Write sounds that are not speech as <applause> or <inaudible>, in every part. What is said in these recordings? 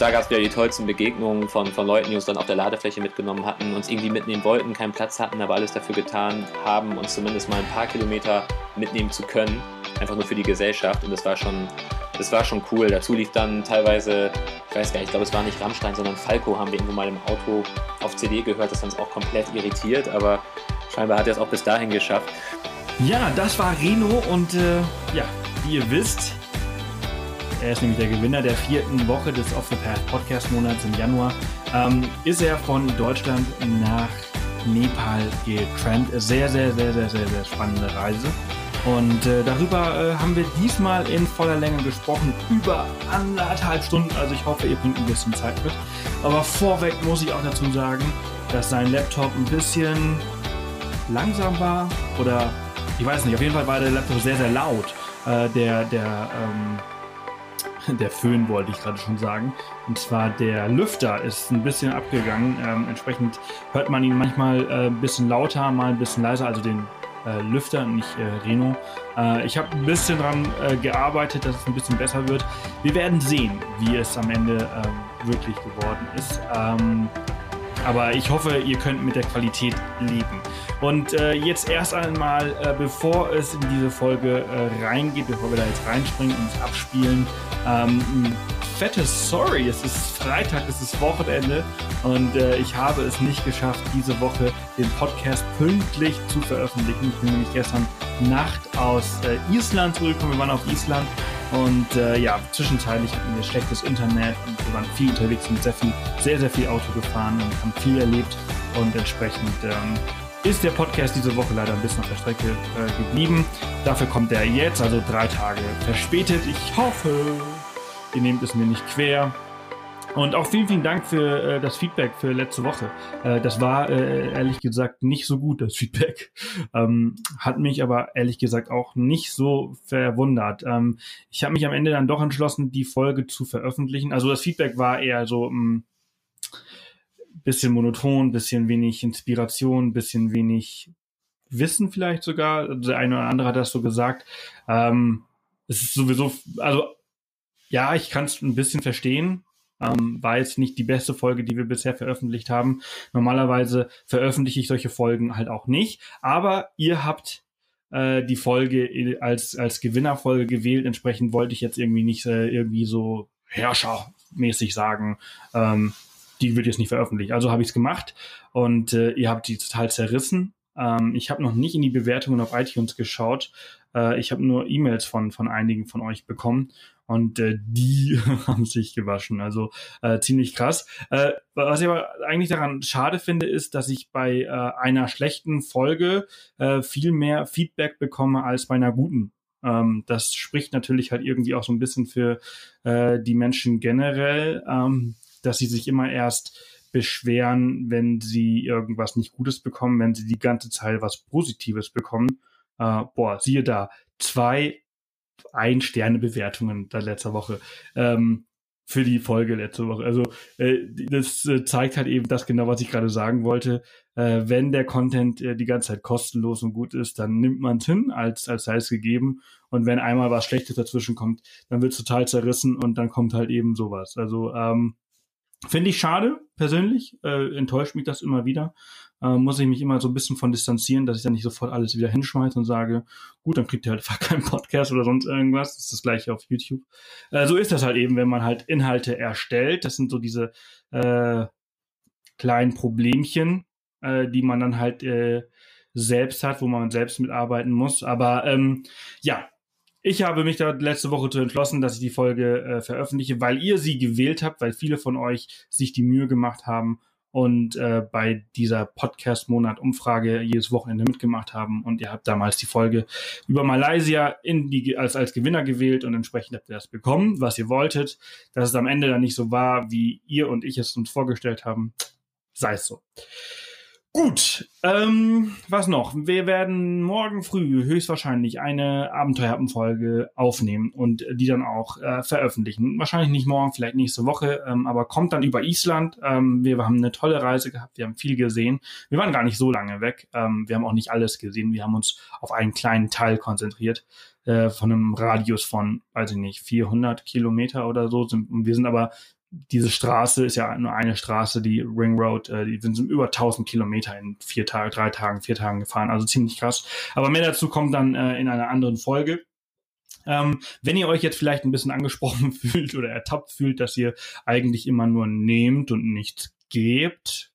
da gab es wieder die tollsten Begegnungen von, von Leuten, die uns dann auf der Ladefläche mitgenommen hatten, uns irgendwie mitnehmen wollten, keinen Platz hatten, aber alles dafür getan haben, uns zumindest mal ein paar Kilometer mitnehmen zu können. Einfach nur für die Gesellschaft. Und das war schon, das war schon cool. Dazu lief dann teilweise, ich weiß gar nicht, ich glaube, es war nicht Rammstein, sondern Falco haben wir irgendwo mal im Auto auf CD gehört. Das hat uns auch komplett irritiert, aber scheinbar hat er es auch bis dahin geschafft. Ja, das war Reno und äh, ja, wie ihr wisst, er ist nämlich der Gewinner der vierten Woche des Off the Path Podcast Monats im Januar. Ähm, ist er von Deutschland nach Nepal getrennt. Sehr, sehr, sehr, sehr, sehr, sehr spannende Reise. Und äh, darüber äh, haben wir diesmal in voller Länge gesprochen, über anderthalb Stunden. Also ich hoffe, ihr bringt ein bisschen Zeit mit. Aber vorweg muss ich auch dazu sagen, dass sein Laptop ein bisschen langsam war. Oder ich weiß nicht, auf jeden Fall war der Laptop sehr, sehr laut. Äh, der, der, ähm, der Föhn wollte ich gerade schon sagen. Und zwar der Lüfter ist ein bisschen abgegangen. Ähm, entsprechend hört man ihn manchmal äh, ein bisschen lauter, mal ein bisschen leiser, also den äh, Lüfter, nicht äh, Reno. Äh, ich habe ein bisschen daran äh, gearbeitet, dass es ein bisschen besser wird. Wir werden sehen, wie es am Ende ähm, wirklich geworden ist. Ähm, aber ich hoffe, ihr könnt mit der Qualität leben. Und äh, jetzt erst einmal, äh, bevor es in diese Folge äh, reingeht, bevor wir da jetzt reinspringen und es abspielen, ähm, ein fettes Sorry. Es ist Freitag, es ist Wochenende und äh, ich habe es nicht geschafft, diese Woche den Podcast pünktlich zu veröffentlichen. Ich bin nämlich gestern Nacht aus äh, Island zurückgekommen. Wir waren auf Island und äh, ja, zwischenzeitlich hatten wir schlechtes Internet und wir waren viel unterwegs und sehr viel, sehr, sehr viel Auto gefahren und haben viel erlebt und entsprechend ähm, ist der Podcast diese Woche leider ein bisschen auf der Strecke äh, geblieben. Dafür kommt er jetzt, also drei Tage verspätet. Ich hoffe, ihr nehmt es mir nicht quer. Und auch vielen, vielen Dank für äh, das Feedback für letzte Woche. Äh, das war äh, ehrlich gesagt nicht so gut, das Feedback. <laughs> Ähm, hat mich aber ehrlich gesagt auch nicht so verwundert. Ähm, ich habe mich am Ende dann doch entschlossen, die Folge zu veröffentlichen. Also das Feedback war eher so, mh, mm, bisschen monoton, bisschen wenig Inspiration, bisschen wenig Wissen vielleicht sogar. Der eine oder andere hat das so gesagt. Ähm, es ist sowieso, also ja, ich kann es ein bisschen verstehen. Ähm, war jetzt nicht die beste Folge, die wir bisher veröffentlicht haben. Normalerweise veröffentliche ich solche Folgen halt auch nicht. Aber ihr habt äh, die Folge als, als Gewinnerfolge gewählt. Entsprechend wollte ich jetzt irgendwie nicht äh, irgendwie so herrschermäßig sagen, ähm, die wird jetzt nicht veröffentlicht. Also habe ich es gemacht und äh, ihr habt die total zerrissen. Ähm, ich habe noch nicht in die Bewertungen auf iTunes geschaut. Äh, ich habe nur E-Mails von, von einigen von euch bekommen und äh, die <laughs> haben sich gewaschen. Also äh, ziemlich krass. Äh, was ich aber eigentlich daran schade finde, ist, dass ich bei äh, einer schlechten Folge äh, viel mehr Feedback bekomme als bei einer guten. Ähm, das spricht natürlich halt irgendwie auch so ein bisschen für äh, die Menschen generell. Ähm, dass sie sich immer erst beschweren, wenn sie irgendwas nicht Gutes bekommen, wenn sie die ganze Zeit was Positives bekommen. Äh, boah, siehe da, zwei Ein-Sterne-Bewertungen da letzter Woche. Ähm, für die Folge letzte Woche. Also äh, das äh, zeigt halt eben das genau, was ich gerade sagen wollte. Äh, wenn der Content äh, die ganze Zeit kostenlos und gut ist, dann nimmt man es hin, als, als sei es gegeben. Und wenn einmal was Schlechtes dazwischen kommt, dann wird es total zerrissen und dann kommt halt eben sowas. Also ähm, Finde ich schade, persönlich. Äh, enttäuscht mich das immer wieder. Äh, muss ich mich immer so ein bisschen von distanzieren, dass ich dann nicht sofort alles wieder hinschmeiße und sage, gut, dann kriegt ihr halt <laughs> keinen Podcast oder sonst irgendwas. Das ist das gleiche auf YouTube. Äh, so ist das halt eben, wenn man halt Inhalte erstellt. Das sind so diese äh, kleinen Problemchen, äh, die man dann halt äh, selbst hat, wo man selbst mitarbeiten muss. Aber ähm, ja, ich habe mich da letzte Woche zu entschlossen, dass ich die Folge äh, veröffentliche, weil ihr sie gewählt habt, weil viele von euch sich die Mühe gemacht haben und äh, bei dieser Podcast-Monat-Umfrage jedes Wochenende mitgemacht haben. Und ihr habt damals die Folge über Malaysia in die, als, als Gewinner gewählt und entsprechend habt ihr das bekommen, was ihr wolltet. Dass es am Ende dann nicht so war, wie ihr und ich es uns vorgestellt haben, sei es so. Gut, ähm, was noch? Wir werden morgen früh höchstwahrscheinlich eine Abenteuerhappenfolge aufnehmen und die dann auch äh, veröffentlichen. Wahrscheinlich nicht morgen, vielleicht nächste Woche, ähm, aber kommt dann über Island. Ähm, wir haben eine tolle Reise gehabt, wir haben viel gesehen. Wir waren gar nicht so lange weg. Ähm, wir haben auch nicht alles gesehen. Wir haben uns auf einen kleinen Teil konzentriert äh, von einem Radius von, weiß ich nicht, 400 Kilometer oder so. Und wir sind aber diese Straße ist ja nur eine Straße, die Ring Road, äh, die sind über 1000 Kilometer in vier Tagen, drei Tagen, vier Tagen gefahren, also ziemlich krass. Aber mehr dazu kommt dann äh, in einer anderen Folge. Ähm, wenn ihr euch jetzt vielleicht ein bisschen angesprochen <laughs> fühlt oder ertappt fühlt, dass ihr eigentlich immer nur nehmt und nichts gebt,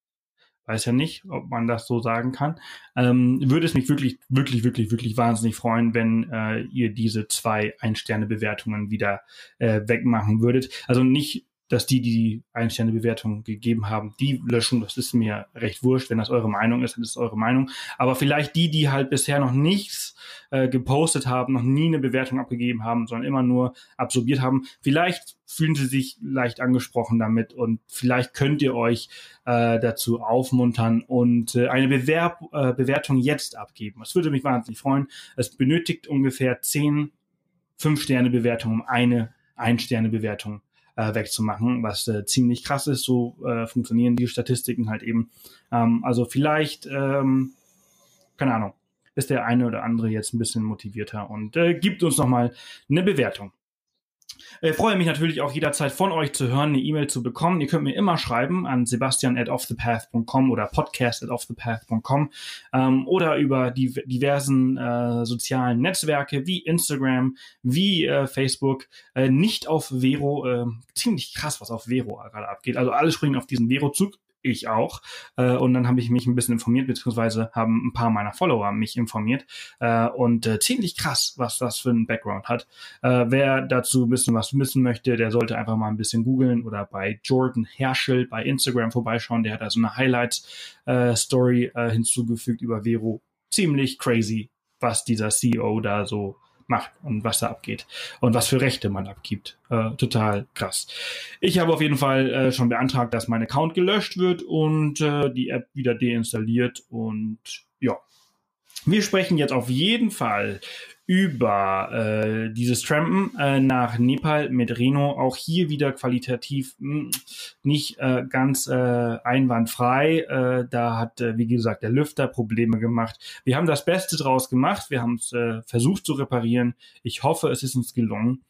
weiß ja nicht, ob man das so sagen kann, ähm, würde es mich wirklich, wirklich, wirklich, wirklich wahnsinnig freuen, wenn äh, ihr diese zwei Ein-Sterne-Bewertungen wieder äh, wegmachen würdet. Also nicht dass die, die die Ein-Sterne-Bewertung gegeben haben, die löschen. Das ist mir recht wurscht. Wenn das eure Meinung ist, dann ist es eure Meinung. Aber vielleicht die, die halt bisher noch nichts äh, gepostet haben, noch nie eine Bewertung abgegeben haben, sondern immer nur absorbiert haben, vielleicht fühlen sie sich leicht angesprochen damit und vielleicht könnt ihr euch äh, dazu aufmuntern und äh, eine Bewerb, äh, Bewertung jetzt abgeben. Das würde mich wahnsinnig freuen. Es benötigt ungefähr zehn Fünf-Sterne-Bewertungen, um eine Ein-Sterne-Bewertung äh, wegzumachen, was äh, ziemlich krass ist. So äh, funktionieren die Statistiken halt eben. Ähm, also vielleicht, ähm, keine Ahnung, ist der eine oder andere jetzt ein bisschen motivierter und äh, gibt uns nochmal eine Bewertung. Ich äh, freue mich natürlich auch jederzeit von euch zu hören, eine E-Mail zu bekommen. Ihr könnt mir immer schreiben an sebastian at offthepath.com oder podcast at offthepath.com ähm, oder über die diversen äh, sozialen Netzwerke wie Instagram, wie äh, Facebook, äh, nicht auf Vero, äh, ziemlich krass, was auf Vero gerade abgeht. Also alle springen auf diesen Vero-Zug ich auch. Äh, und dann habe ich mich ein bisschen informiert, beziehungsweise haben ein paar meiner Follower mich informiert. Äh, und äh, ziemlich krass, was das für ein Background hat. Äh, wer dazu ein bisschen was wissen möchte, der sollte einfach mal ein bisschen googeln oder bei Jordan Herschel bei Instagram vorbeischauen. Der hat also eine Highlights-Story äh, hinzugefügt über Vero. Ziemlich crazy, was dieser CEO da so macht und was da abgeht und was für Rechte man abgibt. Äh, total krass. Ich habe auf jeden Fall äh, schon beantragt, dass mein Account gelöscht wird und äh, die App wieder deinstalliert und ja. Wir sprechen jetzt auf jeden Fall über äh, dieses Trampen äh, nach Nepal mit Reno. Auch hier wieder qualitativ mh, hm, nicht äh, ganz äh, einwandfrei. Äh, da hat, äh, wie gesagt, der Lüfter Probleme gemacht. Wir haben das Beste draus gemacht. Wir haben es äh, versucht zu reparieren. Ich hoffe, es ist uns gelungen.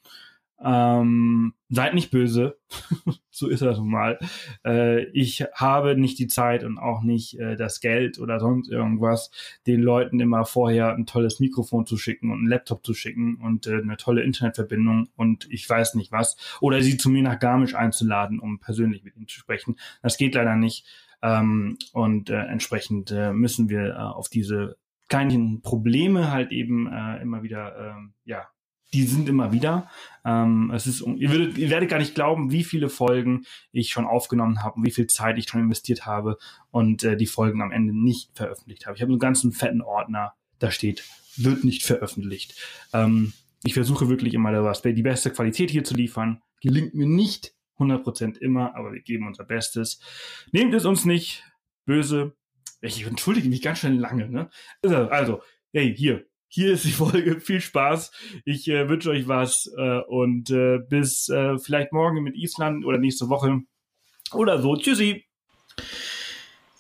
Ähm, seid nicht böse, <laughs> so ist das nun mal. Äh, ich habe nicht die Zeit und auch nicht äh, das Geld oder sonst irgendwas, den Leuten immer vorher ein tolles Mikrofon zu schicken und einen Laptop zu schicken und äh, eine tolle Internetverbindung und ich weiß nicht was. Oder sie zu mir nach Garmisch einzuladen, um persönlich mit ihnen zu sprechen. Das geht leider nicht. Ähm, und äh, entsprechend äh, müssen wir äh, auf diese kleinen Probleme halt eben immer wieder ähm, ja die sind immer wieder. Ähm, es ist, ihr, würdet, ihr werdet gar nicht glauben, wie viele Folgen ich schon aufgenommen habe und wie viel Zeit ich schon investiert habe und äh, die Folgen am Ende nicht veröffentlicht habe. Ich habe einen ganzen fetten Ordner, da steht, wird nicht veröffentlicht. Ähm, ich versuche wirklich immer die beste Qualität hier zu liefern. Gelingt mir nicht 100% immer, aber wir geben unser Bestes. Nehmt es uns nicht böse. Ich entschuldige mich ganz schön lange, ne? Also, also hey, hier, hier ist die Folge. <laughs> Viel Spaß. Ich äh, wünsche euch was äh, und äh, bis äh, vielleicht morgen mit Island oder nächste Woche oder so. Tschüssi.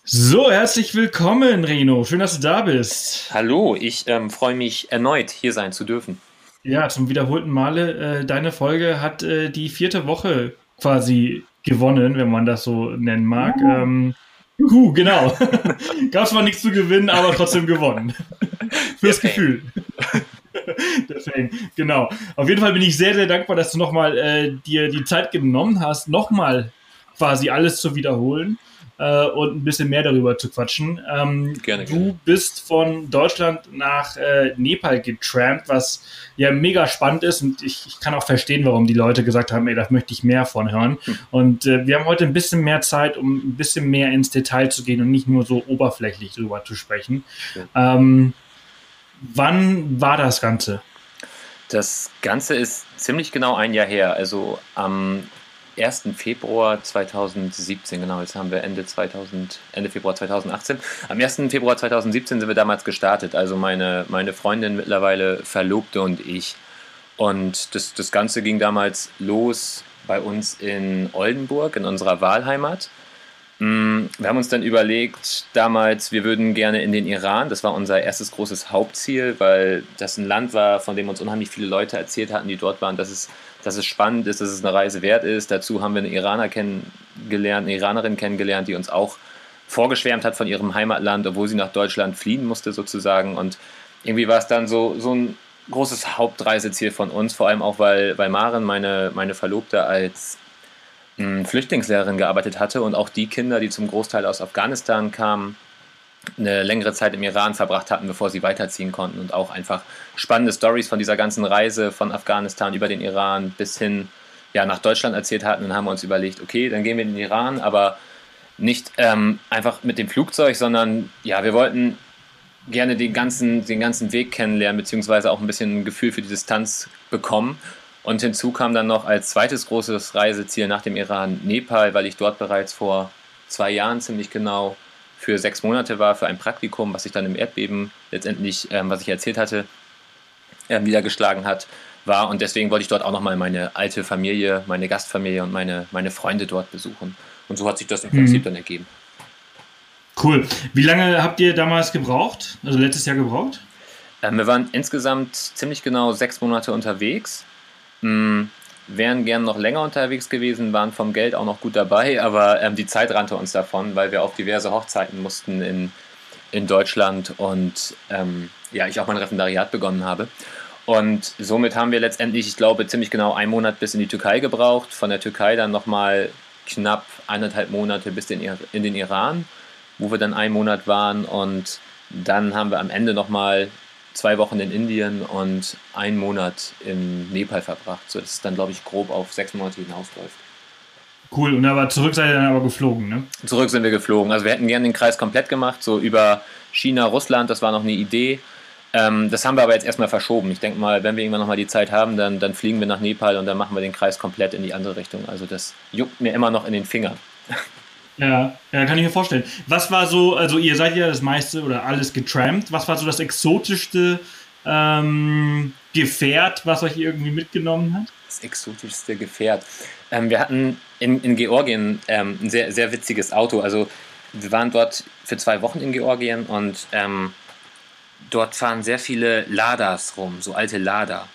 So, herzlich willkommen, Reno. Schön, dass du da bist. Hallo, ich ähm, freue mich erneut, hier sein zu dürfen. Ja, zum wiederholten Male. Äh, deine Folge hat äh, die vierte Woche quasi gewonnen, wenn man das so nennen mag. Uh. Ähm, Juhu, genau. <laughs> Gab zwar nichts zu gewinnen, aber trotzdem gewonnen. <laughs> Fürs Gefühl. <laughs> Deswegen, genau. Auf jeden Fall bin ich sehr, sehr dankbar, dass du nochmal äh, dir die Zeit genommen hast, nochmal quasi alles zu wiederholen äh, und ein bisschen mehr darüber zu quatschen. Ähm, gerne, gerne. Du bist von Deutschland nach äh, Nepal getrampt, was ja mega spannend ist und ich, ich, kann auch verstehen, warum die Leute gesagt haben, ey, da möchte ich mehr von hören. Hm. Und äh, wir haben heute ein bisschen mehr Zeit, um ein bisschen mehr ins Detail zu gehen und nicht nur so oberflächlich drüber zu sprechen. Ähm, wann war das Ganze? Das Ganze ist ziemlich genau ein Jahr her. Also am 1. Februar 2017, genau, jetzt haben wir Ende, 2000, Ende Februar 2018. Am 1. Februar 2017 sind wir damals gestartet, also meine, meine Freundin mittlerweile Verlobte und ich. Und das, das Ganze ging damals los bei uns in Oldenburg, in unserer Wahlheimat. Mm, wir haben uns dann überlegt, damals, wir würden gerne in den Iran. Das war unser erstes großes Hauptziel, weil das ein Land war, von dem uns unheimlich viele Leute erzählt hatten, die dort waren, dass es dass es spannend ist, dass es eine Reise wert ist. Dazu haben wir eine Iraner kennengelernt, eine Iranerin kennengelernt, die uns auch vorgeschwärmt hat von ihrem Heimatland, obwohl sie nach Deutschland fliehen musste sozusagen. Und irgendwie war es dann so, so ein großes Hauptreiseziel von uns, vor allem auch, weil, weil Maren, meine, meine Verlobte, als hm, Flüchtlingslehrerin gearbeitet hatte und auch die Kinder, die zum Großteil aus Afghanistan kamen, eine längere Zeit im Iran verbracht hatten, bevor sie weiterziehen konnten und auch einfach spannende Stories von dieser ganzen Reise von Afghanistan über den Iran bis hin ja, nach Deutschland erzählt hatten. Dann haben wir uns überlegt, okay, dann gehen wir in den Iran, aber nicht ähm, einfach mit dem Flugzeug, sondern ja, wir wollten gerne den ganzen, den ganzen Weg kennenlernen, beziehungsweise auch ein bisschen ein Gefühl für die Distanz bekommen. Und hinzu kam dann noch als zweites großes Reiseziel nach dem Iran Nepal, weil ich dort bereits vor zwei Jahren ziemlich genau für sechs Monate war, für ein Praktikum, was sich dann im Erdbeben letztendlich, ähm, was ich erzählt hatte, äh, niedergeschlagen hat, war. Und deswegen wollte ich dort auch nochmal meine alte Familie, meine Gastfamilie und meine, meine Freunde dort besuchen. Und so hat sich das im Prinzip mhm. dann ergeben. Cool. Wie lange habt ihr damals gebraucht? Also letztes Jahr gebraucht? Ähm, wir waren insgesamt ziemlich genau sechs Monate unterwegs. Hm, wären gern noch länger unterwegs gewesen, waren vom Geld auch noch gut dabei, aber ähm, die Zeit rannte uns davon, weil wir auf diverse Hochzeiten mussten in, in Deutschland und ähm, ja, ich auch mein Referendariat begonnen habe. Und somit haben wir letztendlich, ich glaube, ziemlich genau einen Monat bis in die Türkei gebraucht. Von der Türkei dann nochmal knapp eineinhalb Monate bis in, in den Iran, wo wir dann einen Monat waren. Und dann haben wir am Ende nochmal zwei Wochen in Indien und einen Monat in Nepal verbracht, sodass es dann, glaube ich, grob auf sechs Monate hinausläuft. Cool, und aber zurück seid ihr dann aber geflogen, ne? Zurück sind wir geflogen. Also wir hätten gerne den Kreis komplett gemacht, so über China, Russland, das war noch eine Idee. Ähm, das haben wir aber jetzt erstmal verschoben. Ich denke mal, wenn wir irgendwann nochmal die Zeit haben, dann, dann fliegen wir nach Nepal und dann machen wir den Kreis komplett in die andere Richtung. Also das juckt mir immer noch in den Fingern. Ja, ja, kann ich mir vorstellen. Was war so, also ihr seid ja das meiste oder alles getrampt. Was war so das exotischste ähm, Gefährt, was euch irgendwie mitgenommen hat? Das exotischste Gefährt. Ähm, wir hatten in, in Georgien ähm, ein sehr, sehr witziges Auto. Also wir waren dort für zwei Wochen in Georgien und ähm, dort fahren sehr viele Ladas rum, so alte Lada.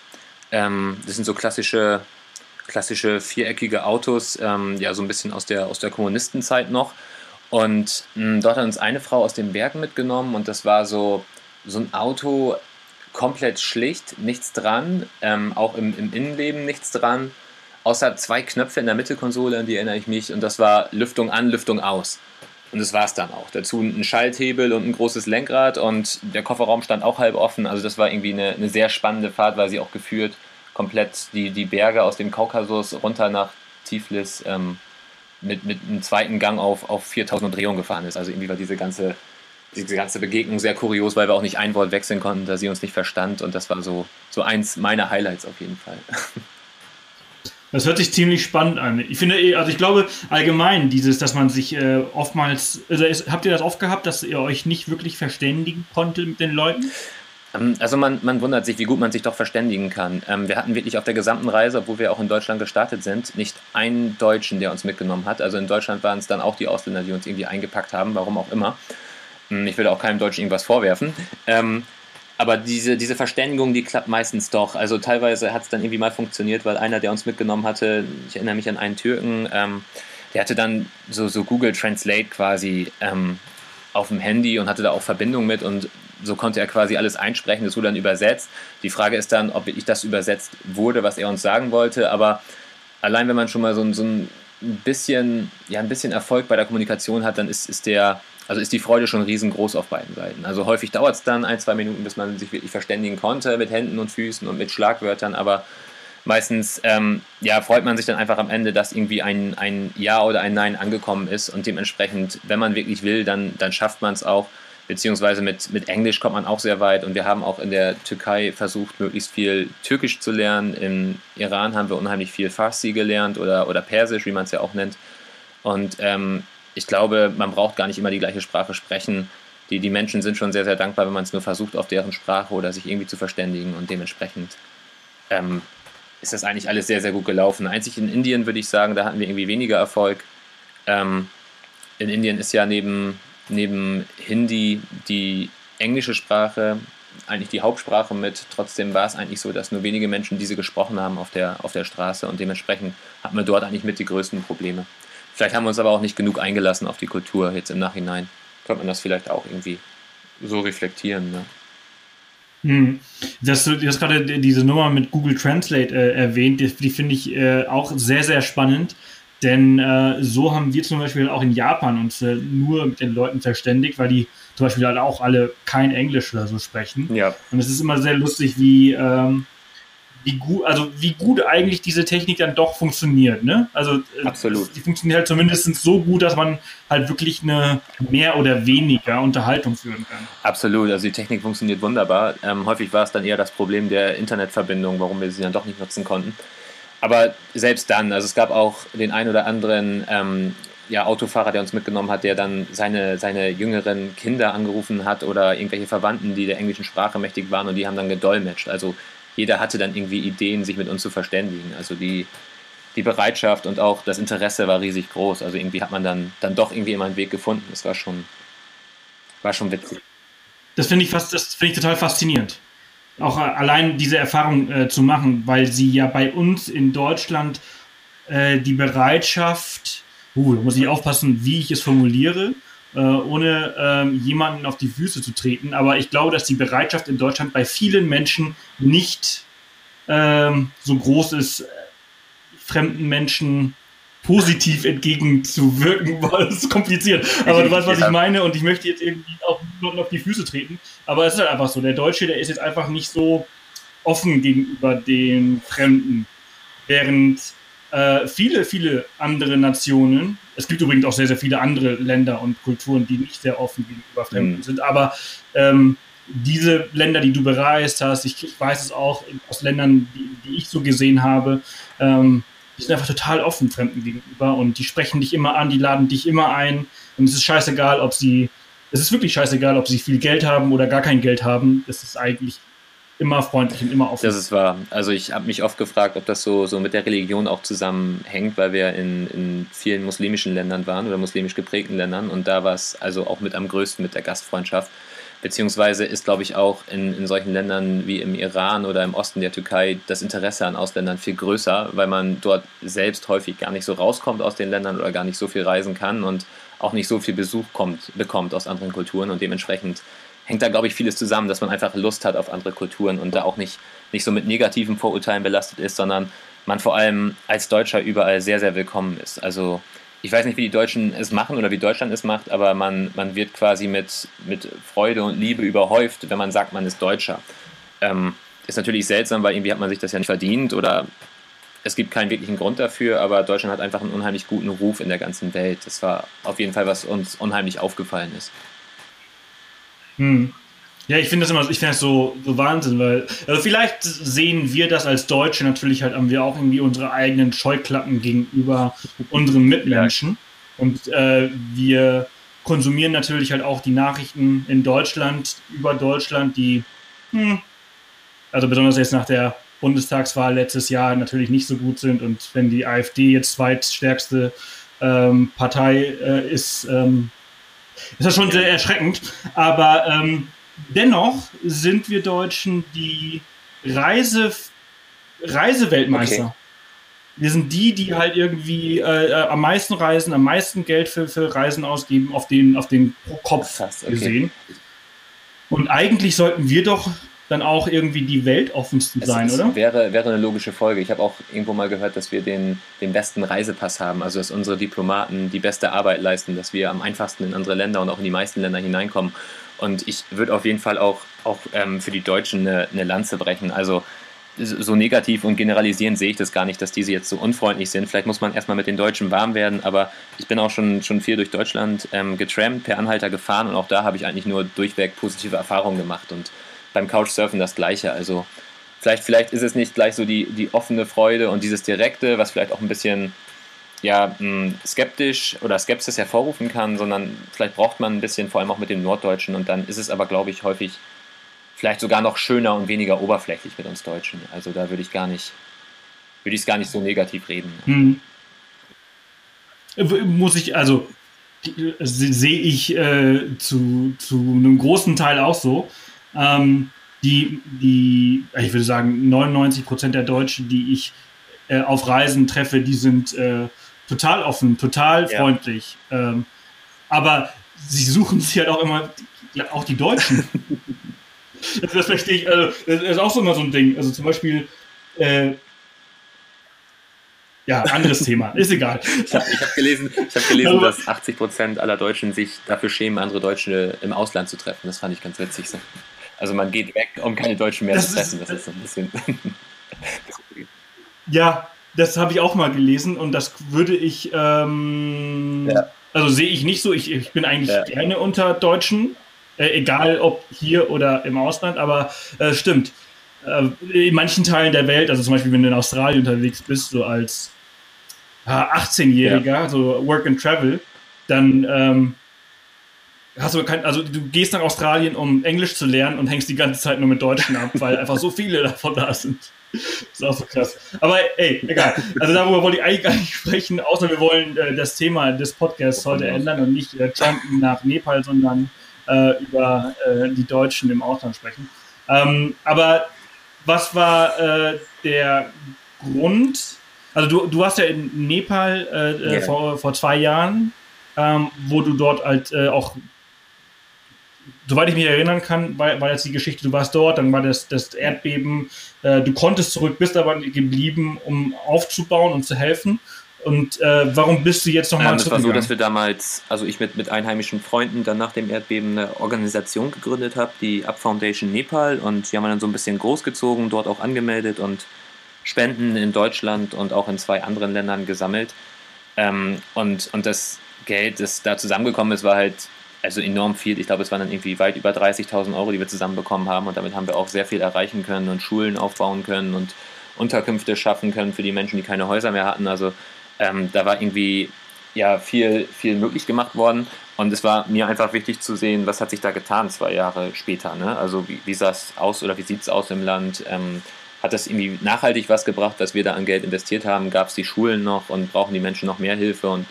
Ähm, das sind so klassische klassische viereckige Autos, ähm, ja, so ein bisschen aus der, aus der Kommunistenzeit noch. Und mh, hm, dort hat uns eine Frau aus den Bergen mitgenommen und das war so, so ein Auto komplett schlicht, nichts dran, ähm, auch im, im Innenleben nichts dran, außer zwei Knöpfe in der Mittelkonsole, an die erinnere ich mich, und das war Lüftung an, Lüftung aus. Und das war es dann auch. Dazu ein Schalthebel und ein großes Lenkrad und der Kofferraum stand auch halb offen. Also das war irgendwie eine, eine sehr spannende Fahrt, weil sie auch geführt komplett die, die Berge aus dem Kaukasus runter nach Tiflis ähm, mit, mit einem zweiten Gang auf, auf 4000 Umdrehungen gefahren ist. Also irgendwie war diese ganze, diese ganze Begegnung sehr kurios, weil wir auch nicht ein Wort wechseln konnten, da sie uns nicht verstand. Und das war so, so eins meiner Highlights auf jeden Fall. <laughs> Das hört sich ziemlich spannend an. Ich finde, eh, also ich glaube allgemein dieses, dass man sich äh, oftmals, also ist, habt ihr das oft gehabt, dass ihr euch nicht wirklich verständigen konntet mit den Leuten? Ähm, also man, man wundert sich, wie gut man sich doch verständigen kann. Ähm, wir hatten wirklich auf der gesamten Reise, obwohl wir auch in Deutschland gestartet sind, nicht einen Deutschen, der uns mitgenommen hat. Also in Deutschland waren es dann auch die Ausländer, die uns irgendwie eingepackt haben, warum auch immer. Hm, ich will auch keinem Deutschen irgendwas vorwerfen. Ähm, aber diese, diese Verständigung, die klappt meistens doch. Also teilweise hat es dann irgendwie mal funktioniert, weil einer, der uns mitgenommen hatte, ich erinnere mich an einen Türken, der hatte dann so, so Google Translate quasi auf dem Handy und hatte da auch Verbindung mit und so konnte er quasi alles einsprechen, das wurde dann übersetzt. Die Frage ist dann, ob wirklich das übersetzt wurde, was er uns sagen wollte, aber allein wenn man schon mal so, so ein bisschen, ja, ein bisschen Erfolg bei der Kommunikation hat, dann ist, ist der, also ist die Freude schon riesengroß auf beiden Seiten. Also häufig dauert es dann ein, zwei Minuten, bis man sich wirklich verständigen konnte mit Händen und Füßen und mit Schlagwörtern, aber meistens ähm, ja, freut man sich dann einfach am Ende, dass irgendwie ein, ein Ja oder ein Nein angekommen ist und dementsprechend, wenn man wirklich will, dann, dann schafft man es auch beziehungsweise mit, mit Englisch kommt man auch sehr weit und wir haben auch in der Türkei versucht, möglichst viel Türkisch zu lernen. Im Iran haben wir unheimlich viel Farsi gelernt oder, oder Persisch, wie man es ja auch nennt. Und ähm, ich glaube, man braucht gar nicht immer die gleiche Sprache sprechen. Die, die Menschen sind schon sehr, sehr dankbar, wenn man es nur versucht, auf deren Sprache oder sich irgendwie zu verständigen und dementsprechend ähm, ist das eigentlich alles sehr, sehr gut gelaufen. Einzig in Indien würde ich sagen, da hatten wir irgendwie weniger Erfolg. Ähm, in Indien ist ja neben neben Hindi die englische Sprache eigentlich die Hauptsprache mit. Trotzdem war es eigentlich so, dass nur wenige Menschen diese gesprochen haben auf der, auf der Straße und dementsprechend hatten wir dort eigentlich mit die größten Probleme. Vielleicht haben wir uns aber auch nicht genug eingelassen auf die Kultur jetzt im Nachhinein. Könnte man das vielleicht auch irgendwie so reflektieren. Ne? Hm. Das, du hast gerade diese Nummer mit Google Translate äh, erwähnt, die, die finde ich äh, auch sehr, sehr spannend. Denn äh, so haben wir zum Beispiel auch in Japan uns äh, nur mit den Leuten verständigt, weil die zum Beispiel halt auch alle kein Englisch oder so sprechen. Ja. Und es ist immer sehr lustig, wie, ähm, wie gut, also wie gut eigentlich diese Technik dann doch funktioniert, ne? Also äh, Absolut. die funktioniert halt zumindest so gut, dass man halt wirklich eine mehr oder weniger Unterhaltung führen kann. Absolut, also die Technik funktioniert wunderbar. Ähm, häufig war es dann eher das Problem der Internetverbindung, warum wir sie dann doch nicht nutzen konnten. Aber selbst dann, also es gab auch den ein oder anderen ähm, ja, Autofahrer, der uns mitgenommen hat, der dann seine, seine jüngeren Kinder angerufen hat oder irgendwelche Verwandten, die der englischen Sprache mächtig waren und die haben dann gedolmetscht. Also jeder hatte dann irgendwie Ideen, sich mit uns zu verständigen. Also die, die Bereitschaft und auch das Interesse war riesig groß. Also irgendwie hat man dann, dann doch irgendwie immer einen Weg gefunden. Das war schon, war schon witzig. Das finde ich fast, das finde ich total faszinierend. Auch allein diese Erfahrung äh, zu machen, weil sie ja bei uns in Deutschland äh, die Bereitschaft, uh, da muss ich aufpassen, wie ich es formuliere, äh, ohne ähm, jemanden auf die Füße zu treten. Aber ich glaube, dass die Bereitschaft in Deutschland bei vielen Menschen nicht ähm, so groß ist, fremden Menschen positiv entgegenzuwirken, <laughs> weil es ist kompliziert. Aber du weißt, was ich meine und ich möchte jetzt irgendwie auch niemanden auf die Füße treten. Aber es ist halt einfach so. Der Deutsche, der ist jetzt einfach nicht so offen gegenüber den Fremden. Während äh, viele, viele andere Nationen, es gibt übrigens auch sehr, sehr viele andere Länder und Kulturen, die nicht sehr offen gegenüber Fremden mhm. sind, aber ähm, diese Länder, die du bereist hast, ich, ich weiß es auch aus Ländern, die, die ich so gesehen habe, ähm, die sind einfach total offen Fremden gegenüber und die sprechen dich immer an, die laden dich immer ein und es ist scheißegal, ob sie, es ist wirklich scheißegal, ob sie viel Geld haben oder gar kein Geld haben. Es ist eigentlich immer freundlich und immer offen. Das ist wahr. Also ich habe mich oft gefragt, ob das so, so mit der Religion auch zusammenhängt, weil wir in, in vielen muslimischen Ländern waren oder muslimisch geprägten Ländern und da war es also auch mit am größten mit der Gastfreundschaft. Beziehungsweise ist, glaube ich, auch in, in solchen Ländern wie im Iran oder im Osten der Türkei das Interesse an Ausländern viel größer, weil man dort selbst häufig gar nicht so rauskommt aus den Ländern oder gar nicht so viel reisen kann und auch nicht so viel Besuch kommt, bekommt aus anderen Kulturen und dementsprechend hängt da, glaube ich, vieles zusammen, dass man einfach Lust hat auf andere Kulturen und da auch nicht, nicht so mit negativen Vorurteilen belastet ist, sondern man vor allem als Deutscher überall sehr, sehr willkommen ist. Also ich weiß nicht, wie die Deutschen es machen oder wie Deutschland es macht, aber man, man wird quasi mit, mit Freude und Liebe überhäuft, wenn man sagt, man ist Deutscher. Ähm, ist natürlich seltsam, weil irgendwie hat man sich das ja nicht verdient oder es gibt keinen wirklichen Grund dafür, aber Deutschland hat einfach einen unheimlich guten Ruf in der ganzen Welt. Das war auf jeden Fall, was uns unheimlich aufgefallen ist. Hm. Ja, ich finde das immer, ich finde das so, so Wahnsinn, weil, also vielleicht sehen wir das als Deutsche natürlich halt, haben wir auch irgendwie unsere eigenen Scheuklappen gegenüber unseren Mitmenschen. Und äh, wir konsumieren natürlich halt auch die Nachrichten in Deutschland, über Deutschland, die, hm, also besonders jetzt nach der Bundestagswahl letztes Jahr natürlich nicht so gut sind. Und wenn die AfD jetzt zweitstärkste ähm, Partei äh, ist, ähm, ist das schon sehr erschreckend. Aber ähm, dennoch sind wir Deutschen die Reise, Reiseweltmeister. Okay. Wir sind die, die halt irgendwie äh, äh, am meisten reisen, am meisten Geld für, für Reisen ausgeben, auf den, auf den Kopf Krass, okay. gesehen. Und eigentlich sollten wir doch dann auch irgendwie die weltoffensten sein, es, oder? Wäre, wäre eine logische Folge. Ich habe auch irgendwo mal gehört, dass wir den, den besten Reisepass haben, also dass unsere Diplomaten die beste Arbeit leisten, dass wir am einfachsten in andere Länder und auch in die meisten Länder hineinkommen. Und ich würde auf jeden Fall auch, auch ähm, für die Deutschen eine, eine Lanze brechen. Also so negativ und generalisierend sehe ich das gar nicht, dass diese jetzt so unfreundlich sind. Vielleicht muss man erstmal mit den Deutschen warm werden, aber ich bin auch schon, schon viel durch Deutschland ähm, getrampt, per Anhalter gefahren und auch da habe ich eigentlich nur durchweg positive Erfahrungen gemacht. Und beim Couchsurfen das Gleiche. Also vielleicht, vielleicht ist es nicht gleich so die, die offene Freude und dieses Direkte, was vielleicht auch ein bisschen ja, hm, skeptisch oder Skepsis hervorrufen kann, sondern vielleicht braucht man ein bisschen, vor allem auch mit dem Norddeutschen und dann ist es aber, glaube ich, häufig vielleicht sogar noch schöner und weniger oberflächlich mit uns Deutschen. Also da würde ich gar nicht, würde ich es gar nicht so negativ reden. Hm. Muss ich, also sehe ich äh, zu, zu einem großen Teil auch so. Ähm, die, die, ich würde sagen, 99 Prozent der Deutschen, die ich äh, auf Reisen treffe, die sind äh, total offen, total ja. freundlich. Ähm, aber sie suchen sich halt auch immer, auch die Deutschen. das, <laughs> das verstehe ich, also, das ist auch so immer so ein Ding. Also zum Beispiel, äh, ja, anderes <laughs> Thema, ist egal. Ich habe hab gelesen, ich hab gelesen dass 80 Prozent aller Deutschen sich dafür schämen, andere Deutsche im Ausland zu treffen. Das fand ich ganz witzig. So. Also man geht weg, um keine Deutschen mehr zu treffen. Ist, das ist so ein bisschen. ja, das habe ich auch mal gelesen und das würde ich, ähm, ja. also sehe ich nicht so. Ich, ich bin eigentlich ja. gerne unter Deutschen, äh, egal ob hier oder im Ausland, aber äh, stimmt. Äh, in manchen Teilen der Welt, also zum Beispiel, wenn du in Australien unterwegs bist, so als 18-Jähriger, ja. so Work and Travel, dann ähm, hast du kein, also du gehst nach Australien, um Englisch zu lernen und hängst die ganze Zeit nur mit Deutschen ab, weil einfach so viele <laughs> davon da sind. Das <laughs> ist auch so krass. Aber ey, egal. Also darüber wollte ich eigentlich gar nicht sprechen, außer wir wollen äh, das Thema des Podcasts heute ändern und nicht äh, Trumpen nach Nepal, sondern äh, über äh, die Deutschen im Ausland sprechen. Ähm, aber was war äh, der Grund? Also du, du warst ja in Nepal yeah. Äh, vor, vor zwei Jahren, ähm, wo du dort halt auch soweit ich mich erinnern kann, war, war jetzt die Geschichte, du warst dort, dann war das, das Erdbeben, äh, du konntest zurück, bist aber geblieben, um aufzubauen und zu helfen. Und äh, warum bist du jetzt nochmal ähm, Es war so, dass wir damals, also ich mit, mit einheimischen Freunden dann nach dem Erdbeben eine Organisation gegründet habe, die Up Foundation Nepal. Und die haben wir dann so ein bisschen großgezogen, dort auch angemeldet und Spenden in Deutschland und auch in zwei anderen Ländern gesammelt. Ähm, und, und das Geld, das da zusammengekommen ist, war halt also enorm viel. Ich glaube, es waren dann irgendwie weit über 30.000 Euro, die wir zusammenbekommen haben. Und damit haben wir auch sehr viel erreichen können und Schulen aufbauen können und Unterkünfte schaffen können für die Menschen, die keine Häuser mehr hatten. Also ähm, da war irgendwie ja viel, viel möglich gemacht worden. Und es war mir einfach wichtig zu sehen, was hat sich da getan zwei Jahre später. Ne? Also wie, wie sah es aus oder wie sieht es aus im Land? Ähm, hat das irgendwie nachhaltig was gebracht, dass wir da an Geld investiert haben? Gab es die Schulen noch und brauchen die Menschen noch mehr Hilfe? Und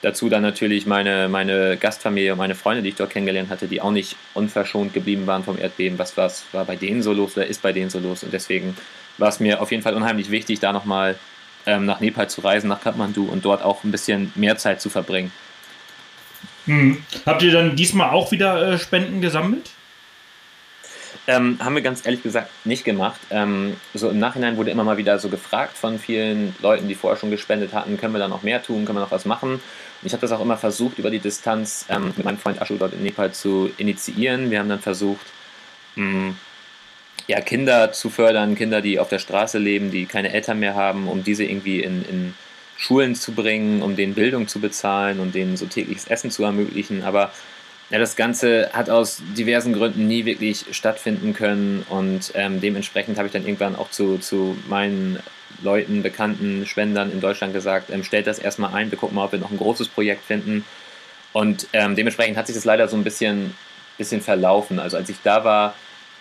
Dazu dann natürlich meine, meine Gastfamilie und meine Freunde, die ich dort kennengelernt hatte, die auch nicht unverschont geblieben waren vom Erdbeben. Was, was war bei denen so los oder ist bei denen so los? Und deswegen war es mir auf jeden Fall unheimlich wichtig, da nochmal ähm, nach Nepal zu reisen, nach Kathmandu und dort auch ein bisschen mehr Zeit zu verbringen. Hm. Habt ihr dann diesmal auch wieder äh, Spenden gesammelt? Ähm, haben wir ganz ehrlich gesagt nicht gemacht. Ähm, so im Nachhinein wurde immer mal wieder so gefragt von vielen Leuten, die vorher schon gespendet hatten, können wir da noch mehr tun, können wir noch was machen? Ich habe das auch immer versucht, über die Distanz ähm, mit meinem Freund Ashu dort in Nepal zu initiieren. Wir haben dann versucht, mh, hm, ja, Kinder zu fördern, Kinder, die auf der Straße leben, die keine Eltern mehr haben, um diese irgendwie in, in Schulen zu bringen, um denen Bildung zu bezahlen und denen so tägliches Essen zu ermöglichen. Aber ja, das Ganze hat aus diversen Gründen nie wirklich stattfinden können und ähm, dementsprechend habe ich dann irgendwann auch zu, zu meinen Leuten, bekannten Spendern in Deutschland gesagt, ähm, stellt das erstmal ein, wir gucken mal, ob wir noch ein großes Projekt finden. Und ähm, dementsprechend hat sich das leider so ein bisschen, bisschen verlaufen. Also als ich da war,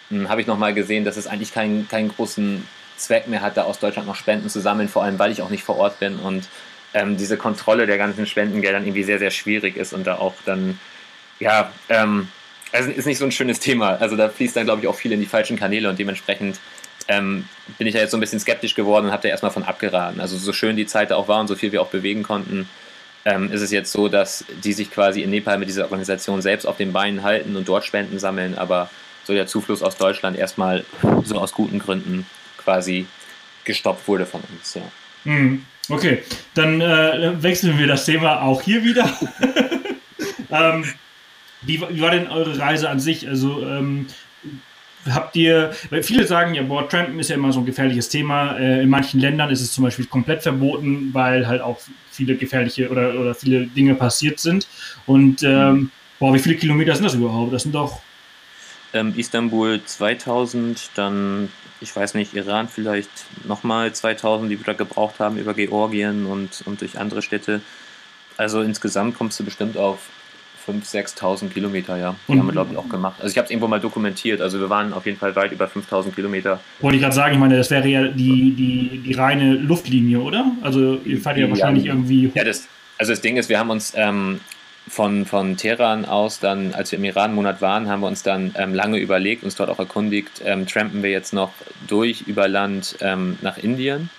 hm, habe ich nochmal gesehen, dass es eigentlich keinen, keinen großen Zweck mehr hat, da aus Deutschland noch Spenden zu sammeln, vor allem weil ich auch nicht vor Ort bin und ähm, diese Kontrolle der ganzen Spendengeldern irgendwie sehr, sehr schwierig ist und da auch dann ja, ähm, also ist nicht so ein schönes Thema. Also da fließt dann, glaube ich, auch viel in die falschen Kanäle und dementsprechend ähm, bin ich da jetzt so ein bisschen skeptisch geworden und habe da erstmal von abgeraten. Also so schön die Zeit auch war und so viel wir auch bewegen konnten, ähm, ist es jetzt so, dass die sich quasi in Nepal mit dieser Organisation selbst auf den Beinen halten und dort Spenden sammeln, aber so der Zufluss aus Deutschland erstmal so aus guten Gründen quasi gestoppt wurde von uns. Ja. Hm, okay, dann äh, wechseln wir das Thema auch hier wieder. <laughs> <laughs> ähm, wie, wie, war denn eure Reise an sich? Also ähm, habt ihr, weil viele sagen ja, boah, Trampen ist ja immer so ein gefährliches Thema. Äh, in manchen Ländern ist es zum Beispiel komplett verboten, weil halt auch viele gefährliche oder, oder viele Dinge passiert sind. Und ähm, boah, wie viele Kilometer sind das überhaupt? Das sind doch. Ähm, Istanbul 2000, dann, ich weiß nicht, Iran vielleicht nochmal 2000, die wir da gebraucht haben über Georgien und, und durch andere Städte. Also insgesamt kommst du bestimmt auf 5.000, 6.000 Kilometer, ja. Die und, haben wir, glaube ich, auch gemacht. Also ich habe es irgendwo mal dokumentiert. Also wir waren auf jeden Fall weit über 5.000 Kilometer. Wollte ich gerade sagen, ich meine, das wäre ja die, die, die reine Luftlinie, oder? Also ihr fahrt ja, ja wahrscheinlich irgendwie... Ja, das, also das Ding ist, wir haben uns... Ähm, von, von Teheran aus dann, als wir im Iran-Monat waren, haben wir uns dann ähm, lange überlegt, uns dort auch erkundigt, ähm, trampen wir jetzt noch durch über Land ähm, nach Indien.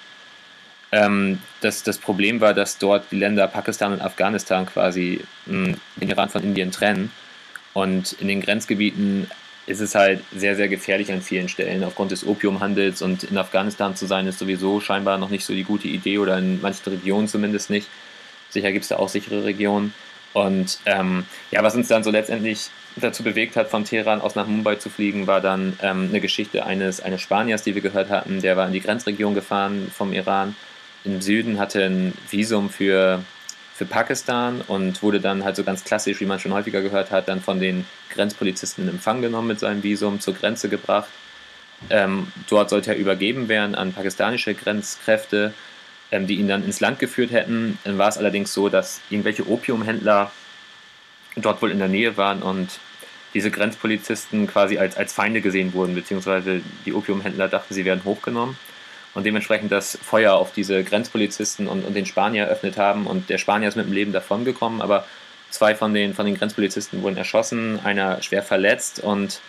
Ähm, das, das Problem war, dass dort die Länder Pakistan und Afghanistan quasi mh, den Iran von Indien trennen. Und in den Grenzgebieten ist es halt sehr, sehr gefährlich an vielen Stellen. Aufgrund des Opiumhandels und in Afghanistan zu sein, ist sowieso scheinbar noch nicht so die gute Idee oder in manchen Regionen zumindest nicht. Sicher gibt es da auch sichere Regionen. Und ähm, ja, was uns dann so letztendlich dazu bewegt hat, von Teheran aus nach Mumbai zu fliegen, war dann ähm, eine Geschichte eines, eines Spaniers, die wir gehört hatten. Der war in die Grenzregion gefahren vom Iran im Süden, hatte ein Visum für, für Pakistan und wurde dann halt so ganz klassisch, wie man schon häufiger gehört hat, dann von den Grenzpolizisten in Empfang genommen mit seinem Visum, zur Grenze gebracht. Ähm, dort sollte er übergeben werden an pakistanische Grenzkräfte ähm, die ihn dann ins Land geführt hätten. Dann war es allerdings so, dass irgendwelche Opiumhändler dort wohl in der Nähe waren und diese Grenzpolizisten quasi als, als Feinde gesehen wurden, beziehungsweise die Opiumhändler dachten, sie werden hochgenommen und dementsprechend das Feuer auf diese Grenzpolizisten und, und den Spanier eröffnet haben und der Spanier ist mit dem Leben davongekommen, aber zwei von den, von den Grenzpolizisten wurden erschossen, einer schwer verletzt und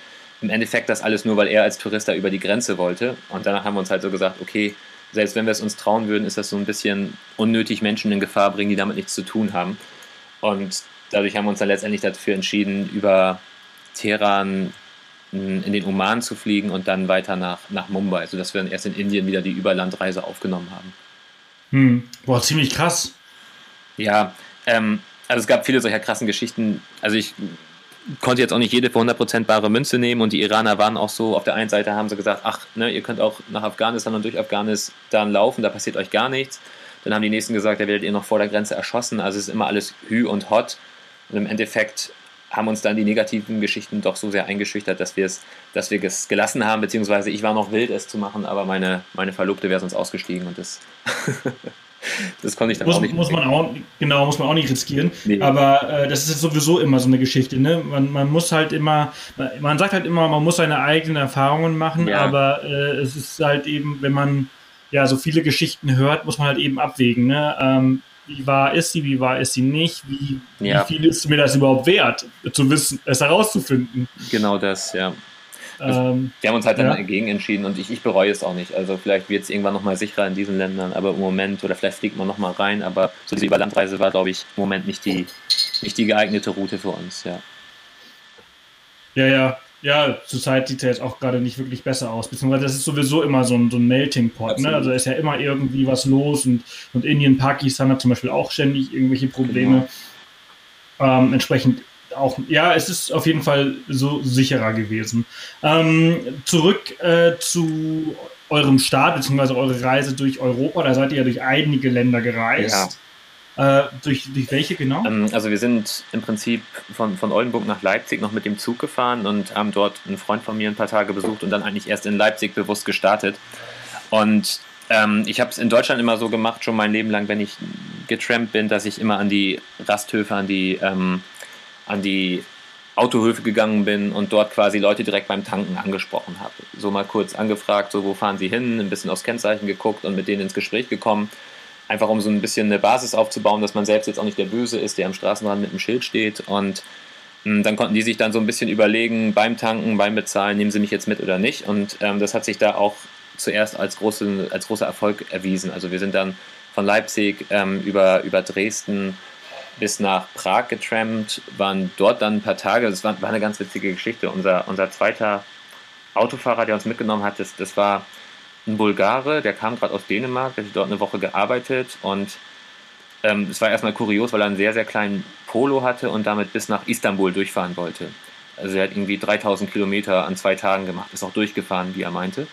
im Endeffekt das alles nur, weil er als Tourist da über die Grenze wollte und danach haben wir uns halt so gesagt, okay, selbst wenn wir es uns trauen würden, ist das so ein bisschen unnötig Menschen in Gefahr bringen, die damit nichts zu tun haben. Und dadurch haben wir uns dann letztendlich dafür entschieden, über Teheran in den Oman zu fliegen und dann weiter nach, nach Mumbai, sodass wir dann erst in Indien wieder die Überlandreise aufgenommen haben. Hm. Boah, ziemlich krass. Ja, ähm, also es gab viele solcher krassen Geschichten. Also ich konnte jetzt auch nicht jede für 100% bare Münze nehmen und die Iraner waren auch so, auf der einen Seite haben sie gesagt, ach, ne, ihr könnt auch nach Afghanistan und durch Afghanistan laufen, da passiert euch gar nichts. Dann haben die nächsten gesagt, da werdet ihr noch vor der Grenze erschossen, also es ist immer alles hü und hot. Und im Endeffekt haben uns dann die negativen Geschichten doch so sehr eingeschüchtert, dass wir es, dass wir es gelassen haben, beziehungsweise ich war noch wild, es zu machen, aber meine, meine Verlobte wäre sonst ausgestiegen und das <laughs> Das konnte ich dann muss, auch nicht. Muss man auch, genau, muss man auch nicht riskieren. Nee. Aber äh, das ist sowieso immer so eine Geschichte. Ne? Man, man muss halt immer, man sagt halt immer, man muss seine eigenen Erfahrungen machen, ja. aber äh, es ist halt eben, wenn man ja so viele Geschichten hört, muss man halt eben abwägen. Ne? Ähm, wie wahr ist sie, wie wahr ist sie nicht, wie, ja. wie viel ist mir das überhaupt wert, zu wissen, es herauszufinden. Genau das, ja. Also, ähm, wir haben uns halt dann ja. dagegen entschieden und ich, ich bereue es auch nicht. Also vielleicht wird es irgendwann nochmal sicherer in diesen Ländern, aber im Moment, oder vielleicht fliegt man nochmal rein, aber so diese Überlandreise war, glaube ich, im Moment nicht die, nicht die geeignete Route für uns, ja. Ja, ja. Ja, zurzeit sieht es ja jetzt auch gerade nicht wirklich besser aus. Beziehungsweise das ist sowieso immer so ein, so ein Melting Pot. Ne? Also ist ja immer irgendwie was los und, und Indien, Pakistan hat zum Beispiel auch ständig irgendwelche Probleme. Genau. Ähm, entsprechend auch, ja, es ist auf jeden Fall so sicherer gewesen. Ähm, zurück äh, zu eurem Start, beziehungsweise eure Reise durch Europa. Da seid ihr ja durch einige Länder gereist. Ja. Äh, durch, durch welche genau? Ähm, also wir sind im Prinzip von, von Oldenburg nach Leipzig noch mit dem Zug gefahren und haben dort einen Freund von mir ein paar Tage besucht und dann eigentlich erst in Leipzig bewusst gestartet. Und ähm, ich habe es in Deutschland immer so gemacht, schon mein Leben lang, wenn ich getrampt bin, dass ich immer an die Rasthöfe, an die ähm, an die Autohöfe gegangen bin und dort quasi Leute direkt beim Tanken angesprochen habe. So mal kurz angefragt, so wo fahren sie hin, ein bisschen aufs Kennzeichen geguckt und mit denen ins Gespräch gekommen. Einfach um so ein bisschen eine Basis aufzubauen, dass man selbst jetzt auch nicht der Böse ist, der am Straßenrand mit dem Schild steht. Und hm, dann konnten die sich dann so ein bisschen überlegen, beim Tanken, beim Bezahlen, nehmen sie mich jetzt mit oder nicht. Und ähm, das hat sich da auch zuerst als, große, als großer Erfolg erwiesen. Also wir sind dann von Leipzig ähm, über, über Dresden bis nach Prag getrampt, waren dort dann ein paar Tage. Das war, war eine ganz witzige Geschichte. Unser, unser zweiter Autofahrer, der uns mitgenommen hat, das, das war ein Bulgare, der kam gerade aus Dänemark, der hat dort eine Woche gearbeitet und ähm, es war erstmal kurios, weil er einen sehr, sehr kleinen Polo hatte und damit bis nach Istanbul durchfahren wollte. Also er hat irgendwie 3000 Kilometer an zwei Tagen gemacht, ist auch durchgefahren, wie er meinte.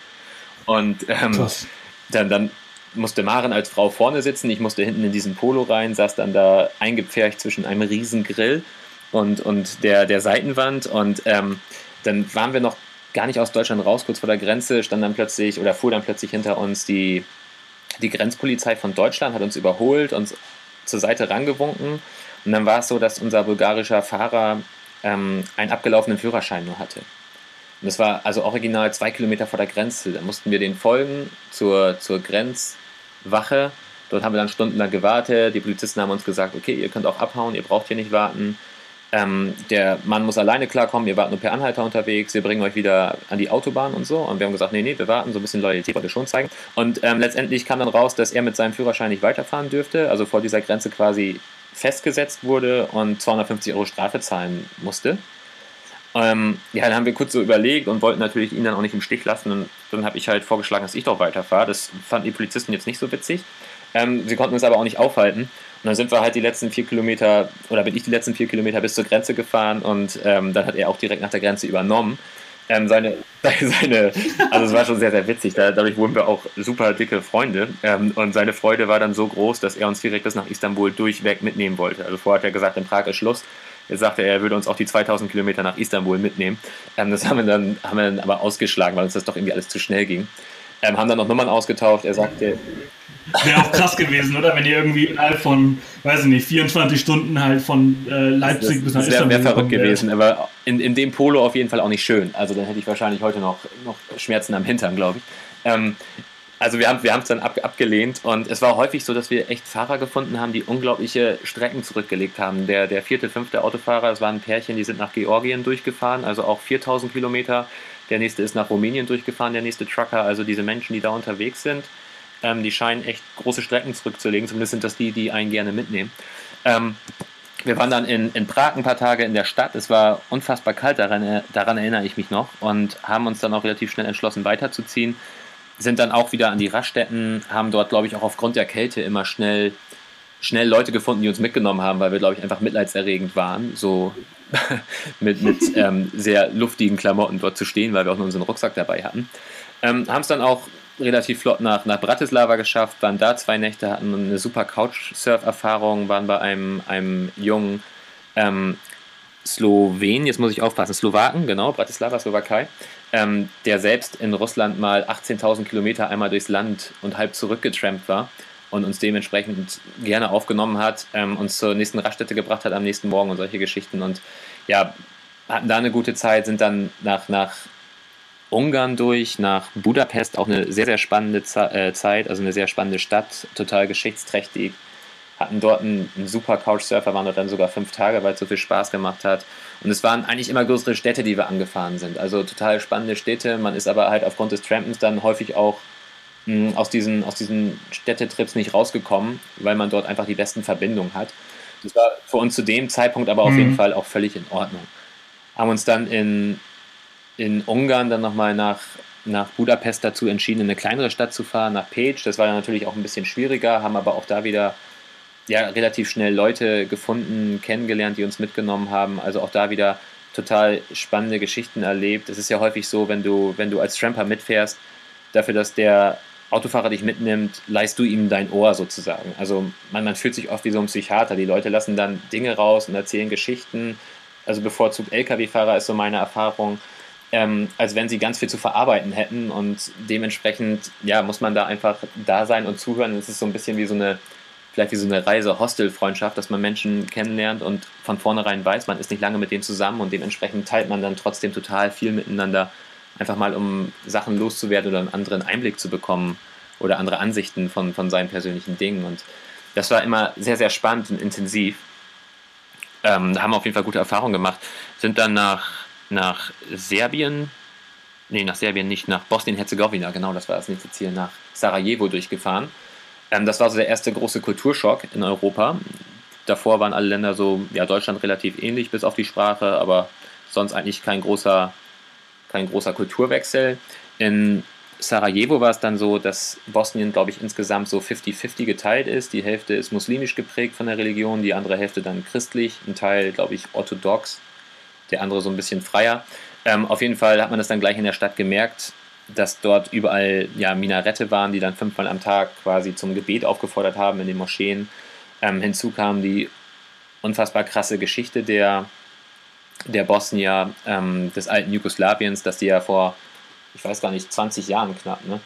Und ähm, dann, dann musste Maren als Frau vorne sitzen, ich musste hinten in diesen Polo rein, saß dann da eingepfercht zwischen einem riesen Grill und, und der, der Seitenwand und ähm, dann waren wir noch gar nicht aus Deutschland raus, kurz vor der Grenze stand dann plötzlich oder fuhr dann plötzlich hinter uns die, die Grenzpolizei von Deutschland, hat uns überholt, uns zur Seite rangewunken und dann war es so, dass unser bulgarischer Fahrer ähm, einen abgelaufenen Führerschein nur hatte. Und das war also original zwei Kilometer vor der Grenze. Da mussten wir den folgen zur, zur Grenzwache Dort haben wir dann stundenlang gewartet. Die Polizisten haben uns gesagt, okay, ihr könnt auch abhauen, ihr braucht hier nicht warten. Ähm, der Mann muss alleine klarkommen, ihr wart nur per Anhalter unterwegs, wir bringen euch wieder an die Autobahn und so. Und wir haben gesagt, nee, nee, wir warten, so ein bisschen Loyalität wollte schon zeigen. Und ähm, letztendlich kam dann raus, dass er mit seinem Führerschein nicht weiterfahren dürfte, also vor dieser Grenze quasi festgesetzt wurde und 250 Euro Strafe zahlen musste. Ähm, ja, dann haben wir kurz so überlegt und wollten natürlich ihn dann auch nicht im Stich lassen. Und dann habe ich halt vorgeschlagen, dass ich doch weiterfahre. Das fanden die Polizisten jetzt nicht so witzig. Ähm, sie konnten uns aber auch nicht aufhalten. Und dann sind wir halt die letzten vier Kilometer, oder bin ich die letzten vier Kilometer bis zur Grenze gefahren und ähm, dann hat er auch direkt nach der Grenze übernommen. Ähm, seine, <laughs> seine, also es war schon sehr, sehr witzig. dadurch wurden wir auch super dicke Freunde. Ähm, und seine Freude war dann so groß, dass er uns direkt bis nach Istanbul durchweg mitnehmen wollte. Also vorher hat er gesagt, in Prag ist Schluss. Jetzt sagte er, er würde uns auch die 2000 Kilometer nach Istanbul mitnehmen. Ähm, das haben wir, dann, haben wir dann aber ausgeschlagen, weil uns das doch irgendwie alles zu schnell ging. Ähm, haben dann noch Nummern ausgetauscht. Er sagte, Wäre auch krass gewesen, oder? Wenn ihr irgendwie innerhalb von, weiß ich nicht, 24 Stunden halt von äh, Leipzig das, bis nach Das wäre wär verrückt gewesen, aber in, in dem Polo auf jeden Fall auch nicht schön. Also dann hätte ich wahrscheinlich heute noch, noch Schmerzen am Hintern, glaube ich. Ähm, also wir haben wir es dann ab, abgelehnt und es war häufig so, dass wir echt Fahrer gefunden haben, die unglaubliche Strecken zurückgelegt haben. Der, der vierte, fünfte Autofahrer, das waren ein Pärchen, die sind nach Georgien durchgefahren, also auch 4000 Kilometer. Der nächste ist nach Rumänien durchgefahren, der nächste Trucker. Also diese Menschen, die da unterwegs sind, ähm, die scheinen echt große Strecken zurückzulegen. Zumindest sind das die, die einen gerne mitnehmen. Ähm, wir waren dann in, in Prag ein paar Tage in der Stadt. Es war unfassbar kalt, daran, daran erinnere ich mich noch. Und haben uns dann auch relativ schnell entschlossen, weiterzuziehen. Sind dann auch wieder an die Raststätten, haben dort, glaube ich, auch aufgrund der Kälte immer schnell, schnell Leute gefunden, die uns mitgenommen haben, weil wir, glaube ich, einfach mitleidserregend waren, so <laughs> mit, mit <laughs> ähm, sehr luftigen Klamotten dort zu stehen, weil wir auch nur unseren Rucksack dabei hatten. Ähm, haben es dann auch relativ flott nach, nach Bratislava geschafft, waren da zwei Nächte, hatten eine super Couchsurf-Erfahrung, waren bei einem, einem jungen ähm, Slowen, jetzt muss ich aufpassen, Slowaken, genau, Bratislava, Slowakei, ähm, der selbst in Russland mal 18.000 Kilometer einmal durchs Land und halb zurückgetrampt war und uns dementsprechend gerne aufgenommen hat, ähm, uns zur nächsten Raststätte gebracht hat am nächsten Morgen und solche Geschichten. Und ja, hatten da eine gute Zeit, sind dann nach, nach Ungarn durch, nach Budapest, auch eine sehr, sehr spannende äh, Zeit, also eine sehr spannende Stadt, total geschichtsträchtig. Hatten dort einen, einen super Couchsurfer, waren dort dann sogar fünf Tage, weil es so viel Spaß gemacht hat. Und es waren eigentlich immer größere Städte, die wir angefahren sind. Also total spannende Städte. Man ist aber halt aufgrund des Trampens dann häufig auch mh, hm, aus, diesen, aus diesen Städtetrips nicht rausgekommen, weil man dort einfach die besten Verbindungen hat. Das war für uns zu dem Zeitpunkt aber auf mhm. jeden Fall auch völlig in Ordnung. Haben uns dann in in Ungarn dann nochmal nach, nach Budapest dazu entschieden, in eine kleinere Stadt zu fahren, nach Page. Das war dann natürlich auch ein bisschen schwieriger, haben aber auch da wieder ja, relativ schnell Leute gefunden, kennengelernt, die uns mitgenommen haben. Also auch da wieder total spannende Geschichten erlebt. Es ist ja häufig so, wenn du, wenn du als Tramper mitfährst, dafür, dass der Autofahrer dich mitnimmt, leist du ihm dein Ohr sozusagen. Also man, man fühlt sich oft wie so ein Psychiater. Die Leute lassen dann Dinge raus und erzählen Geschichten. Also bevorzugt Lkw-Fahrer ist so meine Erfahrung ähm, als wenn sie ganz viel zu verarbeiten hätten und dementsprechend ja, muss man da einfach da sein und zuhören. Es ist so ein bisschen wie so eine, vielleicht wie so eine Reise-Hostel-Freundschaft, dass man Menschen kennenlernt und von vornherein weiß, man ist nicht lange mit denen zusammen und dementsprechend teilt man dann trotzdem total viel miteinander, einfach mal um Sachen loszuwerden oder einen anderen Einblick zu bekommen oder andere Ansichten von, von seinen persönlichen Dingen. Und das war immer sehr, sehr spannend und intensiv. Ähm, da haben wir auf jeden Fall gute Erfahrungen gemacht. Sind dann nach nach Serbien, nee, nach Serbien nicht, nach Bosnien-Herzegowina, genau, das war das nächste Ziel, nach Sarajevo durchgefahren. Ähm, das war so der erste große Kulturschock in Europa. Davor waren alle Länder so, ja, Deutschland relativ ähnlich, bis auf die Sprache, aber sonst eigentlich kein großer, kein großer Kulturwechsel. In Sarajevo war es dann so, dass Bosnien, glaube ich, insgesamt so 50-50 geteilt ist. Die Hälfte ist muslimisch geprägt von der Religion, die andere Hälfte dann christlich, ein Teil, glaube ich, orthodox der andere so ein bisschen freier. Ähm, auf jeden Fall hat man das dann gleich in der Stadt gemerkt, dass dort überall ja, Minarette waren, die dann fünfmal am Tag quasi zum Gebet aufgefordert haben in den Moscheen. Ähm, hinzu kam die unfassbar krasse Geschichte der, der Bosnier, ähm, des alten Jugoslawiens, dass die ja vor, ich weiß gar nicht, 20 Jahren knapp, ne?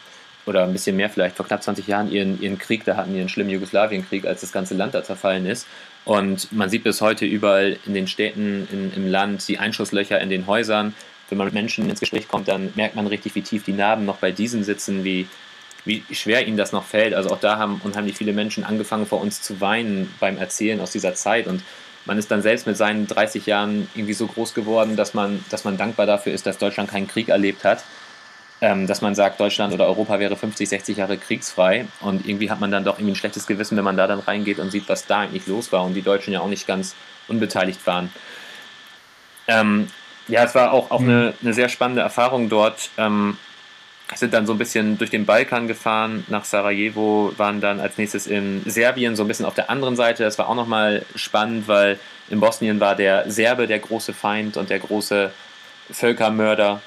Oder ein bisschen mehr vielleicht, vor knapp 20 Jahren ihren, ihren Krieg da hatten, ihren schlimmen Jugoslawienkrieg, als das ganze Land da zerfallen ist. Und man sieht bis heute überall in den Städten, in, im Land, die Einschusslöcher in den Häusern. Wenn man mit Menschen ins Gespräch kommt, dann merkt man richtig, wie tief die Narben noch bei diesen sitzen, wie, wie schwer ihnen das noch fällt. Also auch da haben unheimlich viele Menschen angefangen vor uns zu weinen beim Erzählen aus dieser Zeit und man ist dann selbst mit seinen 30 Jahren irgendwie so groß geworden, dass man, dass man dankbar dafür ist, dass Deutschland keinen Krieg erlebt hat. Ähm, dass man sagt, Deutschland oder Europa wäre 50, 60 Jahre kriegsfrei. Und irgendwie hat man dann doch irgendwie ein schlechtes Gewissen, wenn man da dann reingeht und sieht, was da eigentlich los war und die Deutschen ja auch nicht ganz unbeteiligt waren. Ähm, ja, es war auch, auch eine, eine sehr spannende Erfahrung dort. Ähm, sind dann so ein bisschen durch den Balkan gefahren, nach Sarajevo, waren dann als nächstes in Serbien, so ein bisschen auf der anderen Seite. Das war auch nochmal spannend, weil in Bosnien war der Serbe der große Feind und der große Völkermörder.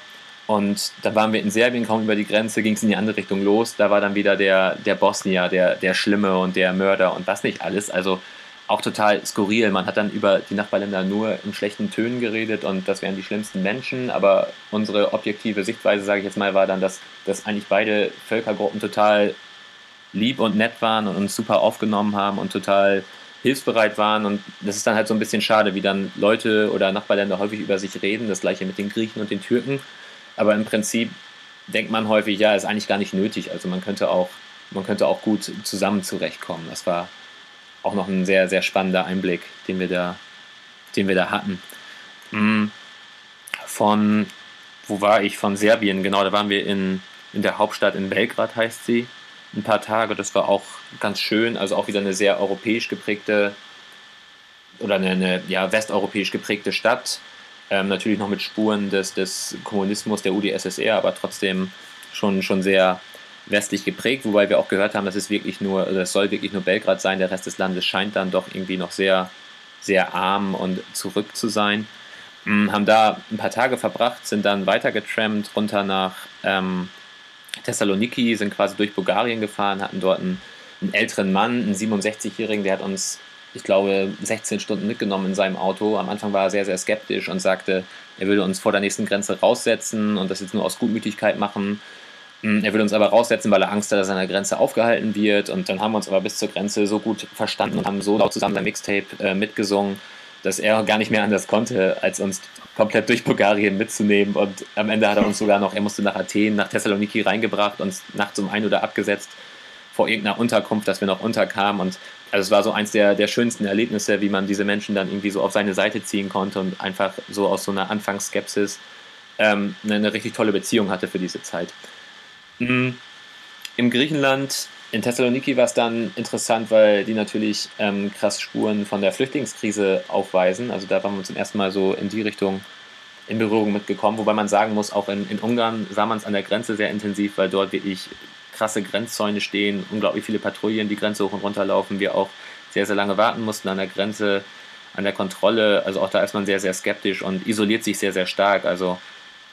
Und da waren wir in Serbien, kaum über die Grenze, ging es in die andere Richtung los. Da war dann wieder der, der Bosnier, der, der Schlimme und der Mörder und was nicht alles. Also auch total skurril. Man hat dann über die Nachbarländer nur in schlechten Tönen geredet und das wären die schlimmsten Menschen, aber unsere objektive Sichtweise, sage ich jetzt mal, war dann, dass, dass eigentlich beide Völkergruppen total lieb und nett waren und uns super aufgenommen haben und total hilfsbereit waren und das ist dann halt so ein bisschen schade, wie dann Leute oder Nachbarländer häufig über sich reden, das gleiche mit den Griechen und den Türken, aber im Prinzip denkt man häufig, ja, ist eigentlich gar nicht nötig, also man könnte auch, man könnte auch gut zusammen zurechtkommen. Das war auch noch ein sehr, sehr spannender Einblick, den wir da, den wir da hatten. Mm, von, wo war ich? Von Serbien, genau, da waren wir in, in der Hauptstadt in Belgrad, heißt sie, ein paar Tage. Das war auch ganz schön, also auch wieder eine sehr europäisch geprägte oder eine, eine ja, westeuropäisch geprägte Stadt. Ähm, natürlich noch mit Spuren des, des Kommunismus, der UdSSR, aber trotzdem schon, schon sehr westlich geprägt, wobei wir auch gehört haben, dass es wirklich nur, oder es soll wirklich nur Belgrad sein, der Rest des Landes scheint dann doch irgendwie noch sehr, sehr arm und zurück zu sein. Hm, haben da ein paar Tage verbracht, sind dann weitergetrampt runter nach ähm, Thessaloniki, sind quasi durch Bulgarien gefahren, hatten dort einen, einen älteren Mann, einen 67-Jährigen, der hat uns, ich glaube, 16 Stunden mitgenommen in seinem Auto. Am Anfang war er sehr, sehr skeptisch und sagte, er würde uns vor der nächsten Grenze raussetzen und das jetzt nur aus Gutmütigkeit machen. Hm, er will uns aber raussetzen, weil er Angst hat, dass er an der Grenze aufgehalten wird. Und dann haben wir uns aber bis zur Grenze so gut verstanden und haben so laut zusammen sein Mixtape äh, mitgesungen, dass er gar nicht mehr anders konnte, als uns komplett durch Bulgarien mitzunehmen. Und am Ende hat er uns sogar noch, er musste nach Athen, nach Thessaloniki reingebracht, uns nachts um ein oder abgesetzt vor irgendeiner Unterkunft, dass wir noch unterkamen. Und also es war so eins der, der schönsten Erlebnisse, wie man diese Menschen dann irgendwie so auf seine Seite ziehen konnte und einfach so aus so einer Anfangsskepsis ähm, eine, eine richtig tolle Beziehung hatte für diese Zeit. Mhm. Im Griechenland, in Thessaloniki war es dann interessant, weil die natürlich ähm, krass Spuren von der Flüchtlingskrise aufweisen. Also da waren wir zum ersten Mal so in die Richtung in Berührung mitgekommen. Wobei man sagen muss, auch in, in Ungarn sah man es an der Grenze sehr intensiv, weil dort wirklich krasse Grenzzäune stehen, unglaublich viele Patrouillen die Grenze hoch und runter laufen. Wir auch sehr, sehr lange warten mussten an der Grenze, an der Kontrolle. Also auch da ist man sehr, sehr skeptisch und isoliert sich sehr, sehr stark. Also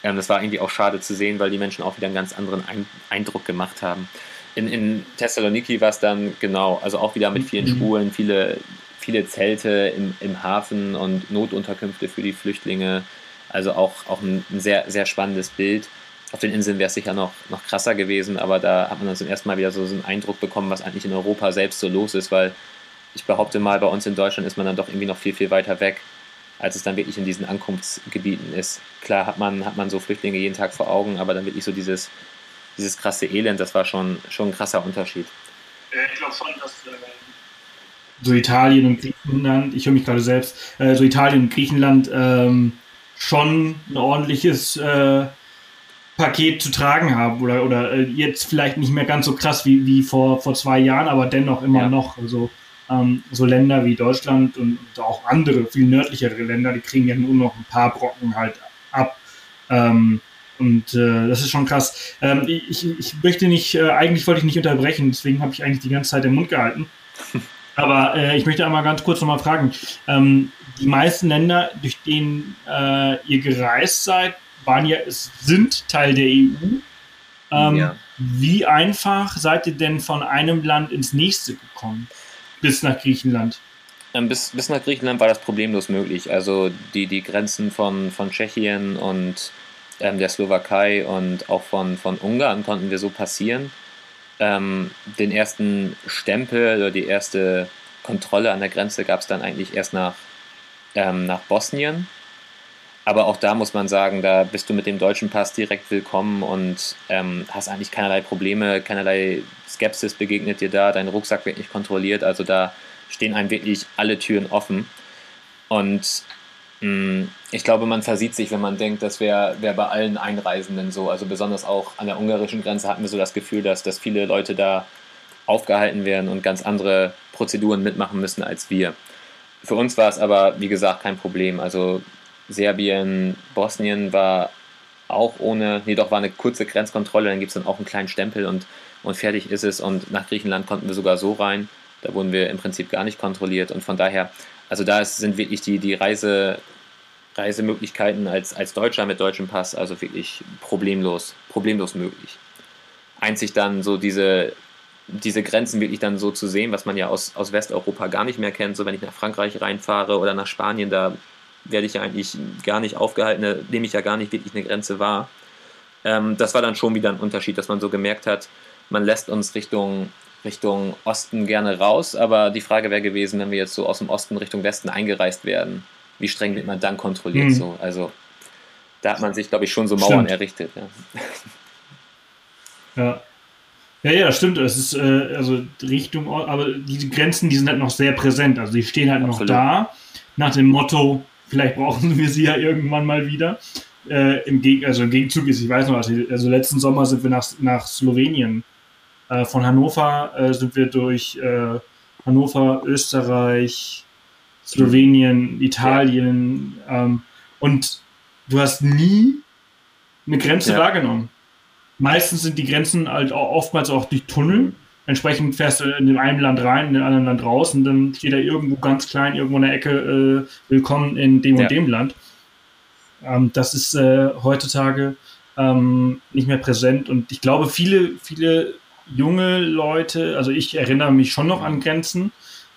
ähm, das war irgendwie auch schade zu sehen, weil die Menschen auch wieder einen ganz anderen Ein Eindruck gemacht haben. In, in Thessaloniki war es dann genau, also auch wieder mit vielen mhm. Spulen, viele, viele Zelte im, im Hafen und Notunterkünfte für die Flüchtlinge. Also auch, auch ein sehr, sehr spannendes Bild. Auf den Inseln wäre es sicher noch, noch krasser gewesen, aber da hat man dann zum ersten Mal wieder so, so einen Eindruck bekommen, was eigentlich in Europa selbst so los ist, weil ich behaupte mal, bei uns in Deutschland ist man dann doch irgendwie noch viel, viel weiter weg als es dann wirklich in diesen Ankunftsgebieten ist. Klar hat man, hat man so Flüchtlinge jeden Tag vor Augen, aber dann wirklich so dieses, dieses krasse Elend, das war schon, schon ein krasser Unterschied. Ich glaube schon, dass äh, so Italien und Griechenland, ich höre mich gerade selbst, äh, so Italien und Griechenland ähm, schon ein ordentliches äh, Paket zu tragen haben oder, oder äh, jetzt vielleicht nicht mehr ganz so krass wie, wie vor, vor zwei Jahren, aber dennoch immer ja. noch. Also ähm, so Länder wie Deutschland und, und, auch andere, viel nördlichere Länder, die kriegen ja nur noch ein paar Brocken halt ab. Ähm, und äh, das ist schon krass. Ähm, ich, ich möchte nicht, äh, eigentlich wollte ich nicht unterbrechen, deswegen habe ich eigentlich die ganze Zeit den Mund gehalten. <laughs> Aber äh, ich möchte einmal ganz kurz nochmal fragen. Ähm, die meisten Länder, durch denen äh, ihr gereist seid, waren ja, sind Teil der EU. Ähm, ja. Wie einfach seid ihr denn von einem Land ins nächste gekommen? bis nach Griechenland? Ähm, bis, bis nach Griechenland war das problemlos möglich. Also die, die Grenzen von, von Tschechien und ähm, der Slowakei und auch von, von Ungarn konnten wir so passieren. Ähm, den ersten Stempel oder die erste Kontrolle an der Grenze gab es dann eigentlich erst nach, ähm, nach Bosnien. Aber auch da muss man sagen, da bist du mit dem deutschen Pass direkt willkommen und ähm, hast eigentlich keinerlei Probleme, keinerlei Skepsis begegnet dir da, dein Rucksack wird nicht kontrolliert, also da stehen einem wirklich alle Türen offen. Und mh, mm, ich glaube, man versieht sich, wenn man denkt, das wäre wär bei allen Einreisenden so. Also besonders auch an der ungarischen Grenze hatten wir so das Gefühl, dass, dass viele Leute da aufgehalten werden und ganz andere Prozeduren mitmachen müssen als wir. Für uns war es aber, wie gesagt, kein Problem. Also Serbien, Bosnien war auch ohne, nee, doch war eine kurze Grenzkontrolle, dann gibt es dann auch einen kleinen Stempel und, und fertig ist es. Und nach Griechenland konnten wir sogar so rein. Da wurden wir im Prinzip gar nicht kontrolliert. Und von daher, also da ist, sind wirklich die, die Reise, Reisemöglichkeiten als, als Deutscher mit deutschem Pass also wirklich problemlos, problemlos möglich. Einzig dann so diese, diese Grenzen wirklich dann so zu sehen, was man ja aus, aus Westeuropa gar nicht mehr kennt. So wenn ich nach Frankreich reinfahre oder nach Spanien, da werde ich ja eigentlich gar nicht aufgehalten, nehme ich ja gar nicht wirklich eine Grenze wahr. Ähm, das war dann schon wieder ein Unterschied, dass man so gemerkt hat, man lässt uns Richtung, Richtung Osten gerne raus, aber die Frage wäre gewesen, wenn wir jetzt so aus dem Osten Richtung Westen eingereist werden, wie streng wird man dann kontrolliert? Mhm. So? Also da hat man sich, glaube ich, schon so Mauern stimmt. errichtet. Ja. ja. Ja, ja, stimmt. Es ist äh, also Richtung, aber die Grenzen, die sind halt noch sehr präsent. Also die stehen halt Absolut. noch da nach dem Motto, Vielleicht brauchen wir sie ja irgendwann mal wieder. Äh, im, Geg also im Gegenzug ist, ich weiß noch, also letzten Sommer sind wir nach, nach Slowenien. Äh, von Hannover äh, sind wir durch äh, Hannover, Österreich, Slowenien, Italien ähm, und du hast nie eine Grenze ja. wahrgenommen. Meistens sind die Grenzen halt auch oftmals auch durch Tunnel Entsprechend fährst du in dem einen Land rein, in dem anderen Land raus und dann steht da irgendwo ganz klein, irgendwo in der Ecke, äh, willkommen in dem ja. und dem Land. Ähm, das ist äh, heutzutage ähm, nicht mehr präsent und ich glaube, viele, viele junge Leute, also ich erinnere mich schon noch an Grenzen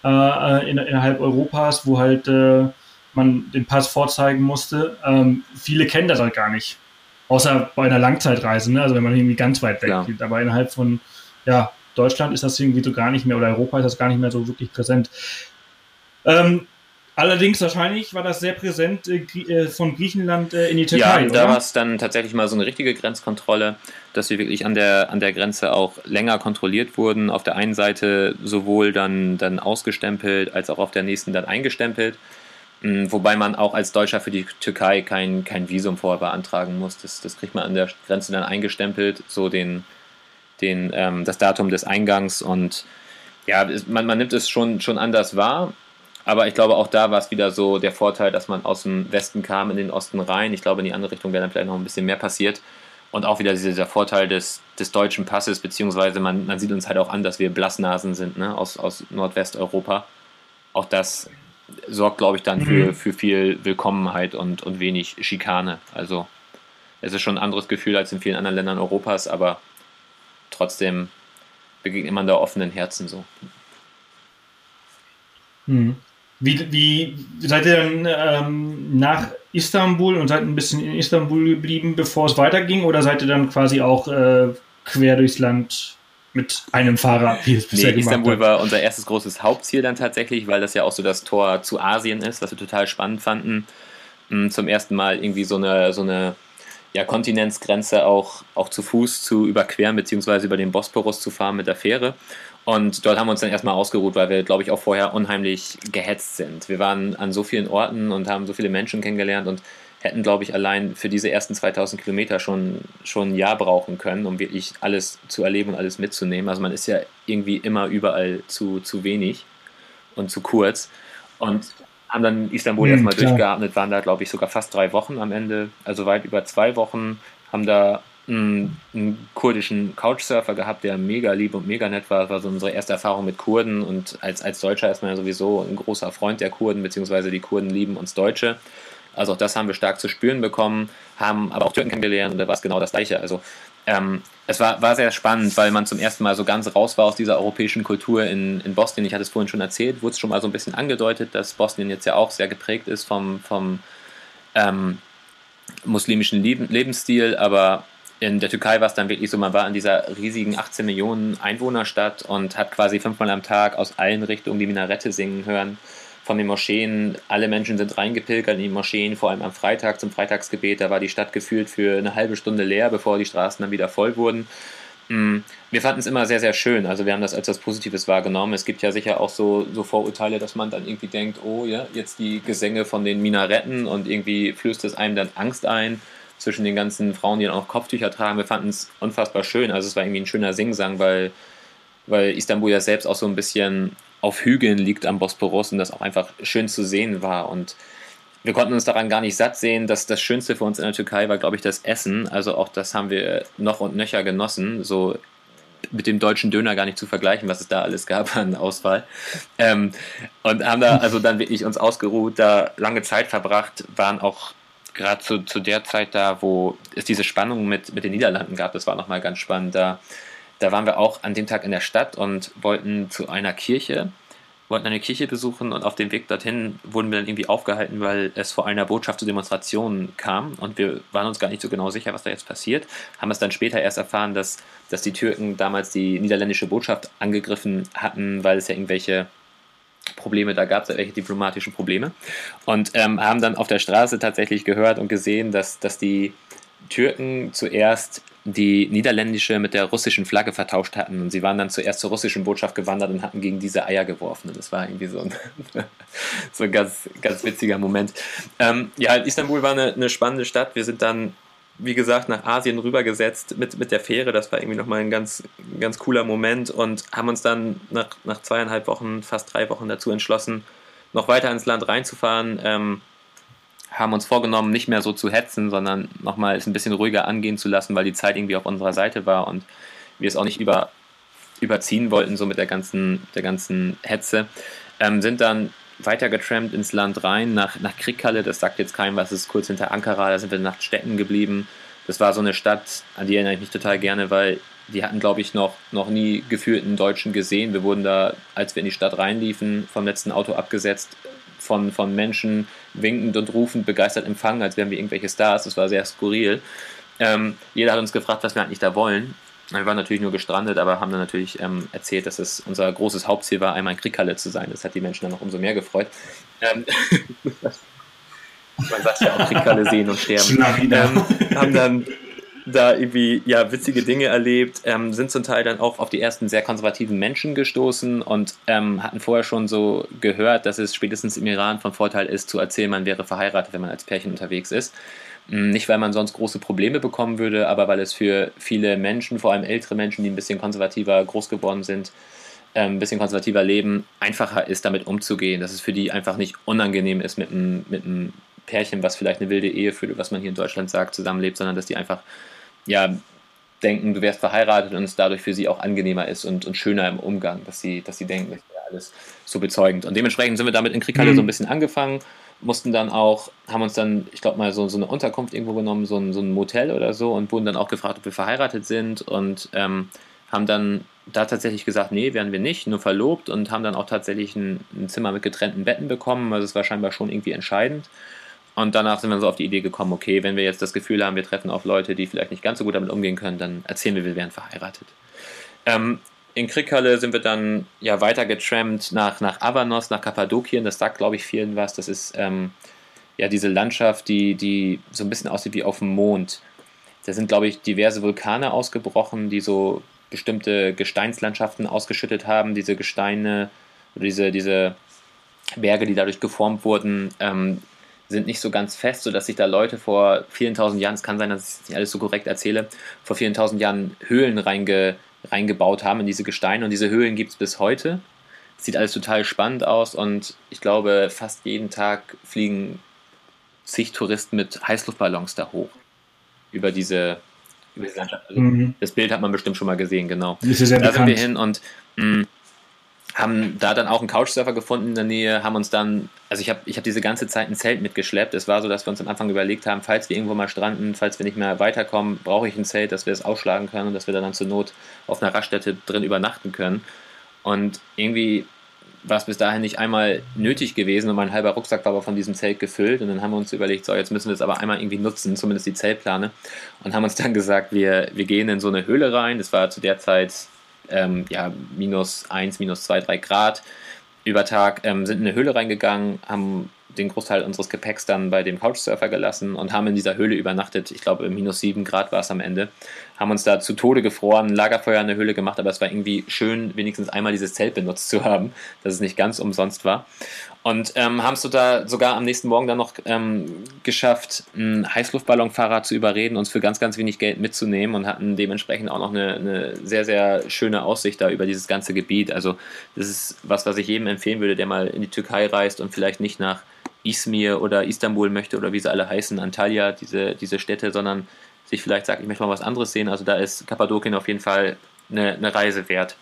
äh, äh in, innerhalb Europas, wo halt äh, man den Pass vorzeigen musste. Ähm, viele kennen das halt gar nicht. Außer bei einer Langzeitreise, ne? also wenn man irgendwie ganz weit weg ja. geht. Aber innerhalb von ja, Deutschland ist das irgendwie so gar nicht mehr oder Europa ist das gar nicht mehr so wirklich präsent. Ähm, allerdings wahrscheinlich war das sehr präsent äh, äh von Griechenland äh, in die Türkei. Ja, da war es dann tatsächlich mal so eine richtige Grenzkontrolle, dass wir wirklich an der, an der Grenze auch länger kontrolliert wurden. Auf der einen Seite sowohl dann, dann ausgestempelt als auch auf der nächsten dann eingestempelt. Hm, wobei man auch als Deutscher für die Türkei kein, kein Visum vorher beantragen muss. Das, das kriegt man an der Grenze dann eingestempelt, so den, den, ähm, das Datum des Eingangs und ja, man, man nimmt es schon, schon anders wahr. Aber ich glaube, auch da war es wieder so der Vorteil, dass man aus dem Westen kam in den Osten rein. Ich glaube, in die andere Richtung wäre dann vielleicht noch ein bisschen mehr passiert. Und auch wieder dieser Vorteil des, des deutschen Passes, beziehungsweise man, man sieht uns halt auch an, dass wir Blassnasen sind, ne, aus, aus Nordwesteuropa. Auch das sorgt, glaube ich, dann für, mhm. für viel Willkommenheit und, und wenig Schikane. Also es ist schon ein anderes Gefühl als in vielen anderen Ländern Europas, aber trotzdem begegnet man da offenen Herzen so. Hm. Wie, wie seid ihr dann ähm, nach Istanbul und seid ein bisschen in Istanbul geblieben, bevor es weiterging, oder seid ihr dann quasi auch äh, quer durchs Land mit einem Fahrer, wie es bisher nee, Istanbul hat? war unser erstes großes Hauptziel dann tatsächlich, weil das ja auch so das Tor zu Asien ist, was wir total spannend fanden. Hm, zum ersten Mal irgendwie so eine, so eine ja, Kontinentsgrenze auch, auch zu Fuß zu überqueren, beziehungsweise über den Bosporus zu fahren mit der Fähre. Und dort haben wir uns dann erstmal ausgeruht, weil wir, glaube ich, auch vorher unheimlich gehetzt sind. Wir waren an so vielen Orten und haben so viele Menschen kennengelernt und hätten, glaube ich, allein für diese ersten 2000 Kilometer schon, schon ein Jahr brauchen können, um wirklich alles zu erleben und alles mitzunehmen. Also man ist ja irgendwie immer überall zu, zu wenig und zu kurz. Und haben dann Istanbul mhm, erstmal klar. durchgeatmet, waren da, glaube ich, sogar fast drei Wochen am Ende, also weit über zwei Wochen, haben da einen, einen, kurdischen Couchsurfer gehabt, der mega lieb und mega nett war. Das war so unsere erste Erfahrung mit Kurden und als, als Deutscher ist man ja sowieso ein großer Freund der Kurden, beziehungsweise die Kurden lieben uns Deutsche. Also auch das haben wir stark zu spüren bekommen, haben aber auch Türken kennengelernt und da war es genau das Gleiche. Also ähm, es war, war sehr spannend, weil man zum ersten Mal so ganz raus war aus dieser europäischen Kultur in, in Bosnien. Ich hatte es vorhin schon erzählt, wurde es schon mal so ein bisschen angedeutet, dass Bosnien jetzt ja auch sehr geprägt ist vom, vom ähm, muslimischen Leben, Lebensstil, aber in der Türkei war es dann wirklich so, man war in dieser riesigen 18 Millionen Einwohnerstadt und hat quasi fünfmal am Tag aus allen Richtungen die Minarette singen hören von den Moscheen. Alle Menschen sind reingepilgert in die Moscheen, vor allem am Freitag zum Freitagsgebet. Da war die Stadt gefühlt für eine halbe Stunde leer, bevor die Straßen dann wieder voll wurden. Mm, wir fanden es immer sehr, sehr schön. Also wir haben das als was Positives wahrgenommen. Es gibt ja sicher auch so, so Vorurteile, dass man dann irgendwie denkt, oh ja, jetzt die Gesänge von den Minaretten und irgendwie flößt es einem dann Angst ein zwischen den ganzen Frauen, die dann auch Kopftücher tragen. Wir fanden es unfassbar schön. Also es war irgendwie ein schöner Singsang, weil, weil Istanbul ja selbst auch so ein bisschen auf Hügeln liegt am Bosporus und das auch einfach schön zu sehen war. Und wir konnten uns daran gar nicht satt sehen, dass das Schönste für uns in der Türkei war, glaube ich, das Essen. Also auch das haben wir noch und nöcher genossen. So mit dem deutschen Döner gar nicht zu vergleichen, was es da alles gab an Auswahl. Ähm, und haben da also dann wirklich uns ausgeruht, da lange Zeit verbracht, waren auch gerade zu, zu der Zeit da, wo es diese Spannung mit, mit den Niederlanden gab, das war nochmal ganz spannend. Da, da waren wir auch an dem Tag in der Stadt und wollten zu einer Kirche wollten eine Kirche besuchen und auf dem Weg dorthin wurden wir dann irgendwie aufgehalten, weil es vor einer Botschaft zu Demonstrationen kam und wir waren uns gar nicht so genau sicher, was da jetzt passiert. Haben es dann später erst erfahren, dass, dass die Türken damals die niederländische Botschaft angegriffen hatten, weil es ja irgendwelche Probleme da gab, es welche diplomatische Probleme. Und ähm, haben dann auf der Straße tatsächlich gehört und gesehen, dass, dass die Türken zuerst die niederländische mit der russischen Flagge vertauscht hatten und sie waren dann zuerst zur russischen Botschaft gewandert und hatten gegen diese Eier geworfen und das war irgendwie so ein, <laughs> so ein ganz, ganz witziger Moment. Ähm, ja, Istanbul war eine, eine spannende Stadt. Wir sind dann wie gesagt, nach Asien rübergesetzt mit, mit der Fähre. Das war irgendwie nochmal ein ganz, ganz cooler Moment und haben uns dann nach, nach zweieinhalb Wochen, fast drei Wochen dazu entschlossen, noch weiter ins Land reinzufahren. Ähm, haben uns vorgenommen, nicht mehr so zu hetzen, sondern nochmal es ein bisschen ruhiger angehen zu lassen, weil die Zeit irgendwie auf unserer Seite war und wir es auch nicht über, überziehen wollten, so mit der ganzen, der ganzen Hetze. Ähm, sind dann weiter getrampt ins Land rein, nach, nach Krikkalle, das sagt jetzt keinem was, ist kurz hinter Ankara, da sind wir nach Städten geblieben. Das war so eine Stadt, an die erinnere ich mich total gerne, weil die hatten, glaube ich, noch, noch nie geführten Deutschen gesehen. Wir wurden da, als wir in die Stadt reinliefen, vom letzten Auto abgesetzt, von, von Menschen winkend und rufend begeistert empfangen, als wären wir irgendwelche Stars. Das war sehr skurril. Ähm, jeder hat uns gefragt, was wir eigentlich da wollen. Wir waren natürlich nur gestrandet, aber haben dann natürlich ähm, erzählt, dass es unser großes Hauptziel war, einmal in Krieghalle zu sein. Das hat die Menschen dann noch umso mehr gefreut. Ähm, <laughs> man sagt ja auch Krieghalle sehen und sterben. Ähm, haben dann da irgendwie ja witzige Dinge erlebt, ähm, sind zum Teil dann auch auf die ersten sehr konservativen Menschen gestoßen und ähm, hatten vorher schon so gehört, dass es spätestens im Iran von Vorteil ist, zu erzählen, man wäre verheiratet, wenn man als Pärchen unterwegs ist. Hm, nicht, weil man sonst große Probleme bekommen würde, aber weil es für viele Menschen, vor allem ältere Menschen, die ein bisschen konservativer groß geworden sind, ähm, ein bisschen konservativer leben, einfacher ist, damit umzugehen. Dass es für die einfach nicht unangenehm ist, mit einem, mit einem Pärchen, was vielleicht eine wilde Ehe führt, was man hier in Deutschland sagt, zusammenlebt, sondern dass die einfach ja, denken, du wärst verheiratet und es dadurch für sie auch angenehmer ist und, und schöner im Umgang, dass sie, dass sie denken, das wäre alles so bezeugend. Und dementsprechend sind wir damit in Krieghalle mhm. so ein bisschen angefangen mussten dann auch, haben uns dann, ich glaube mal, so, so eine Unterkunft irgendwo genommen, so ein, so ein Motel oder so und wurden dann auch gefragt, ob wir verheiratet sind und ähm, haben dann da tatsächlich gesagt, nee, werden wir nicht, nur verlobt und haben dann auch tatsächlich ein, ein Zimmer mit getrennten Betten bekommen. Also es war scheinbar schon irgendwie entscheidend. Und danach sind wir so auf die Idee gekommen, okay, wenn wir jetzt das Gefühl haben, wir treffen auf Leute, die vielleicht nicht ganz so gut damit umgehen können, dann erzählen wir, wir wären verheiratet. Ähm, in Krieghalle sind wir dann ja weiter getrampt nach, nach Avanos, nach Kappadokien. Das sagt, glaube ich, vielen was. Das ist ähm, ja diese Landschaft, die, die so ein bisschen aussieht wie auf dem Mond. Da sind, glaube ich, diverse Vulkane ausgebrochen, die so bestimmte Gesteinslandschaften ausgeschüttet haben. Diese Gesteine oder diese, diese Berge, die dadurch geformt wurden, ähm, sind nicht so ganz fest, sodass sich da Leute vor vielen tausend Jahren, es kann sein, dass ich nicht alles so korrekt erzähle, vor vielen tausend Jahren Höhlen reinge, reingebaut haben in diese Gesteine und diese Höhlen gibt es bis heute. Sieht alles total spannend aus und ich glaube, fast jeden Tag fliegen zig Touristen mit Heißluftballons da hoch. Über diese, über diese Landschaft. Also mhm. Das Bild hat man bestimmt schon mal gesehen, genau. da bekannt. sind wir hin und mh, mm, haben da dann auch einen Couchsurfer gefunden in der Nähe, haben uns dann, also ich habe ich hab diese ganze Zeit ein Zelt mitgeschleppt. Es war so, dass wir uns am Anfang überlegt haben, falls wir irgendwo mal stranden, falls wir nicht mehr weiterkommen, brauche ich ein Zelt, dass wir es ausschlagen können und dass wir dann zur Not auf einer Raststätte drin übernachten können. Und irgendwie war es bis dahin nicht einmal nötig gewesen und mein halber Rucksack war aber von diesem Zelt gefüllt und dann haben wir uns überlegt, so jetzt müssen wir es aber einmal irgendwie nutzen, zumindest die Zeltplane und haben uns dann gesagt, wir, wir gehen in so eine Höhle rein, das war zu der Zeit ähm, ja, minus 1, minus 2, 3 Grad. über Tag, ähm, sind in eine Höhle reingegangen, haben den Großteil unseres Gepäcks dann bei dem Couchsurfer gelassen und haben in dieser Höhle übernachtet. Ich glaube, minus sieben Grad war es am Ende. Haben uns da zu Tode gefroren, Lagerfeuer in der Höhle gemacht, aber es war irgendwie schön, wenigstens einmal dieses Zelt benutzt zu haben, dass es nicht ganz umsonst war. Und ähm, haben es da sogar am nächsten Morgen dann noch ähm, geschafft, einen Heißluftballonfahrer zu überreden, uns für ganz, ganz wenig Geld mitzunehmen und hatten dementsprechend auch noch eine, eine sehr, sehr schöne Aussicht da über dieses ganze Gebiet. Also das ist was, was ich jedem empfehlen würde, der mal in die Türkei reist und vielleicht nicht nach Izmir oder Istanbul möchte oder wie sie alle heißen, Antalya, diese, diese Städte, sondern sich vielleicht sagt, ich möchte mal was anderes sehen. Also da ist Kappadokien auf jeden Fall eine, eine Reise wert.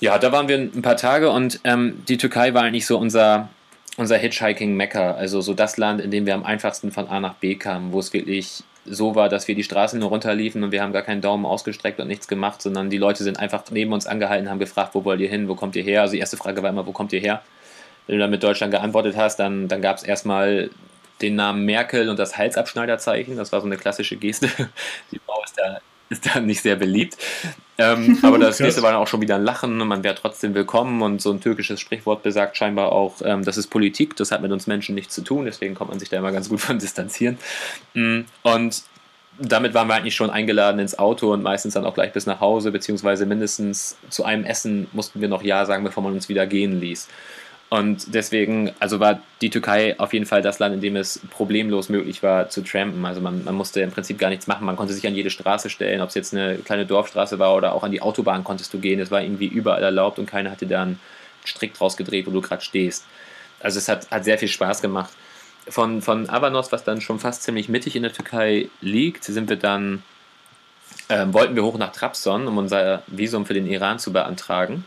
Ja, da waren wir ein paar Tage und ähm, die Türkei war eigentlich so unser, unser Hitchhiking-Mecker, also so das Land, in dem wir am einfachsten von A nach B kamen, wo es wirklich so war, dass wir die Straßen nur runterliefen und wir haben gar keinen Daumen ausgestreckt und nichts gemacht, sondern die Leute sind einfach neben uns angehalten, haben gefragt, wo wollt ihr hin, wo kommt ihr her? Also die erste Frage war immer, wo kommt ihr her? Wenn du dann mit Deutschland geantwortet hast, dann, dann gab es erstmal den Namen Merkel und das Halsabschneiderzeichen. Das war so eine klassische Geste. <laughs> Die Frau ist da ist dann nicht sehr beliebt. Ähm, aber das <laughs> nächste war dann auch schon wieder ein Lachen und man wäre trotzdem willkommen und so ein türkisches Sprichwort besagt scheinbar auch, ähm, das ist Politik, das hat mit uns Menschen nichts zu tun, deswegen kommt man sich da immer ganz gut von distanzieren. Mm, und damit waren wir eigentlich schon eingeladen ins Auto und meistens dann auch gleich bis nach Hause, beziehungsweise mindestens zu einem Essen mussten wir noch Ja sagen, bevor man uns wieder gehen ließ. Und deswegen, also war die Türkei auf jeden Fall das Land, in dem es problemlos möglich war zu trampen. Also man, man musste im Prinzip gar nichts machen. Man konnte sich an jede Straße stellen, ob es jetzt eine kleine Dorfstraße war oder auch an die Autobahn konntest du gehen. Es war irgendwie überall erlaubt und keiner hatte da einen Strick draus gedreht, wo du gerade stehst. Also es hat, hat sehr viel Spaß gemacht. Von, von Avanos, was dann schon fast ziemlich mittig in der Türkei liegt, sind wir dann, äh, wollten wir hoch nach Trabzon, um unser Visum für den Iran zu beantragen.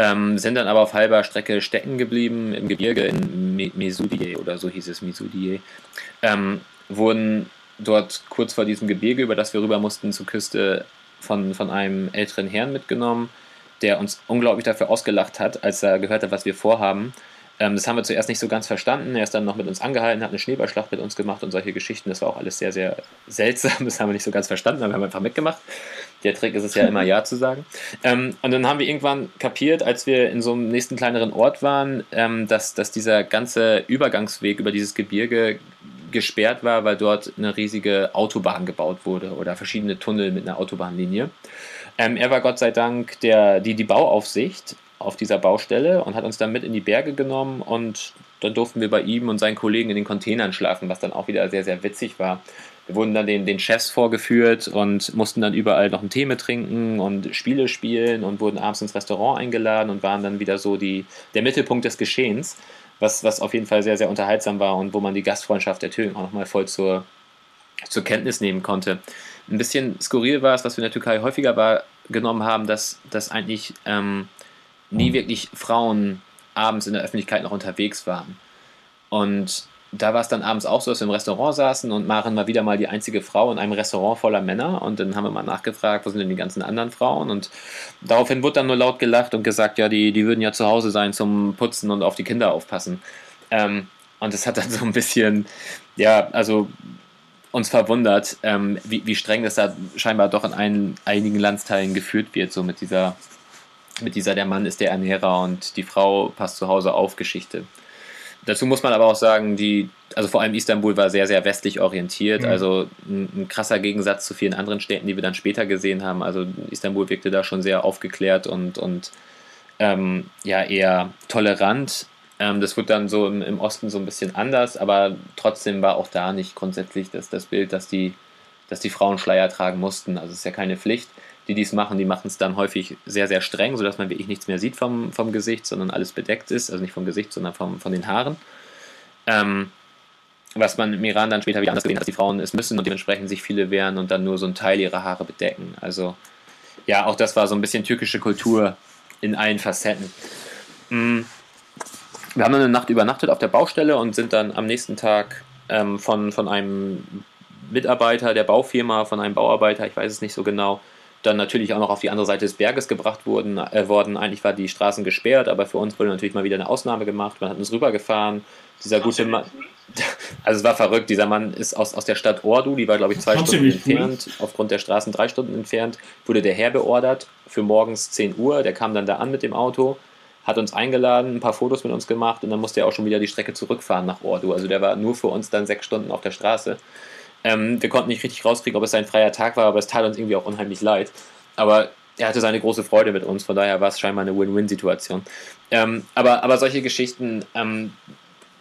Ähm, sind dann aber auf halber Strecke stecken geblieben im Gebirge in Mesudie oder so hieß es Mesudie. Ähm, wurden dort kurz vor diesem Gebirge, über das wir rüber mussten, zur Küste von, von einem älteren Herrn mitgenommen, der uns unglaublich dafür ausgelacht hat, als er gehört hat, was wir vorhaben ähm, das haben wir zuerst nicht so ganz verstanden. Er ist dann noch mit uns angehalten, hat eine Schneeballschlacht mit uns gemacht und solche Geschichten. Das war auch alles sehr, sehr seltsam. <laughs> Das haben wir nicht so ganz verstanden, aber wir haben einfach mitgemacht. Der Trick ist es ja immer <laughs> Ja zu sagen. Ähm, und dann haben wir irgendwann kapiert, als wir in so einem nächsten kleineren Ort waren, ähm, dass, dass dieser ganze Übergangsweg über dieses Gebirge gesperrt war, weil dort eine riesige Autobahn gebaut wurde oder verschiedene Tunnel mit einer Autobahnlinie. Ähm, er war Gott sei Dank der, die, die Bauaufsicht auf dieser Baustelle und hat uns dann mit in die Berge genommen und dann durften wir bei ihm und seinen Kollegen in den Containern schlafen, was dann auch wieder sehr, sehr witzig war. Wir wurden dann den, den Chefs vorgeführt und mussten dann überall noch einen Tee mit trinken und Spiele spielen und wurden abends ins Restaurant eingeladen und waren dann wieder so die, der Mittelpunkt des Geschehens, was, was auf jeden Fall sehr, sehr unterhaltsam war und wo man die Gastfreundschaft der Türken auch nochmal voll zur, zur Kenntnis nehmen konnte. Ein bisschen skurril war es, was wir in der Türkei häufiger wahrgenommen haben, dass, dass eigentlich ähm, nie wirklich Frauen abends in der Öffentlichkeit noch unterwegs waren. Und da war es dann abends auch so, dass wir im Restaurant saßen und Maren war wieder mal die einzige Frau in einem Restaurant voller Männer. Und dann haben wir mal nachgefragt, wo sind denn die ganzen anderen Frauen? Und daraufhin wurde dann nur laut gelacht und gesagt, ja, die, die würden ja zu Hause sein zum Putzen und auf die Kinder aufpassen. Ähm, und das hat dann so ein bisschen, ja, also uns verwundert, ähm, wie, wie streng das da scheinbar doch in ein, einigen Landsteilen geführt wird, so mit dieser mit dieser der Mann ist der Ernährer und die Frau passt zu Hause auf Geschichte. Dazu muss man aber auch sagen, die, also vor allem Istanbul war sehr, sehr westlich orientiert, mhm. also ein, ein, krasser Gegensatz zu vielen anderen Städten, die wir dann später gesehen haben. Also Istanbul wirkte da schon sehr aufgeklärt und, und ähm, ja, eher tolerant. Ähm, das wird dann so im, im, Osten so ein bisschen anders, aber trotzdem war auch da nicht grundsätzlich das, das Bild, dass die, dass die Frauen Schleier tragen mussten. Also es ist ja keine Pflicht die dies machen, die machen es dann häufig sehr, sehr streng, sodass man wirklich nichts mehr sieht vom, vom Gesicht, sondern alles bedeckt ist. Also nicht vom Gesicht, sondern vom, von den Haaren. Ähm, was man im Iran dann später wieder anders gesehen hat, dass die Frauen es müssen und dementsprechend sich viele wehren und dann nur so einen Teil ihrer Haare bedecken. Also ja, auch das war so ein bisschen türkische Kultur in allen Facetten. Mhm. Wir haben eine Nacht übernachtet auf der Baustelle und sind dann am nächsten Tag ähm, von, von einem Mitarbeiter der Baufirma, von einem Bauarbeiter, ich weiß es nicht so genau, dann natürlich auch noch auf die andere Seite des Berges gebracht wurden, äh, worden. Eigentlich war die Straßen gesperrt, aber für uns wurde natürlich mal wieder eine Ausnahme gemacht. Man hat uns rübergefahren. Dieser gute Mann, <laughs> also es war verrückt. Dieser Mann ist aus, aus der Stadt Ordu, die war glaube ich zwei Stunden entfernt, cool. aufgrund der Straßen drei Stunden entfernt, wurde der Herr beordert für morgens 10 Uhr. Der kam dann da an mit dem Auto, hat uns eingeladen, ein paar Fotos mit uns gemacht und dann musste er auch schon wieder die Strecke zurückfahren nach Ordu. Also der war nur für uns dann sechs Stunden auf der Straße. Ähm, wir konnten nicht richtig rauskriegen, ob es sein freier Tag war, aber es tat uns irgendwie auch unheimlich leid. Aber er hatte seine große Freude mit uns, von daher war es scheinbar eine Win-Win-Situation. Ähm, aber, aber solche Geschichten, ähm,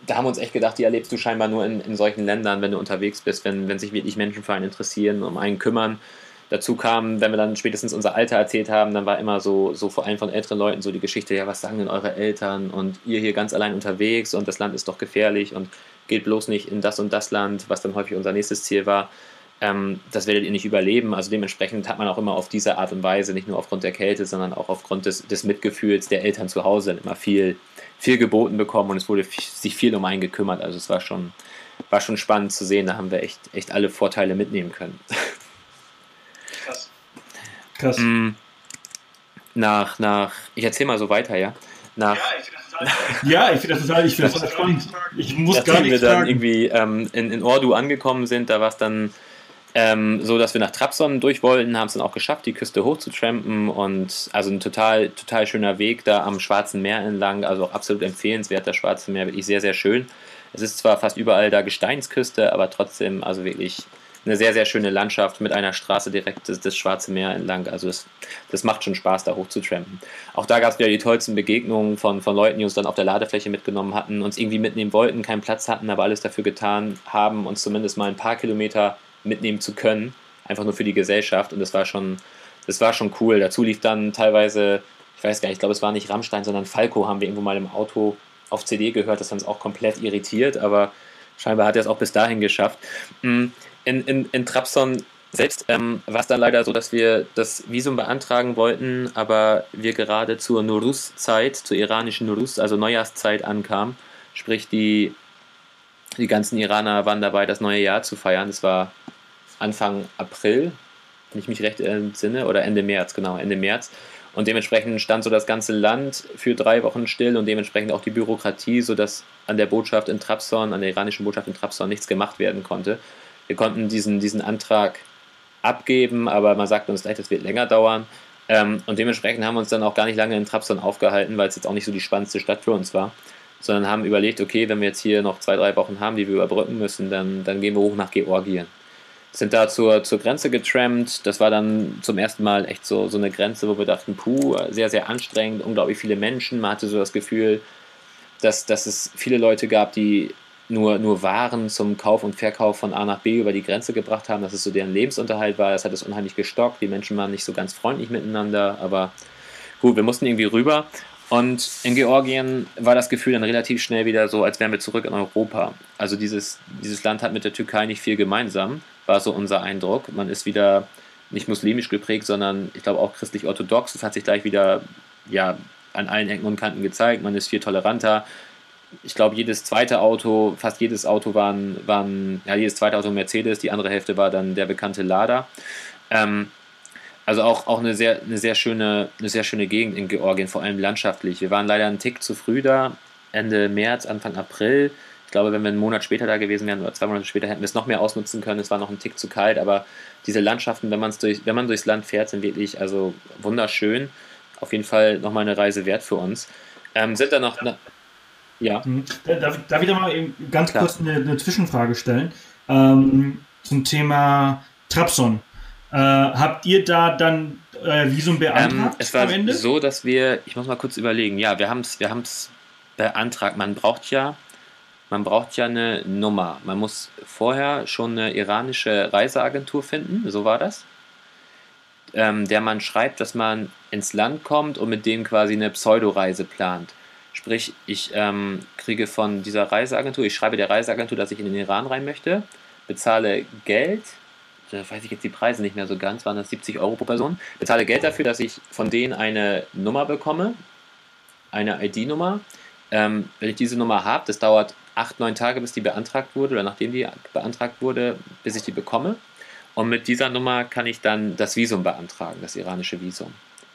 da haben wir uns echt gedacht, die erlebst du scheinbar nur in, in solchen Ländern, wenn du unterwegs bist, wenn, wenn sich wirklich Menschen für einen interessieren, um einen kümmern. Dazu kam, wenn wir dann spätestens unser Alter erzählt haben, dann war immer so, so vor allem von älteren Leuten so die Geschichte, ja, was sagen denn eure Eltern und ihr hier ganz allein unterwegs und das Land ist doch gefährlich und geht bloß nicht in das und das Land, was dann häufig unser nächstes Ziel war. Ähm, das werdet ihr nicht überleben. Also dementsprechend hat man auch immer auf diese Art und Weise, nicht nur aufgrund der Kälte, sondern auch aufgrund des, des Mitgefühls der Eltern zu Hause immer viel, viel geboten bekommen und es wurde sich viel um einen gekümmert. Also es war schon, war schon spannend zu sehen, da haben wir echt, echt alle Vorteile mitnehmen können. Krass. Mm, nach, nach, ich erzähle mal so weiter, ja. Nach, ja, ich <laughs> finde das total, ich finde das total spannend. Ich muss gar nicht wir dann fragen. irgendwie ähm, in, in Ordu angekommen sind, da war es dann ähm, so, dass wir nach Trabzon durch wollten, haben es dann auch geschafft, die Küste hoch zu trampen und also ein total, total schöner Weg da am Schwarzen Meer entlang, also auch absolut empfehlenswert, das Schwarze Meer, wirklich sehr, sehr schön. Es ist zwar fast überall da Gesteinsküste, aber trotzdem, also wirklich eine sehr, sehr schöne Landschaft mit einer Straße direkt das, das Schwarze Meer entlang. Also das, das macht schon Spaß, da hoch zu trampen. Auch da gab es wieder die tollsten Begegnungen von, von Leuten, die uns dann auf der Ladefläche mitgenommen hatten, uns irgendwie mitnehmen wollten, keinen Platz hatten, aber alles dafür getan haben, uns zumindest mal ein paar Kilometer mitnehmen zu können. Einfach nur für die Gesellschaft. Und das war schon, das war schon cool. Dazu lief dann teilweise, ich weiß gar nicht, ich glaube, es war nicht Rammstein, sondern Falco haben wir irgendwo mal im Auto auf CD gehört. Das hat uns auch komplett irritiert, aber scheinbar hat er es auch bis dahin geschafft. In, in, in Trabzon selbst ähm, war es dann leider so, dass wir das Visum beantragen wollten, aber wir gerade zur Nuruz-Zeit, zur iranischen Nuruz, also Neujahrszeit ankamen. Sprich, die, die ganzen Iraner waren dabei, das neue Jahr zu feiern. Das war Anfang April, wenn ich mich recht entsinne, oder Ende März, genau, Ende März. Und dementsprechend stand so das ganze Land für drei Wochen still und dementsprechend auch die Bürokratie, sodass an der Botschaft in Trabzon, an der iranischen Botschaft in Trabzon nichts gemacht werden konnte. Wir konnten diesen, diesen Antrag abgeben, aber man sagt uns gleich, das wird länger dauern. Ähm, und dementsprechend haben wir uns dann auch gar nicht lange in Trabzon aufgehalten, weil es jetzt auch nicht so die spannendste Stadt für uns war, sondern haben überlegt, okay, wenn wir jetzt hier noch zwei, drei Wochen haben, die wir überbrücken müssen, dann, dann gehen wir hoch nach Georgien. Sind da zur, zur Grenze getrampt. Das war dann zum ersten Mal echt so, so eine Grenze, wo wir dachten, puh, sehr, sehr anstrengend, unglaublich viele Menschen. Man hatte so das Gefühl, dass, dass es viele Leute gab, die nur, nur Waren zum Kauf und Verkauf von A nach B über die Grenze gebracht haben, dass es so deren Lebensunterhalt war. Das hat es unheimlich gestockt. Die Menschen waren nicht so ganz freundlich miteinander, aber gut, wir mussten irgendwie rüber. Und in Georgien war das Gefühl dann relativ schnell wieder so, als wären wir zurück in Europa. Also dieses, dieses Land hat mit der Türkei nicht viel gemeinsam, war so unser Eindruck. Man ist wieder nicht muslimisch geprägt, sondern ich glaube auch christlich-orthodox. Das hat sich gleich wieder ja, an allen Ecken und Kanten gezeigt. Man ist viel toleranter ich glaube, jedes zweite Auto, fast jedes Auto waren, waren, ja, jedes zweite Auto Mercedes, die andere Hälfte war dann der bekannte Lada. Ähm, also auch, auch eine, sehr, eine, sehr schöne, eine sehr schöne Gegend in Georgien, vor allem landschaftlich. Wir waren leider einen Tick zu früh da, Ende März, Anfang April. Ich glaube, wenn wir einen Monat später da gewesen wären oder zwei Monate später, hätten wir es noch mehr ausnutzen können. Es war noch ein Tick zu kalt, aber diese Landschaften, wenn, durch, wenn man durchs Land fährt, sind wirklich also wunderschön. Auf jeden Fall nochmal eine Reise wert für uns. Ähm, sind da noch. Ja. Mhm. Darf, darf ich da mal ganz Klar. kurz eine, eine, Zwischenfrage stellen? Ähm, zum Thema Trabzon. Äh, habt ihr da dann euer Visum beantragt? Ähm, es war so, dass wir, ich muss mal kurz überlegen, ja, wir haben es wir beantragt. Man braucht ja, man braucht ja eine Nummer. Man muss vorher schon eine iranische Reiseagentur finden, so war das. Ähm, der man schreibt, dass man ins Land kommt und mit denen quasi eine Pseudoreise plant. Sprich, ich ähm, kriege von dieser Reiseagentur, ich schreibe der Reiseagentur, dass ich in den Iran rein möchte, bezahle Geld, da weiß ich jetzt die Preise nicht mehr so ganz, waren das 70 Euro pro Person, bezahle Geld dafür, dass ich von denen eine Nummer bekomme, eine ID-Nummer. Ähm, wenn ich diese Nummer habe, das dauert acht, neun Tage, bis die beantragt wurde oder nachdem die beantragt wurde, bis ich die bekomme. Und mit dieser Nummer kann ich dann das Visum beantragen, das iranische Visum.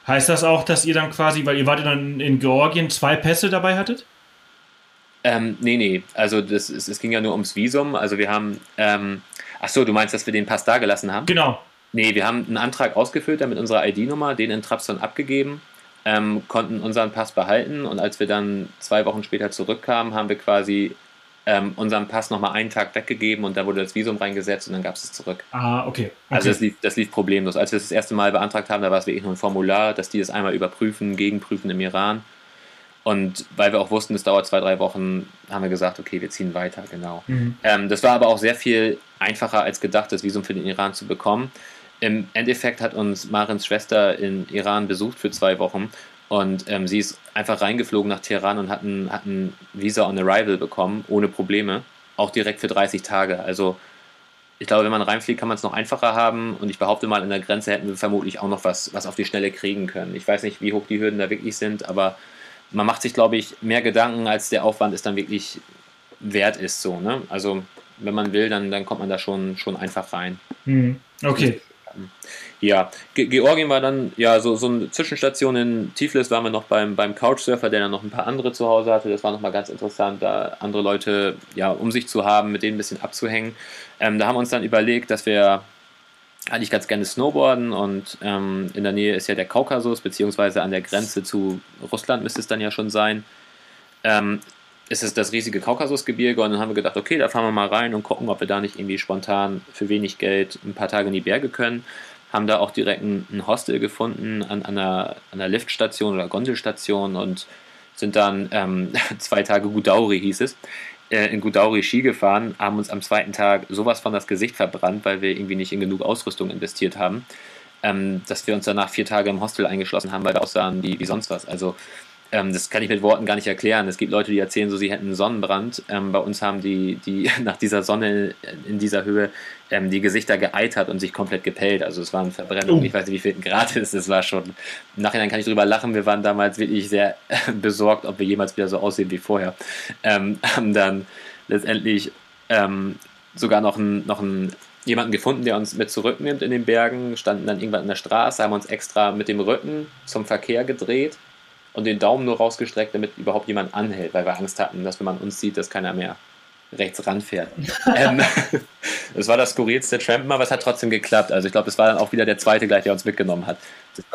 Heißt das auch, dass ihr dann quasi, weil ihr wart dann in Georgien, zwei Pässe dabei hattet? Ähm, nee, nee. Also das, es, es ging ja nur ums Visum. Also wir haben, ähm, ach so, du meinst, dass wir den Pass dagelassen haben? Genau. Nee, wir haben einen Antrag ausgefüllt, dann mit unserer ID-Nummer, den in Trabzon abgegeben ähm, konnten unseren Pass behalten und als wir dann zwei Wochen später zurückkamen, haben wir quasi ähm, unseren Pass nochmal einen Tag weggegeben und da wurde das Visum reingesetzt und dann gab es es zurück. Ah, okay. okay. Also das lief, das lief problemlos. Als wir es das erste Mal beantragt haben, da war es wirklich nur ein Formular, dass die das einmal überprüfen, gegenprüfen im Iran. Und weil wir auch wussten, es dauert zwei, drei Wochen, haben wir gesagt, okay, wir ziehen weiter, genau. Mhm. Ähm, das war aber auch sehr viel einfacher als gedacht, das Visum für den Iran zu bekommen. Im Endeffekt hat uns Marins Schwester in Iran besucht für zwei Wochen und ähm, sie ist einfach reingeflogen nach Teheran und hat ein, hat ein Visa on Arrival bekommen, ohne Probleme. Auch direkt für 30 Tage. Also ich glaube, wenn man reinfliegt, kann man es noch einfacher haben. Und ich behaupte mal, an der Grenze hätten wir vermutlich auch noch was, was auf die Schnelle kriegen können. Ich weiß nicht, wie hoch die Hürden da wirklich sind, aber man macht sich, glaube ich, mehr Gedanken, als der Aufwand es dann wirklich wert ist. So, ne? Also wenn man will, dann, dann kommt man da schon, schon einfach rein. Hm. Okay. Ja, Ge Georgien war dann ja so, so eine Zwischenstation in Tiflis waren wir noch beim, beim Couchsurfer, der dann noch ein paar andere zu Hause hatte. Das war nochmal ganz interessant, da andere Leute ja um sich zu haben, mit denen ein bisschen abzuhängen. Ähm, da haben wir uns dann überlegt, dass wir eigentlich ganz gerne snowboarden und ähm, in der Nähe ist ja der Kaukasus, beziehungsweise an der Grenze zu Russland müsste es dann ja schon sein. Ähm, ist es das riesige Kaukasusgebirge und dann haben wir gedacht, okay, da fahren wir mal rein und gucken, ob wir da nicht irgendwie spontan für wenig Geld ein paar Tage in die Berge können. Haben da auch direkt ein, Hostel gefunden an, an, einer, an einer Liftstation oder Gondelstation und sind dann ähm, <laughs> zwei Tage Gudauri hieß es, äh, in Gudauri Ski gefahren, haben uns am zweiten Tag sowas von das Gesicht verbrannt, weil wir irgendwie nicht in genug Ausrüstung investiert haben, ähm, dass wir uns danach vier Tage im Hostel eingeschlossen haben, weil wir aussahen wie, wie sonst was. Also ähm, das kann ich mit Worten gar nicht erklären. Es gibt Leute, die erzählen, so sie hätten einen Sonnenbrand. Ähm, bei uns haben die, die <laughs> nach dieser Sonne in dieser Höhe ähm, die Gesichter geeitert und sich komplett gepellt. Also es waren Verbrennungen, oh. ich weiß nicht, wie viel Grad ist. Es war schon, im Nachhinein kann ich drüber lachen. Wir waren damals wirklich sehr <laughs> besorgt, ob wir jemals wieder so aussehen wie vorher. Ähm, haben dann letztendlich ähm, sogar noch ein, noch ein jemanden gefunden, der uns mit zurücknimmt in den Bergen, standen dann irgendwann in der Straße, haben uns extra mit dem Rücken zum Verkehr gedreht und den Daumen nur rausgestreckt, damit überhaupt jemand anhält, weil wir Angst hatten, dass wenn man uns sieht, dass keiner mehr rechts ranfährt. <laughs> ähm, das war das skurrilste Trampen, aber es hat trotzdem geklappt. Also ich glaube, es war dann auch wieder der zweite gleich, der uns mitgenommen hat.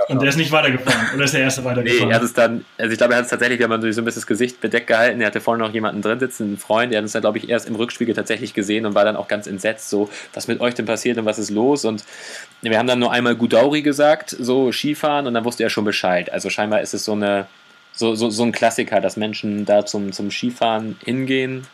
Und der ist nicht weitergefahren? Oder ist der erste weitergefahren? Nee, er hat es dann, also ich glaube, er hat es tatsächlich, wir haben so ein bisschen das Gesicht bedeckt gehalten. Er hatte vorne noch jemanden drin sitzen, einen Freund, der hat uns dann, glaube ich, erst im Rückspiegel tatsächlich gesehen und war dann auch ganz entsetzt, so, was mit euch denn passiert und was ist los? Und wir haben dann nur einmal Gudauri gesagt, so Skifahren und dann wusste er schon Bescheid. Also scheinbar ist es so eine, so, so, so ein Klassiker, dass Menschen da zum, zum Skifahren hingehen,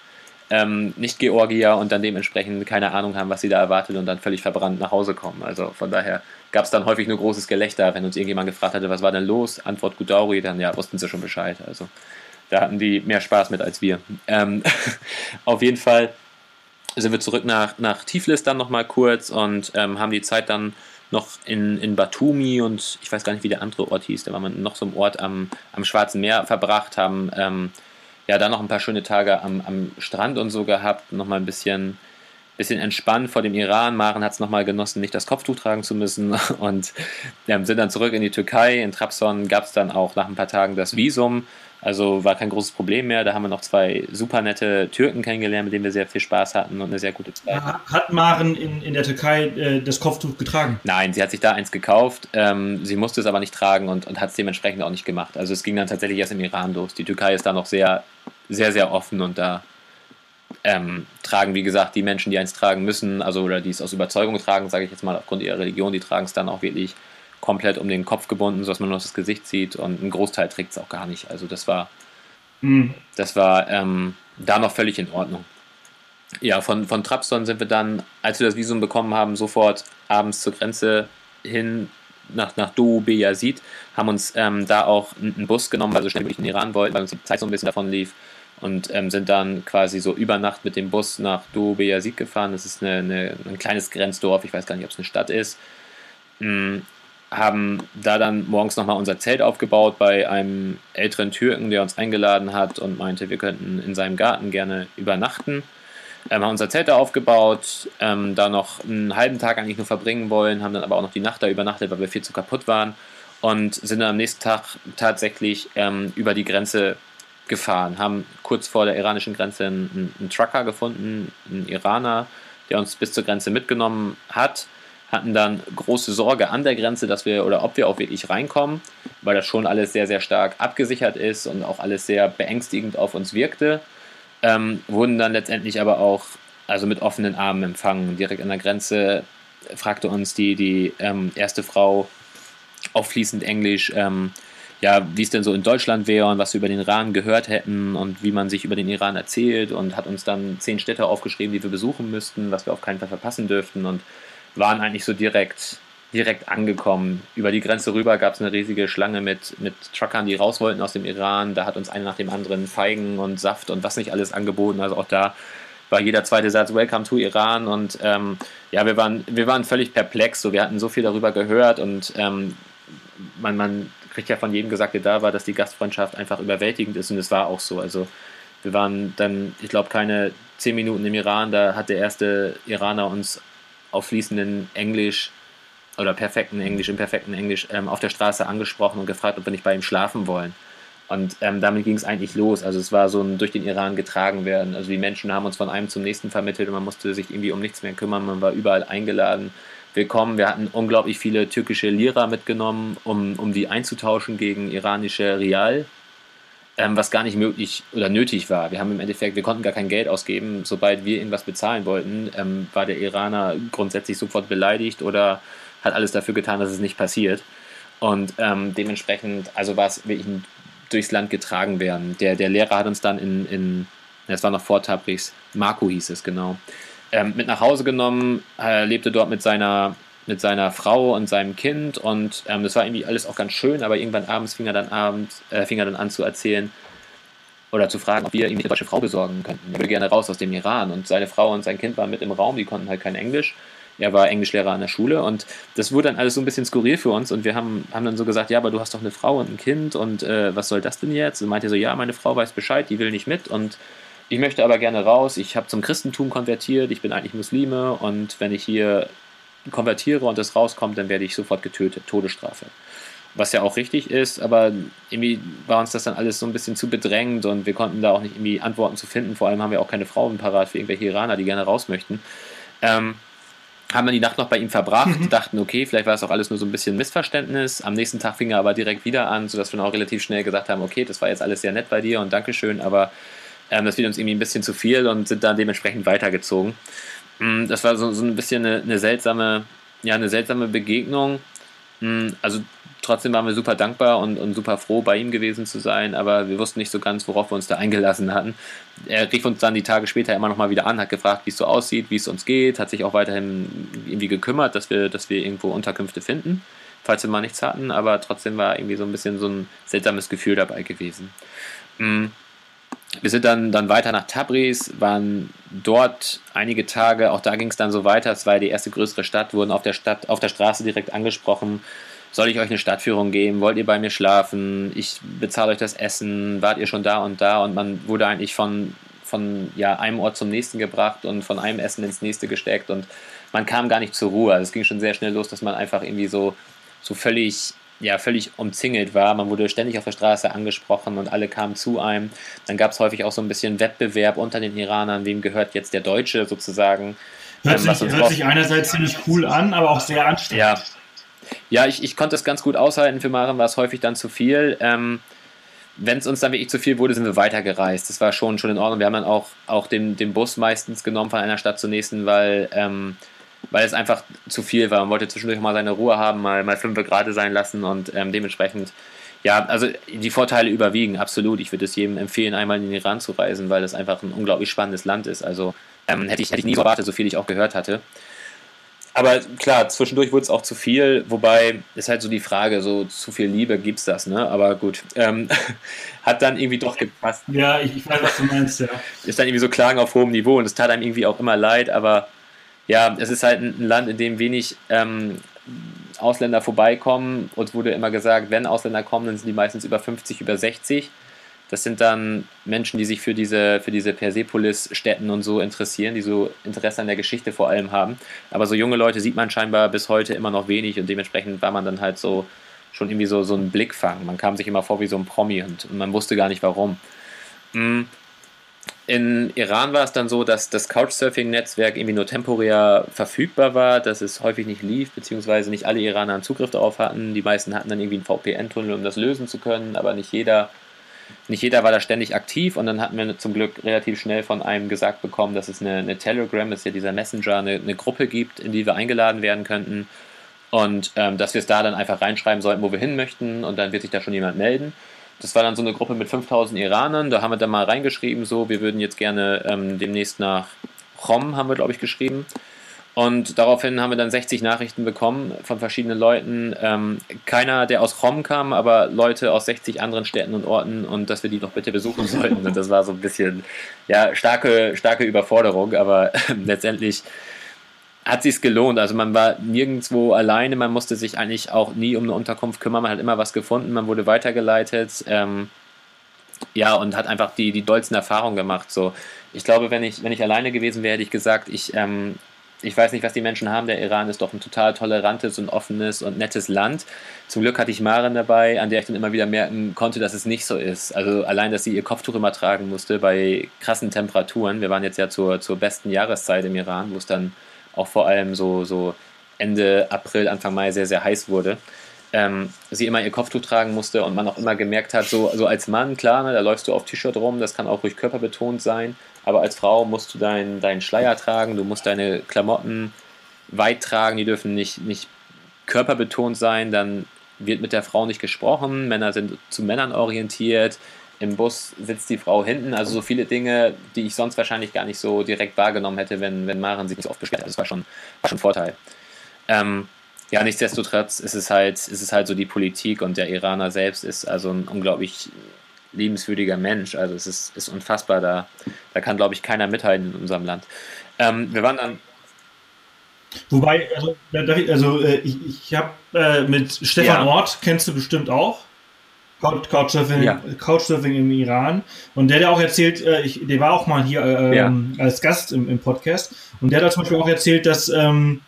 ähm, nicht Georgier und dann dementsprechend keine Ahnung haben, was sie da erwartet und dann völlig verbrannt nach Hause kommen. Also von daher gab es dann häufig nur großes Gelächter, wenn uns irgendjemand gefragt hatte, was war denn los? Antwort Gudauri, dann ja, wussten sie schon Bescheid. Also da hatten die mehr Spaß mit als wir. Ähm, <laughs> auf jeden Fall sind wir zurück nach, nach Tiflis dann nochmal kurz und ähm, haben die Zeit dann noch in, in Batumi und ich weiß gar nicht, wie der andere Ort hieß, da war man noch so ein Ort am, am Schwarzen Meer verbracht, haben ähm, ja, dann noch ein paar schöne Tage am, am Strand und so gehabt, nochmal ein bisschen, bisschen entspannt vor dem Iran. Maren hat es nochmal genossen, nicht das Kopftuch tragen zu müssen <laughs> und ja, sind dann zurück in die Türkei. In Trabzon gab es dann auch nach ein paar Tagen das Visum. Also war kein großes Problem mehr. Da haben wir noch zwei super nette Türken kennengelernt, mit denen wir sehr viel Spaß hatten und eine sehr gute Zeit. Hat Maren in, in der Türkei äh, das Kopftuch getragen? Nein, sie hat sich da eins gekauft. Ähm, sie musste es aber nicht tragen und, und hat es dementsprechend auch nicht gemacht. Also es ging dann tatsächlich erst im Iran los. Die Türkei ist da noch sehr, sehr, sehr offen und da ähm, tragen, wie gesagt, die Menschen, die eins tragen müssen, also oder die es aus Überzeugung tragen, sage ich jetzt mal aufgrund ihrer Religion, die tragen es dann auch wirklich komplett um den Kopf gebunden, sodass man nur das Gesicht sieht und ein Großteil trägt es auch gar nicht. Also das war, mhm. das war ähm, da noch völlig in Ordnung. Ja, von, von Trabzon sind wir dann, als wir das Visum bekommen haben, sofort abends zur Grenze hin nach, nach Do Beyazid, haben uns ähm, da auch einen Bus genommen, weil wir so schnell wie in den Iran wollten, weil uns die Zeit so ein bisschen davon lief und ähm, sind dann quasi so über Nacht mit dem Bus nach Do Beyazid gefahren. Das ist eine, eine, ein kleines Grenzdorf, ich weiß gar nicht, ob es eine Stadt ist. Mm, haben da dann morgens nochmal unser Zelt aufgebaut bei einem älteren Türken, der uns eingeladen hat und meinte, wir könnten in seinem Garten gerne übernachten. Ähm, haben unser Zelt da aufgebaut, ähm, da noch einen halben Tag eigentlich nur verbringen wollen, haben dann aber auch noch die Nacht da übernachtet, weil wir viel zu kaputt waren und sind dann am nächsten Tag tatsächlich ähm, über die Grenze gefahren, haben kurz vor der iranischen Grenze einen, einen Trucker gefunden, einen Iraner, der uns bis zur Grenze mitgenommen hat hatten dann große Sorge an der Grenze, dass wir oder ob wir auch wirklich reinkommen, weil das schon alles sehr, sehr stark abgesichert ist und auch alles sehr beängstigend auf uns wirkte. Ähm, wurden dann letztendlich aber auch also mit offenen Armen empfangen. Direkt an der Grenze fragte uns die, die ähm, erste Frau auf fließend Englisch, ähm, ja, wie es denn so in Deutschland wäre und was wir über den Iran gehört hätten und wie man sich über den Iran erzählt und hat uns dann zehn Städte aufgeschrieben, die wir besuchen müssten, was wir auf keinen Fall verpassen dürften und waren eigentlich so direkt, direkt angekommen. Über die Grenze rüber gab es eine riesige Schlange mit, mit Truckern, die raus wollten aus dem Iran. Da hat uns einer nach dem anderen Feigen und Saft und was nicht alles angeboten. Also auch da war jeder zweite Satz Welcome to Iran und ähm, ja, wir waren, wir waren völlig perplex. So, wir hatten so viel darüber gehört und ähm, man, man kriegt ja von jedem gesagt, der da war, dass die Gastfreundschaft einfach überwältigend ist und es war auch so. Also wir waren dann, ich glaube, keine zehn Minuten im Iran, da hat der erste Iraner uns auf fließenden Englisch oder perfekten Englisch, im perfekten Englisch ähm, auf der Straße angesprochen und gefragt, ob wir nicht bei ihm schlafen wollen. Und ähm, damit ging es eigentlich los. Also es war so ein durch den Iran getragen werden. Also die Menschen haben uns von einem zum nächsten vermittelt und man musste sich irgendwie um nichts mehr kümmern. Man war überall eingeladen. Willkommen. Wir hatten unglaublich viele türkische Lira mitgenommen, um, um die einzutauschen gegen iranische Rial, ähm, was gar nicht möglich oder nötig war. Wir haben im Endeffekt, wir konnten gar kein Geld ausgeben. Sobald wir irgendwas bezahlen wollten, ähm, war der Iraner grundsätzlich sofort beleidigt oder hat alles dafür getan, dass es nicht passiert. Und ähm, dementsprechend, also war es wirklich ein durchs Land getragen werden. Der, der Lehrer hat uns dann in, in das war noch vor Tabriz, Marco hieß es genau, ähm, mit nach Hause genommen, äh, lebte dort mit seiner, mit seiner Frau und seinem Kind und ähm, das war irgendwie alles auch ganz schön, aber irgendwann abends fing er dann, abends, äh, fing er dann an zu erzählen oder zu fragen, ob wir ihm eine deutsche Frau besorgen könnten. Er würde gerne raus aus dem Iran und seine Frau und sein Kind waren mit im Raum, die konnten halt kein Englisch er war Englischlehrer an der Schule und das wurde dann alles so ein bisschen skurril für uns und wir haben, haben dann so gesagt, ja, aber du hast doch eine Frau und ein Kind und äh, was soll das denn jetzt? Und meinte so, ja, meine Frau weiß Bescheid, die will nicht mit und ich möchte aber gerne raus, ich habe zum Christentum konvertiert, ich bin eigentlich Muslime und wenn ich hier konvertiere und es rauskommt, dann werde ich sofort getötet, Todesstrafe. Was ja auch richtig ist, aber irgendwie war uns das dann alles so ein bisschen zu bedrängt und wir konnten da auch nicht irgendwie Antworten zu finden. Vor allem haben wir auch keine Frauen parat für irgendwelche Iraner, die gerne raus möchten. Ähm, haben dann die Nacht noch bei ihm verbracht, mhm. <laughs> dachten, okay, vielleicht war es auch alles nur so ein bisschen Missverständnis. Am nächsten Tag fing er aber direkt wieder an, sodass wir dann auch relativ schnell gesagt haben, okay, das war jetzt alles sehr nett bei dir und Dankeschön, aber ähm, das wird uns irgendwie ein bisschen zu viel und sind dann dementsprechend weitergezogen. Mm, das war so, so ein bisschen eine, eine, seltsame, ja, eine seltsame Begegnung. Mm, also trotzdem waren wir super dankbar und, und super froh, bei ihm gewesen zu sein, aber wir wussten nicht so ganz, worauf wir uns da eingelassen hatten. Er rief uns dann die Tage später immer noch mal wieder an, hat gefragt, wie es so aussieht, wie es uns geht, hat sich auch weiterhin irgendwie gekümmert, dass wir, dass wir irgendwo Unterkünfte finden, falls wir mal nichts hatten, aber trotzdem war irgendwie so ein bisschen so ein seltsames Gefühl dabei gewesen. Mm. Wir sind dann, dann weiter nach Tabriz, waren dort einige Tage, auch da ging es dann so weiter, es war die erste größere Stadt, wurden auf der Stadt, auf der Straße direkt angesprochen, soll ich euch eine Stadtführung geben? Wollt ihr bei mir schlafen? Ich bezahle euch das Essen. Wart ihr schon da und da? Und man wurde eigentlich von, von ja, einem Ort zum nächsten gebracht und von einem Essen ins nächste gesteckt und man kam gar nicht zur Ruhe. Also es ging schon sehr schnell los, dass man einfach irgendwie so, so völlig ja, völlig umzingelt war. Man wurde ständig auf der Straße angesprochen und alle kamen zu einem. Dann gab es häufig auch so ein bisschen Wettbewerb unter den Iranern, wem gehört jetzt der Deutsche sozusagen. Hört, ähm, sich, hört sich einerseits ziemlich cool an, aber auch sehr anstrengend. Ja, ja, ich, ich konnte es ganz gut aushalten. Für Maren war es häufig dann zu viel. Ähm, Wenn es uns dann wirklich zu viel wurde, sind wir weitergereist. Das war schon, schon in Ordnung. Wir haben dann auch, auch den, den Bus meistens genommen von einer Stadt zur nächsten, weil, ähm, weil es einfach zu viel war. Man wollte zwischendurch mal seine Ruhe haben, mal, mal fünf gerade sein lassen und ähm, dementsprechend, ja, also die Vorteile überwiegen, absolut. Ich würde es jedem empfehlen, einmal in den Iran zu reisen, weil das einfach ein unglaublich spannendes Land ist. Also ähm, hätte, ich, hätte ich nie so erwartet, so viel ich auch gehört hatte. Aber klar, zwischendurch wurde es auch zu viel, wobei ist halt so die Frage, so zu viel Liebe gibt es das, ne? Aber gut, ähm, <laughs> hat dann irgendwie doch gepasst. Ja, ich, ich weiß, was du meinst, ja. Ist dann irgendwie so Klagen auf hohem Niveau und es tat einem irgendwie auch immer leid, aber ja, es ist halt ein, Land, in dem wenig ähm, Ausländer vorbeikommen. Uns wurde immer gesagt, wenn Ausländer kommen, dann sind die meistens über 50, über 60 das sind dann Menschen, die sich für diese, für diese Persepolis-Städten und so interessieren, die so Interesse an der Geschichte vor allem haben. Aber so junge Leute sieht man scheinbar bis heute immer noch wenig und dementsprechend war man dann halt so schon irgendwie so, so ein Blickfang. Man kam sich immer vor wie so ein Promi und, und man wusste gar nicht warum. Mhm. In Iran war es dann so, dass das Couchsurfing-Netzwerk irgendwie nur temporär verfügbar war, dass es häufig nicht lief, beziehungsweise nicht alle Iraner einen Zugriff darauf hatten. Die meisten hatten dann irgendwie einen VPN-Tunnel, um das lösen zu können, aber nicht jeder, nicht jeder war da ständig aktiv. Und dann hatten wir zum Glück relativ schnell von einem gesagt bekommen, dass es eine, eine Telegram, ist ja dieser Messenger, eine, eine, Gruppe gibt, in die wir eingeladen werden könnten. Und ähm, dass wir es da dann einfach reinschreiben sollten, wo wir hin möchten, und dann wird sich da schon jemand melden. Das war dann so eine Gruppe mit 5000 Iranern. Da haben wir dann mal reingeschrieben, so, wir würden jetzt gerne ähm, demnächst nach Rom, haben wir, glaube ich, geschrieben. Und daraufhin haben wir dann 60 Nachrichten bekommen von verschiedenen Leuten. Ähm, keiner, der aus Rom kam, aber Leute aus 60 anderen Städten und Orten und dass wir die doch bitte besuchen sollten. Und das war so ein bisschen, ja, starke, starke Überforderung, aber <laughs> letztendlich hat sich gelohnt. Also man war nirgendwo alleine, man musste sich eigentlich auch nie um eine Unterkunft kümmern, man hat immer was gefunden, man wurde weitergeleitet. Ähm, ja, und hat einfach die, die dollsten Erfahrungen gemacht. So, ich glaube, wenn ich, wenn ich alleine gewesen wäre, hätte ich gesagt, ich, ähm, ich weiß nicht, was die Menschen haben. Der Iran ist doch ein total tolerantes und offenes und nettes Land. Zum Glück hatte ich Maren dabei, an der ich dann immer wieder merken konnte, dass es nicht so ist. Also allein, dass sie ihr Kopftuch immer tragen musste bei krassen Temperaturen. Wir waren jetzt ja zur, zur besten Jahreszeit im Iran, wo es dann auch vor allem so, so Ende April, Anfang Mai sehr, sehr heiß wurde, ähm, sie immer ihr Kopftuch tragen musste und man auch immer gemerkt hat, so, so als Mann, klar, ne, da läufst du auf T-Shirt rum, das kann auch ruhig körperbetont sein, aber als Frau musst du deinen dein Schleier tragen, du musst deine Klamotten weit tragen, die dürfen nicht, nicht körperbetont sein, dann wird mit der Frau nicht gesprochen, Männer sind zu Männern orientiert, im Bus sitzt die Frau hinten. Also so viele Dinge, die ich sonst wahrscheinlich gar nicht so direkt wahrgenommen hätte, wenn, wenn Maren sich nicht so oft beschwert. Das war schon, war schon ein Vorteil. Ähm, ja, nichtsdestotrotz ist es halt, ist es halt so die Politik und der Iraner selbst ist also ein unglaublich liebenswürdiger Mensch. Also es ist, ist unfassbar. Da, da kann, glaube ich, keiner mithalten in unserem Land. Ähm, wir waren dann. Wobei, also, also äh, ich, ich habe äh, mit Stefan ja. Ort, kennst du bestimmt auch. Couchsurfing, ja. Couchsurfing im Iran. Und der, der auch erzählt, äh, ich, der war auch mal hier äh, ja. Ähm, als Gast im, im, Podcast. Und der hat zum Beispiel auch erzählt, dass ähm,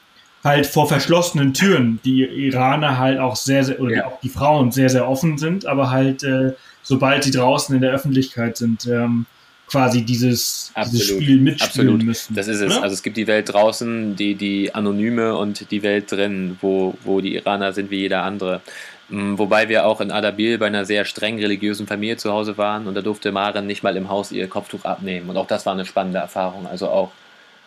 halt vor verschlossenen Türen die Iraner halt auch sehr, sehr, oder ja. auch die Frauen sehr, sehr offen sind, aber halt, äh, sobald sie draußen in der Öffentlichkeit sind, ähm, quasi dieses, dieses Spiel mitspielen Absolut. müssen. Das ist es. Oder? Also es gibt die Welt draußen, die, die Anonyme und die Welt drin, wo, wo die Iraner sind wie jeder andere. Mm, wobei wir auch in Adabil bei einer sehr streng religiösen Familie zu Hause waren und da durfte Maren nicht mal im Haus ihr Kopftuch abnehmen. Und auch das war eine spannende Erfahrung. Also auch,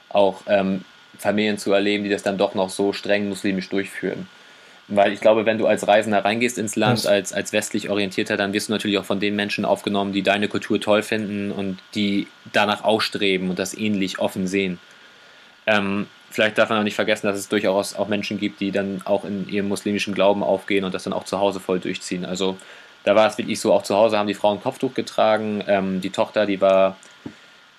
auch ähm, Familien zu erleben, die das dann doch noch so streng muslimisch durchführen. Weil ich glaube, wenn du als Reisender reingehst ins Land, als, als westlich orientierter, dann wirst du natürlich auch von den Menschen aufgenommen, die deine Kultur toll finden und die danach ausstreben und das ähnlich offen sehen. Ähm, vielleicht darf man auch nicht vergessen, dass es durchaus auch Menschen gibt, die dann auch in ihrem muslimischen Glauben aufgehen und das dann auch zu Hause voll durchziehen. Also da war es wirklich so, auch zu Hause haben die Frauen Kopftuch getragen. Ähm, die Tochter, die war,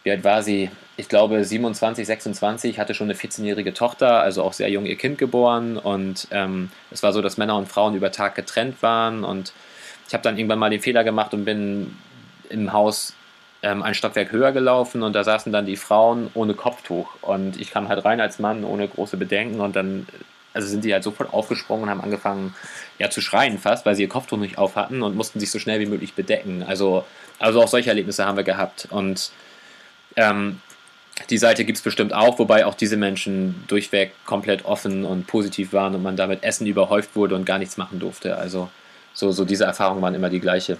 wie alt war sie? Ich glaube 27, 26, hatte schon eine 14-jährige Tochter, also auch sehr jung ihr Kind geboren. Und ähm, es war so, dass Männer und Frauen über Tag getrennt waren. Und ich habe dann irgendwann mal den Fehler gemacht und bin im Haus ähm, ein Stockwerk höher gelaufen und da saßen dann die Frauen ohne Kopftuch. Und ich kam halt rein als Mann ohne große Bedenken und dann also sind die halt sofort aufgesprungen und haben angefangen ja, zu schreien fast, weil sie ihr Kopftuch nicht auf hatten und mussten sich so schnell wie möglich bedecken. Also, also auch solche Erlebnisse haben wir gehabt. Und ähm, die Seite gibt es bestimmt auch, wobei auch diese Menschen durchweg komplett offen und positiv waren und man damit Essen überhäuft wurde und gar nichts machen durfte. Also so, so diese Erfahrungen waren immer die gleiche,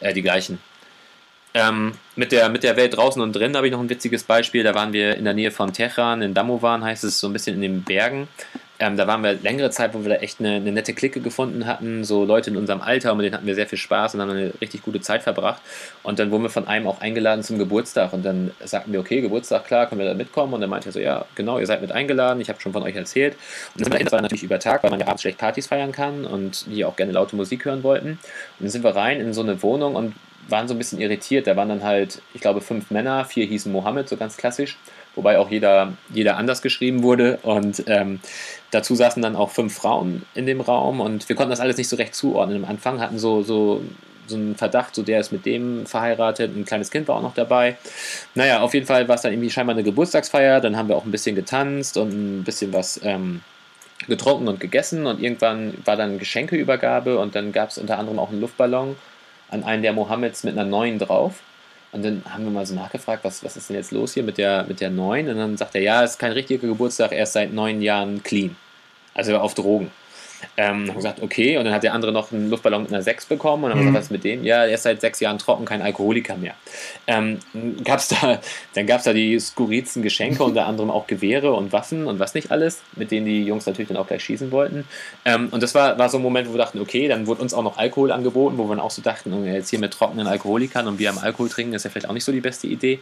äh, die gleichen. Ähm, mit, der, mit der Welt draußen und drin habe ich noch ein witziges Beispiel. Da waren wir in der Nähe von Tehran, in Damovan heißt es, so ein bisschen in den Bergen. Ähm, da waren wir längere Zeit, wo wir da echt eine, eine, nette Clique gefunden hatten, so Leute in unserem Alter, und mit denen hatten wir sehr viel Spaß und haben eine richtig gute Zeit verbracht. Und dann wurden wir von einem auch eingeladen zum Geburtstag und dann sagten wir, okay, Geburtstag, klar, können wir da mitkommen? Und dann meinte er so, ja, genau, ihr seid mit eingeladen, ich habe schon von euch erzählt. Und dann das war natürlich über Tag, weil man ja abends schlecht Partys feiern kann und die auch gerne laute Musik hören wollten. Und dann sind wir rein in so eine Wohnung und waren so ein bisschen irritiert. Da waren dann halt, ich glaube, fünf Männer, vier hießen Mohammed, so ganz klassisch, wobei auch jeder, jeder anders geschrieben wurde. Und ähm, dazu saßen dann auch fünf Frauen in dem Raum und wir konnten das alles nicht so recht zuordnen. Am Anfang hatten so, so, so einen Verdacht, so der ist mit dem verheiratet, ein kleines Kind war auch noch dabei. Naja, auf jeden Fall war es dann irgendwie scheinbar eine Geburtstagsfeier, dann haben wir auch ein bisschen getanzt und ein bisschen was. Ähm, getrunken und gegessen und irgendwann war dann Geschenkeübergabe und dann gab es unter anderem auch einen Luftballon an einen der Mohammeds mit einer neuen drauf. Und dann haben wir mal so nachgefragt, was, was ist denn jetzt los hier mit der, mit der neuen? Und dann sagt er, ja, es ist kein richtiger Geburtstag, er ist seit neun Jahren clean. Also auf Drogen. Ähm, haben gesagt, okay, und dann hat der andere noch einen Luftballon mit einer 6 bekommen und dann haben wir mhm. gesagt, was ist mit dem? Ja, er ist seit sechs Jahren trocken, kein Alkoholiker mehr. Ähm, gab's da, dann gab es da die skurrilsten Geschenke, unter anderem auch Gewehre und Waffen und was nicht alles, mit denen die Jungs natürlich dann auch gleich schießen wollten. Ähm, und das war, war so ein Moment, wo wir dachten, okay, dann wurde uns auch noch Alkohol angeboten, wo wir dann auch so dachten, oh, jetzt hier mit trockenen Alkoholikern und wir am Alkohol trinken, ist ja vielleicht auch nicht so die beste Idee.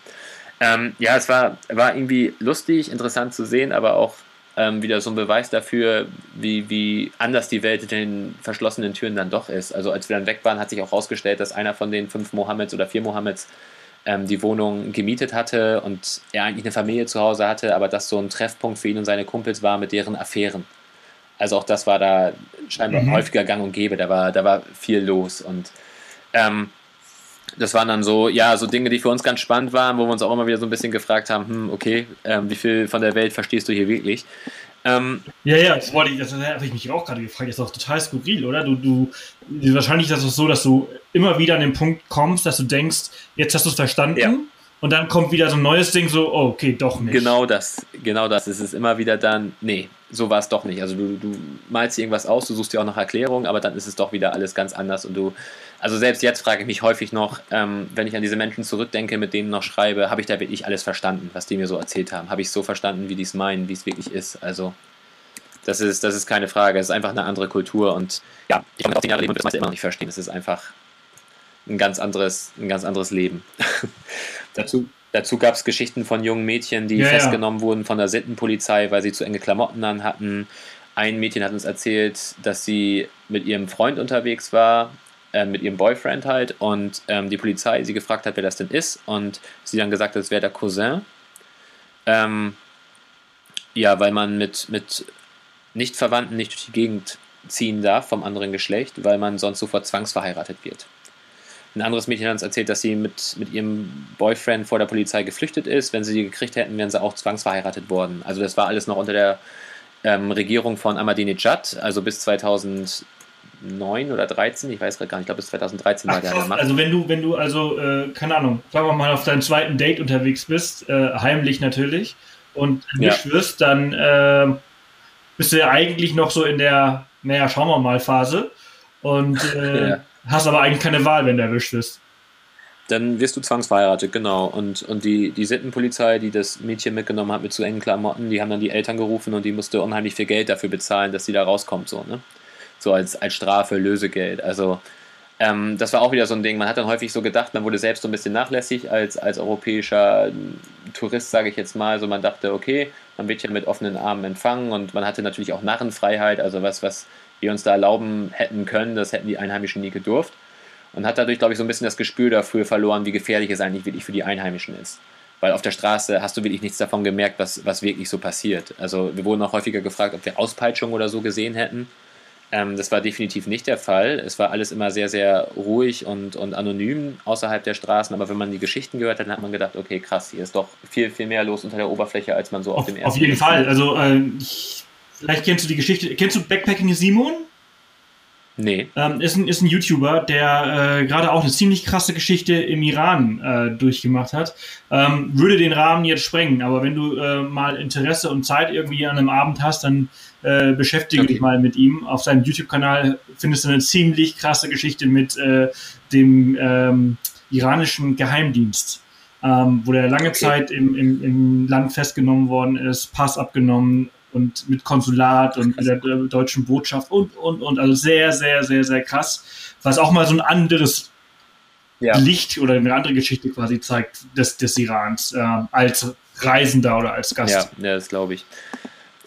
Ähm, ja, es war, war irgendwie lustig, interessant zu sehen, aber auch ähm, wieder so ein Beweis dafür, wie, wie anders die Welt hinter den verschlossenen Türen dann doch ist. Also als wir dann weg waren, hat sich auch herausgestellt, dass einer von den fünf Mohammeds oder vier Mohammeds ähm, die Wohnung gemietet hatte und er eigentlich eine Familie zu Hause hatte, aber das so ein Treffpunkt für ihn und seine Kumpels war mit deren Affären. Also auch das war da scheinbar mhm. häufiger gang und gäbe, da war, da war viel los und ähm, das waren dann so, ja, so Dinge, die für uns ganz spannend waren, wo wir uns auch immer wieder so ein bisschen gefragt haben, hm, okay, ähm, wie viel von der Welt verstehst du hier wirklich? Ähm, ja, ja, das wollte ich, das habe ich mich auch gerade gefragt. Das ist doch total skurril, oder? Du, du, wahrscheinlich ist es so, dass du immer wieder an den Punkt kommst, dass du denkst, jetzt hast du es verstanden. Ja. Und dann kommt wieder so ein neues Ding, so, oh, okay, doch nicht. Genau das, genau das. Es ist immer wieder dann, nee, so war es doch nicht. Also du, du malst dir irgendwas aus, du suchst dir auch noch Erklärungen, aber dann ist es doch wieder alles ganz anders und du also selbst jetzt frage ich mich häufig noch, ähm, wenn ich an diese Menschen zurückdenke, mit denen noch schreibe, habe ich da wirklich alles verstanden, was die mir so erzählt haben? Habe ich so verstanden, wie die es meinen, wie es wirklich ist? Also das ist, das ist keine Frage. Es ist einfach eine andere Kultur und ja, ich komme auf den Jahre leben und das immer noch nicht verstehen. Es ist einfach ein ganz anderes, ein ganz anderes Leben. <laughs> dazu dazu gab es Geschichten von jungen Mädchen, die ja, festgenommen ja. wurden von der Sittenpolizei, weil sie zu enge Klamotten an hatten. Ein Mädchen hat uns erzählt, dass sie mit ihrem Freund unterwegs war äh, mit ihrem Boyfriend halt und ähm, die Polizei sie gefragt hat, wer das denn ist und sie dann gesagt hat, es wäre der Cousin. Ähm, ja, weil man mit, mit Nicht-Verwandten nicht durch die Gegend ziehen darf vom anderen Geschlecht, weil man sonst sofort zwangsverheiratet wird. Ein anderes Mädchen hat uns erzählt, dass sie mit, mit ihrem Boyfriend vor der Polizei geflüchtet ist. Wenn sie sie gekriegt hätten, wären sie auch zwangsverheiratet worden. Also das war alles noch unter der ähm, Regierung von Ahmadinejad, also bis 2000, 9 oder 13, ich weiß gerade gar nicht, ich glaube bis 2013 war Ach, der an der Macht. Also wenn du, wenn du also, äh, keine Ahnung, sagen wir mal auf deinem zweiten Date unterwegs bist, äh, heimlich natürlich, und erwischt ja. wirst, dann äh, bist du ja eigentlich noch so in der, naja, schauen wir mal Phase und <laughs> äh, ja. Hast aber eigentlich keine Wahl, wenn du erwischt wirst. Dann wirst du zwangsverheiratet, genau. Und, und die, die Sittenpolizei, die das Mädchen mitgenommen hat mit zu engen Klamotten, die haben dann die Eltern gerufen und die musste unheimlich viel Geld dafür bezahlen, dass sie da rauskommt, so, ne? so als, als Strafe, Lösegeld. Also ähm, das war auch wieder so ein Ding. Man hat dann häufig so gedacht, man wurde selbst so ein bisschen nachlässig als, als europäischer Tourist, sage ich jetzt mal. So man dachte, okay, man wird ja mit offenen Armen empfangen und man hatte natürlich auch Narrenfreiheit, also was, was wir uns da erlauben hätten können, das hätten die Einheimischen nie gedurft. Und hat dadurch, glaube ich, so ein bisschen das Gespür dafür verloren, wie gefährlich es eigentlich wirklich für die Einheimischen ist. Weil auf der Straße hast du wirklich nichts davon gemerkt, was, was wirklich so passiert. Also wir wurden auch häufiger gefragt, ob wir Auspeitschungen oder so gesehen hätten. Ähm, das war definitiv nicht der Fall. Es war alles immer sehr, sehr ruhig und, und anonym außerhalb der Straßen. Aber wenn man die Geschichten gehört hat, dann hat man gedacht, okay, krass, hier ist doch viel, viel mehr los unter der Oberfläche, als man so auf, auf dem ersten Auf jeden Fall. Also, äh, ich, vielleicht kennst du die Geschichte. Kennst du Backpacking Simon? Nee. Ähm, ist, ein, ist ein YouTuber, der äh, gerade auch eine ziemlich krasse Geschichte im Iran äh, durchgemacht hat. Ähm, würde den Rahmen jetzt sprengen, aber wenn du äh, mal Interesse und Zeit irgendwie an einem Abend hast, dann äh, beschäftige okay. dich mal mit ihm. Auf seinem YouTube-Kanal findest du eine ziemlich krasse Geschichte mit äh, dem ähm, iranischen Geheimdienst. Ähm, wo der lange okay. Zeit im, im, im Land festgenommen worden ist, Pass abgenommen, und mit Konsulat und mit der deutschen Botschaft und, und, und. Also sehr, sehr, sehr, sehr krass. Was auch mal so ein anderes ja. Licht oder eine andere Geschichte quasi zeigt des, des Irans äh, als Reisender oder als Gast. Ja, ja das glaube ich.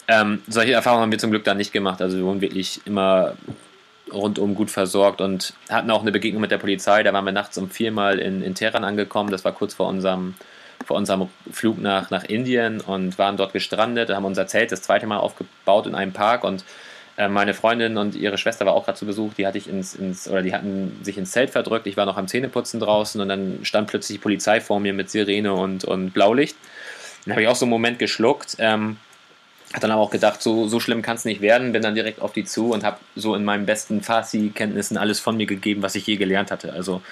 Ähm, solche Erfahrungen haben wir zum Glück dann nicht gemacht. Also wir wurden wirklich immer rundum gut versorgt und hatten auch eine Begegnung mit der Polizei. Da waren wir nachts um viermal in, in Teheran angekommen. Das war kurz vor unserem vor unserem Flug nach, nach Indien und waren dort gestrandet, haben unser Zelt das zweite Mal aufgebaut in einem Park und äh, meine Freundin und ihre Schwester war auch gerade zu Besuch, die hatte ich ins, ins, oder die hatten sich ins Zelt verdrückt, ich war noch am Zähneputzen draußen und dann stand plötzlich die Polizei vor mir mit Sirene und, und Blaulicht. Dann habe ich auch so einen Moment geschluckt, ähm, hat dann aber auch gedacht, so, so schlimm kann es nicht werden, bin dann direkt auf die zu und habe so in meinen besten Farsi-Kenntnissen alles von mir gegeben, was ich je gelernt hatte. Also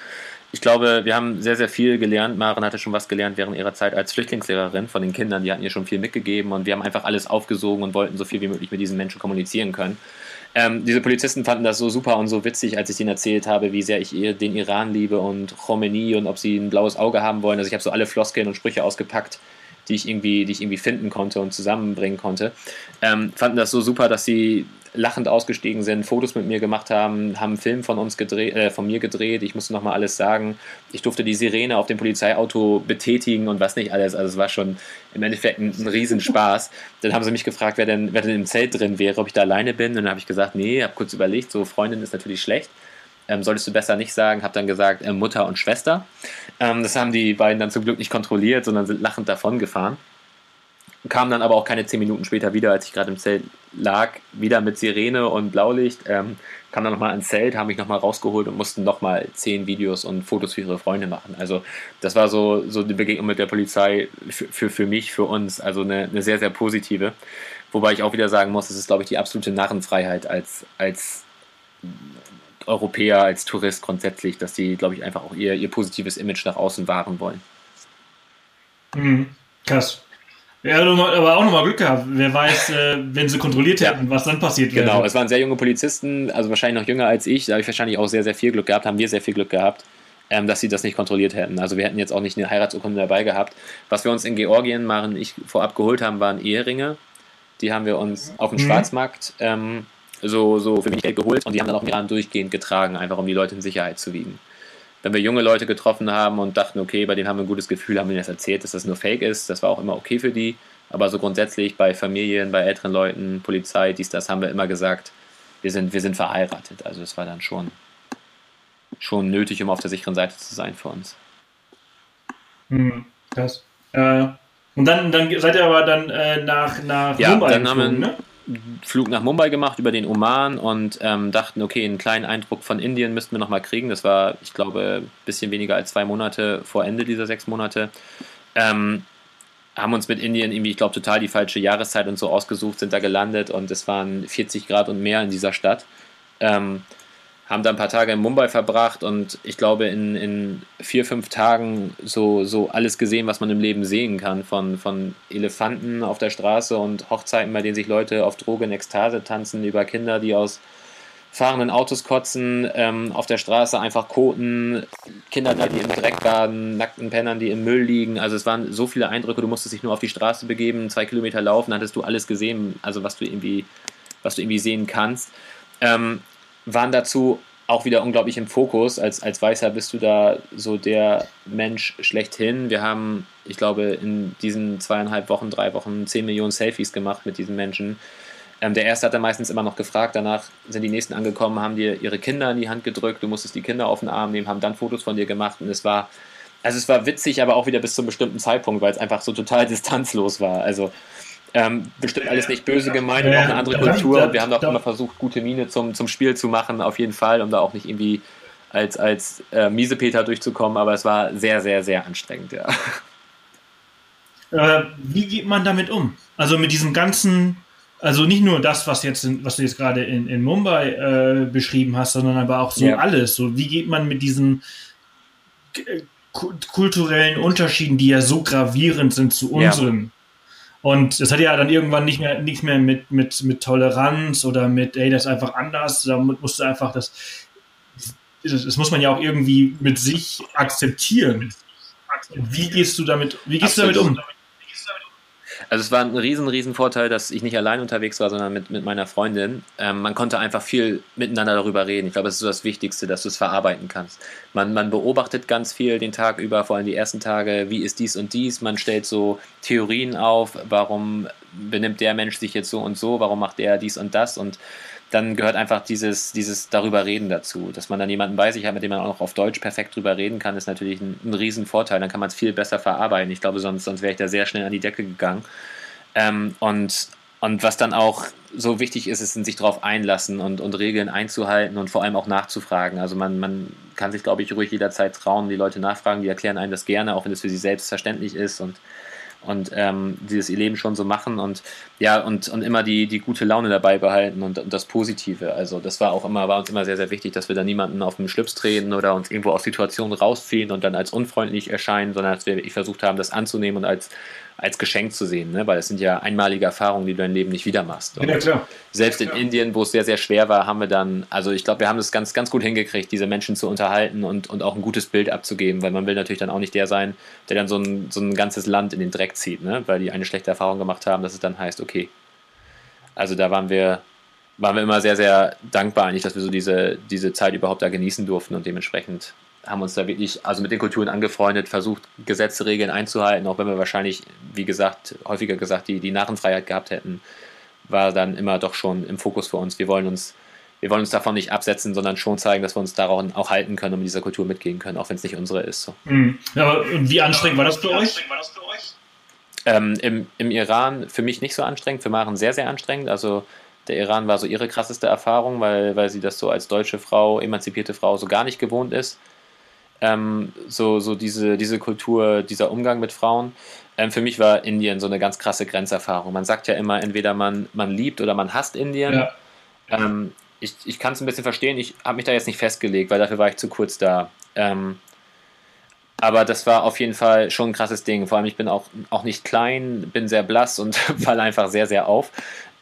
ich glaube, wir haben sehr, sehr viel gelernt. Maren hatte schon was gelernt während ihrer Zeit als Flüchtlingslehrerin von den Kindern. Die hatten ihr schon viel mitgegeben und wir haben einfach alles aufgesogen und wollten so viel wie möglich mit diesen Menschen kommunizieren können. Ähm, diese Polizisten fanden das so super und so witzig, als ich ihnen erzählt habe, wie sehr ich den Iran liebe und Khomeini und ob sie ein blaues Auge haben wollen. Also ich habe so alle Floskeln und Sprüche ausgepackt, die ich irgendwie, die ich irgendwie finden konnte und zusammenbringen konnte. Ähm, fanden das so super, dass sie lachend ausgestiegen sind, Fotos mit mir gemacht haben, haben einen Film von uns gedreht, äh, von mir gedreht. Ich musste nochmal alles sagen. Ich durfte die Sirene auf dem Polizeiauto betätigen und was nicht alles. Also es war schon im Endeffekt ein, ein Riesenspaß. Dann haben sie mich gefragt, wer denn, wer denn im Zelt drin wäre, ob ich da alleine bin. Und dann habe ich gesagt, nee, habe kurz überlegt, so Freundin ist natürlich schlecht. Ähm, solltest du besser nicht sagen, habe dann gesagt äh, Mutter und Schwester. Ähm, das haben die beiden dann zum Glück nicht kontrolliert, sondern sind lachend davon gefahren kam dann aber auch keine zehn Minuten später wieder, als ich gerade im Zelt lag, wieder mit Sirene und Blaulicht. Ähm, kam dann nochmal ins Zelt, haben mich nochmal rausgeholt und mussten nochmal zehn Videos und Fotos für ihre Freunde machen. Also das war so, so die Begegnung mit der Polizei für, für, für mich, für uns, also eine, eine sehr, sehr positive. Wobei ich auch wieder sagen muss, es ist, glaube ich, die absolute Narrenfreiheit als, als Europäer, als Tourist grundsätzlich, dass die, glaube ich, einfach auch ihr, ihr positives Image nach außen wahren wollen. Mhm. Krass. Ja, aber auch nochmal Glück gehabt. Wer weiß, äh, wenn sie kontrolliert hätten, ja. was dann passiert wäre. Genau, es waren sehr junge Polizisten, also wahrscheinlich noch jünger als ich. Da habe ich wahrscheinlich auch sehr, sehr viel Glück gehabt, haben wir sehr viel Glück gehabt, ähm, dass sie das nicht kontrolliert hätten. Also wir hätten jetzt auch nicht eine Heiratsurkunde dabei gehabt. Was wir uns in Georgien, Maren ich vorab geholt haben, waren Eheringe. Die haben wir uns auf dem mhm. Schwarzmarkt ähm, so, so für wenig Geld geholt und die haben dann auch im Iran durchgehend getragen, einfach um die Leute in Sicherheit zu wiegen wenn wir junge Leute getroffen haben und dachten, okay, bei denen haben wir ein gutes Gefühl, haben wir ihnen das erzählt, dass das nur Fake ist. Das war auch immer okay für die. Aber so grundsätzlich bei Familien, bei älteren Leuten, Polizei, dies, das haben wir immer gesagt, wir sind, wir sind verheiratet. Also es war dann schon, schon nötig, um auf der sicheren Seite zu sein für uns. Hm, krass. Äh, und dann, dann seid ihr aber dann äh, nach, nach ja, Mumbai dann haben wir, ne? Flug nach Mumbai gemacht über den Oman und ähm, dachten, okay, einen kleinen Eindruck von Indien müssten wir nochmal kriegen. Das war, ich glaube, ein bisschen weniger als zwei Monate vor Ende dieser sechs Monate. Ähm, haben uns mit Indien irgendwie, ich glaube, total die falsche Jahreszeit und so ausgesucht, sind da gelandet und es waren 40 Grad und mehr in dieser Stadt. Ähm, haben da ein paar Tage in Mumbai verbracht und ich glaube in, in vier, fünf Tagen so, so alles gesehen, was man im Leben sehen kann. Von, von Elefanten auf der Straße und Hochzeiten, bei denen sich Leute auf Droge in Ekstase tanzen, über Kinder, die aus fahrenden Autos kotzen, ähm, auf der Straße einfach koten, Kinder, die im Dreck baden, nackten Pennern, die im Müll liegen. Also es waren so viele Eindrücke, du musstest dich nur auf die Straße begeben, zwei Kilometer laufen, hattest du alles gesehen, also was du irgendwie, was du irgendwie sehen kannst. Ähm, waren dazu auch wieder unglaublich im Fokus. Als, als Weißer bist du da so der Mensch schlechthin. Wir haben, ich glaube, in diesen zweieinhalb Wochen, drei Wochen zehn Millionen Selfies gemacht mit diesen Menschen. Ähm, der erste hat dann meistens immer noch gefragt, danach sind die nächsten angekommen, haben dir ihre Kinder in die Hand gedrückt, du musstest die Kinder auf den Arm nehmen, haben dann Fotos von dir gemacht und es war, also es war witzig, aber auch wieder bis zu einem bestimmten Zeitpunkt, weil es einfach so total <laughs> distanzlos war. Also ähm, bestimmt alles nicht böse gemeint und auch eine andere Kultur. Und wir haben auch immer versucht, gute Miene zum, zum Spiel zu machen, auf jeden Fall, um da auch nicht irgendwie als, als äh, Miesepeter durchzukommen. Aber es war sehr, sehr, sehr anstrengend, ja. Äh, wie geht man damit um? Also mit diesem ganzen, also nicht nur das, was jetzt, was du jetzt gerade in, in Mumbai äh, beschrieben hast, sondern aber auch so ja. alles. So, wie geht man mit diesen äh, kulturellen Unterschieden, die ja so gravierend sind zu unseren, ja. Und das hat ja dann irgendwann nicht mehr, nicht mehr mit, mit, mit Toleranz oder mit, ey, das ist einfach anders. Da musst du einfach das, das muss man ja auch irgendwie mit sich akzeptieren. Wie gehst du damit, wie gehst Absolut. du damit um? Also es war ein riesen, riesen Vorteil, dass ich nicht allein unterwegs war, sondern mit, mit meiner Freundin. Ähm, man konnte einfach viel miteinander darüber reden. Ich glaube, das ist so das Wichtigste, dass du es verarbeiten kannst. Man, man beobachtet ganz viel den Tag über, vor allem die ersten Tage, wie ist dies und dies. Man stellt so Theorien auf, warum benimmt der Mensch sich jetzt so und so, warum macht der dies und das und dann gehört einfach dieses, dieses darüber reden dazu. Dass man dann jemanden bei sich hat, mit dem man auch noch auf Deutsch perfekt drüber reden kann, ist natürlich ein, ein Riesenvorteil. Dann kann man es viel besser verarbeiten. Ich glaube, sonst, sonst wäre ich da sehr schnell an die Decke gegangen. Ähm, und, und was dann auch so wichtig ist, ist sich darauf einlassen und, und Regeln einzuhalten und vor allem auch nachzufragen. Also man, man kann sich, glaube ich, ruhig jederzeit trauen, die Leute nachfragen, die erklären einem das gerne, auch wenn es für sie selbstverständlich ist und und ähm, dieses ihr Leben schon so machen und ja, und, und immer die, die gute Laune dabei behalten und, und das Positive. Also das war auch immer, war uns immer sehr, sehr wichtig, dass wir da niemanden auf den Schlips treten oder uns irgendwo aus Situationen rausziehen und dann als unfreundlich erscheinen, sondern dass wir wirklich versucht haben, das anzunehmen und als als Geschenk zu sehen, ne? weil es sind ja einmalige Erfahrungen, die du dein Leben nicht wieder machst. Und ja, klar. Selbst in Indien, wo es sehr, sehr schwer war, haben wir dann, also ich glaube, wir haben es ganz, ganz gut hingekriegt, diese Menschen zu unterhalten und, und auch ein gutes Bild abzugeben, weil man will natürlich dann auch nicht der sein, der dann so ein, so ein ganzes Land in den Dreck zieht, ne? weil die eine schlechte Erfahrung gemacht haben, dass es dann heißt, okay. Also da waren wir, waren wir immer sehr, sehr dankbar eigentlich, dass wir so diese, diese Zeit überhaupt da genießen durften und dementsprechend haben uns da wirklich, also mit den Kulturen angefreundet, versucht, Gesetze, Regeln einzuhalten, auch wenn wir wahrscheinlich, wie gesagt, häufiger gesagt, die, die Narrenfreiheit gehabt hätten, war dann immer doch schon im Fokus für uns. Wir wollen uns, wir wollen uns davon nicht absetzen, sondern schon zeigen, dass wir uns daran auch halten können und mit dieser Kultur mitgehen können, auch wenn es nicht unsere ist. So. Mhm. Aber wie anstrengend war das für euch? Ähm, im, Im Iran für mich nicht so anstrengend, für Maren sehr, sehr anstrengend. Also der Iran war so ihre krasseste Erfahrung, weil, weil sie das so als deutsche Frau, emanzipierte Frau so gar nicht gewohnt ist ähm, so, so diese, diese Kultur, dieser Umgang mit Frauen. Ähm, für mich war Indien so eine ganz krasse Grenzerfahrung. Man sagt ja immer, entweder man, man liebt oder man hasst Indien. Ja. Ähm, ich ich kann es ein bisschen verstehen, ich habe mich da jetzt nicht festgelegt, weil dafür war ich zu kurz da. Ähm, aber das war auf jeden Fall schon ein krasses Ding. Vor allem, ich bin auch, auch nicht klein, bin sehr blass und <laughs> falle einfach sehr, sehr auf.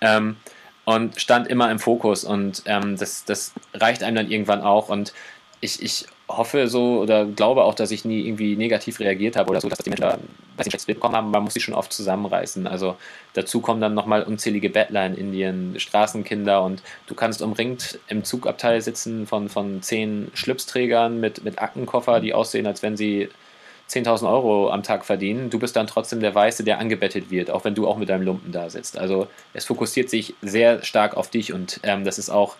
Ähm, und stand immer im Fokus und ähm, das, das reicht einem dann irgendwann auch. Und ich, ich hoffe so oder glaube auch, dass ich nie irgendwie negativ reagiert habe oder so, dass die Menschen da ein schlechtes Bild bekommen haben. Man muss sich schon oft zusammenreißen. Also dazu kommen dann nochmal unzählige Bettler in Indien, Straßenkinder und du kannst umringt im Zugabteil sitzen von, von zehn Schlipsträgern mit, mit Aktenkoffer, die aussehen, als wenn sie 10.000 Euro am Tag verdienen. Du bist dann trotzdem der Weiße, der angebettet wird, auch wenn du auch mit deinem Lumpen da sitzt. Also es fokussiert sich sehr stark auf dich und ähm, das ist auch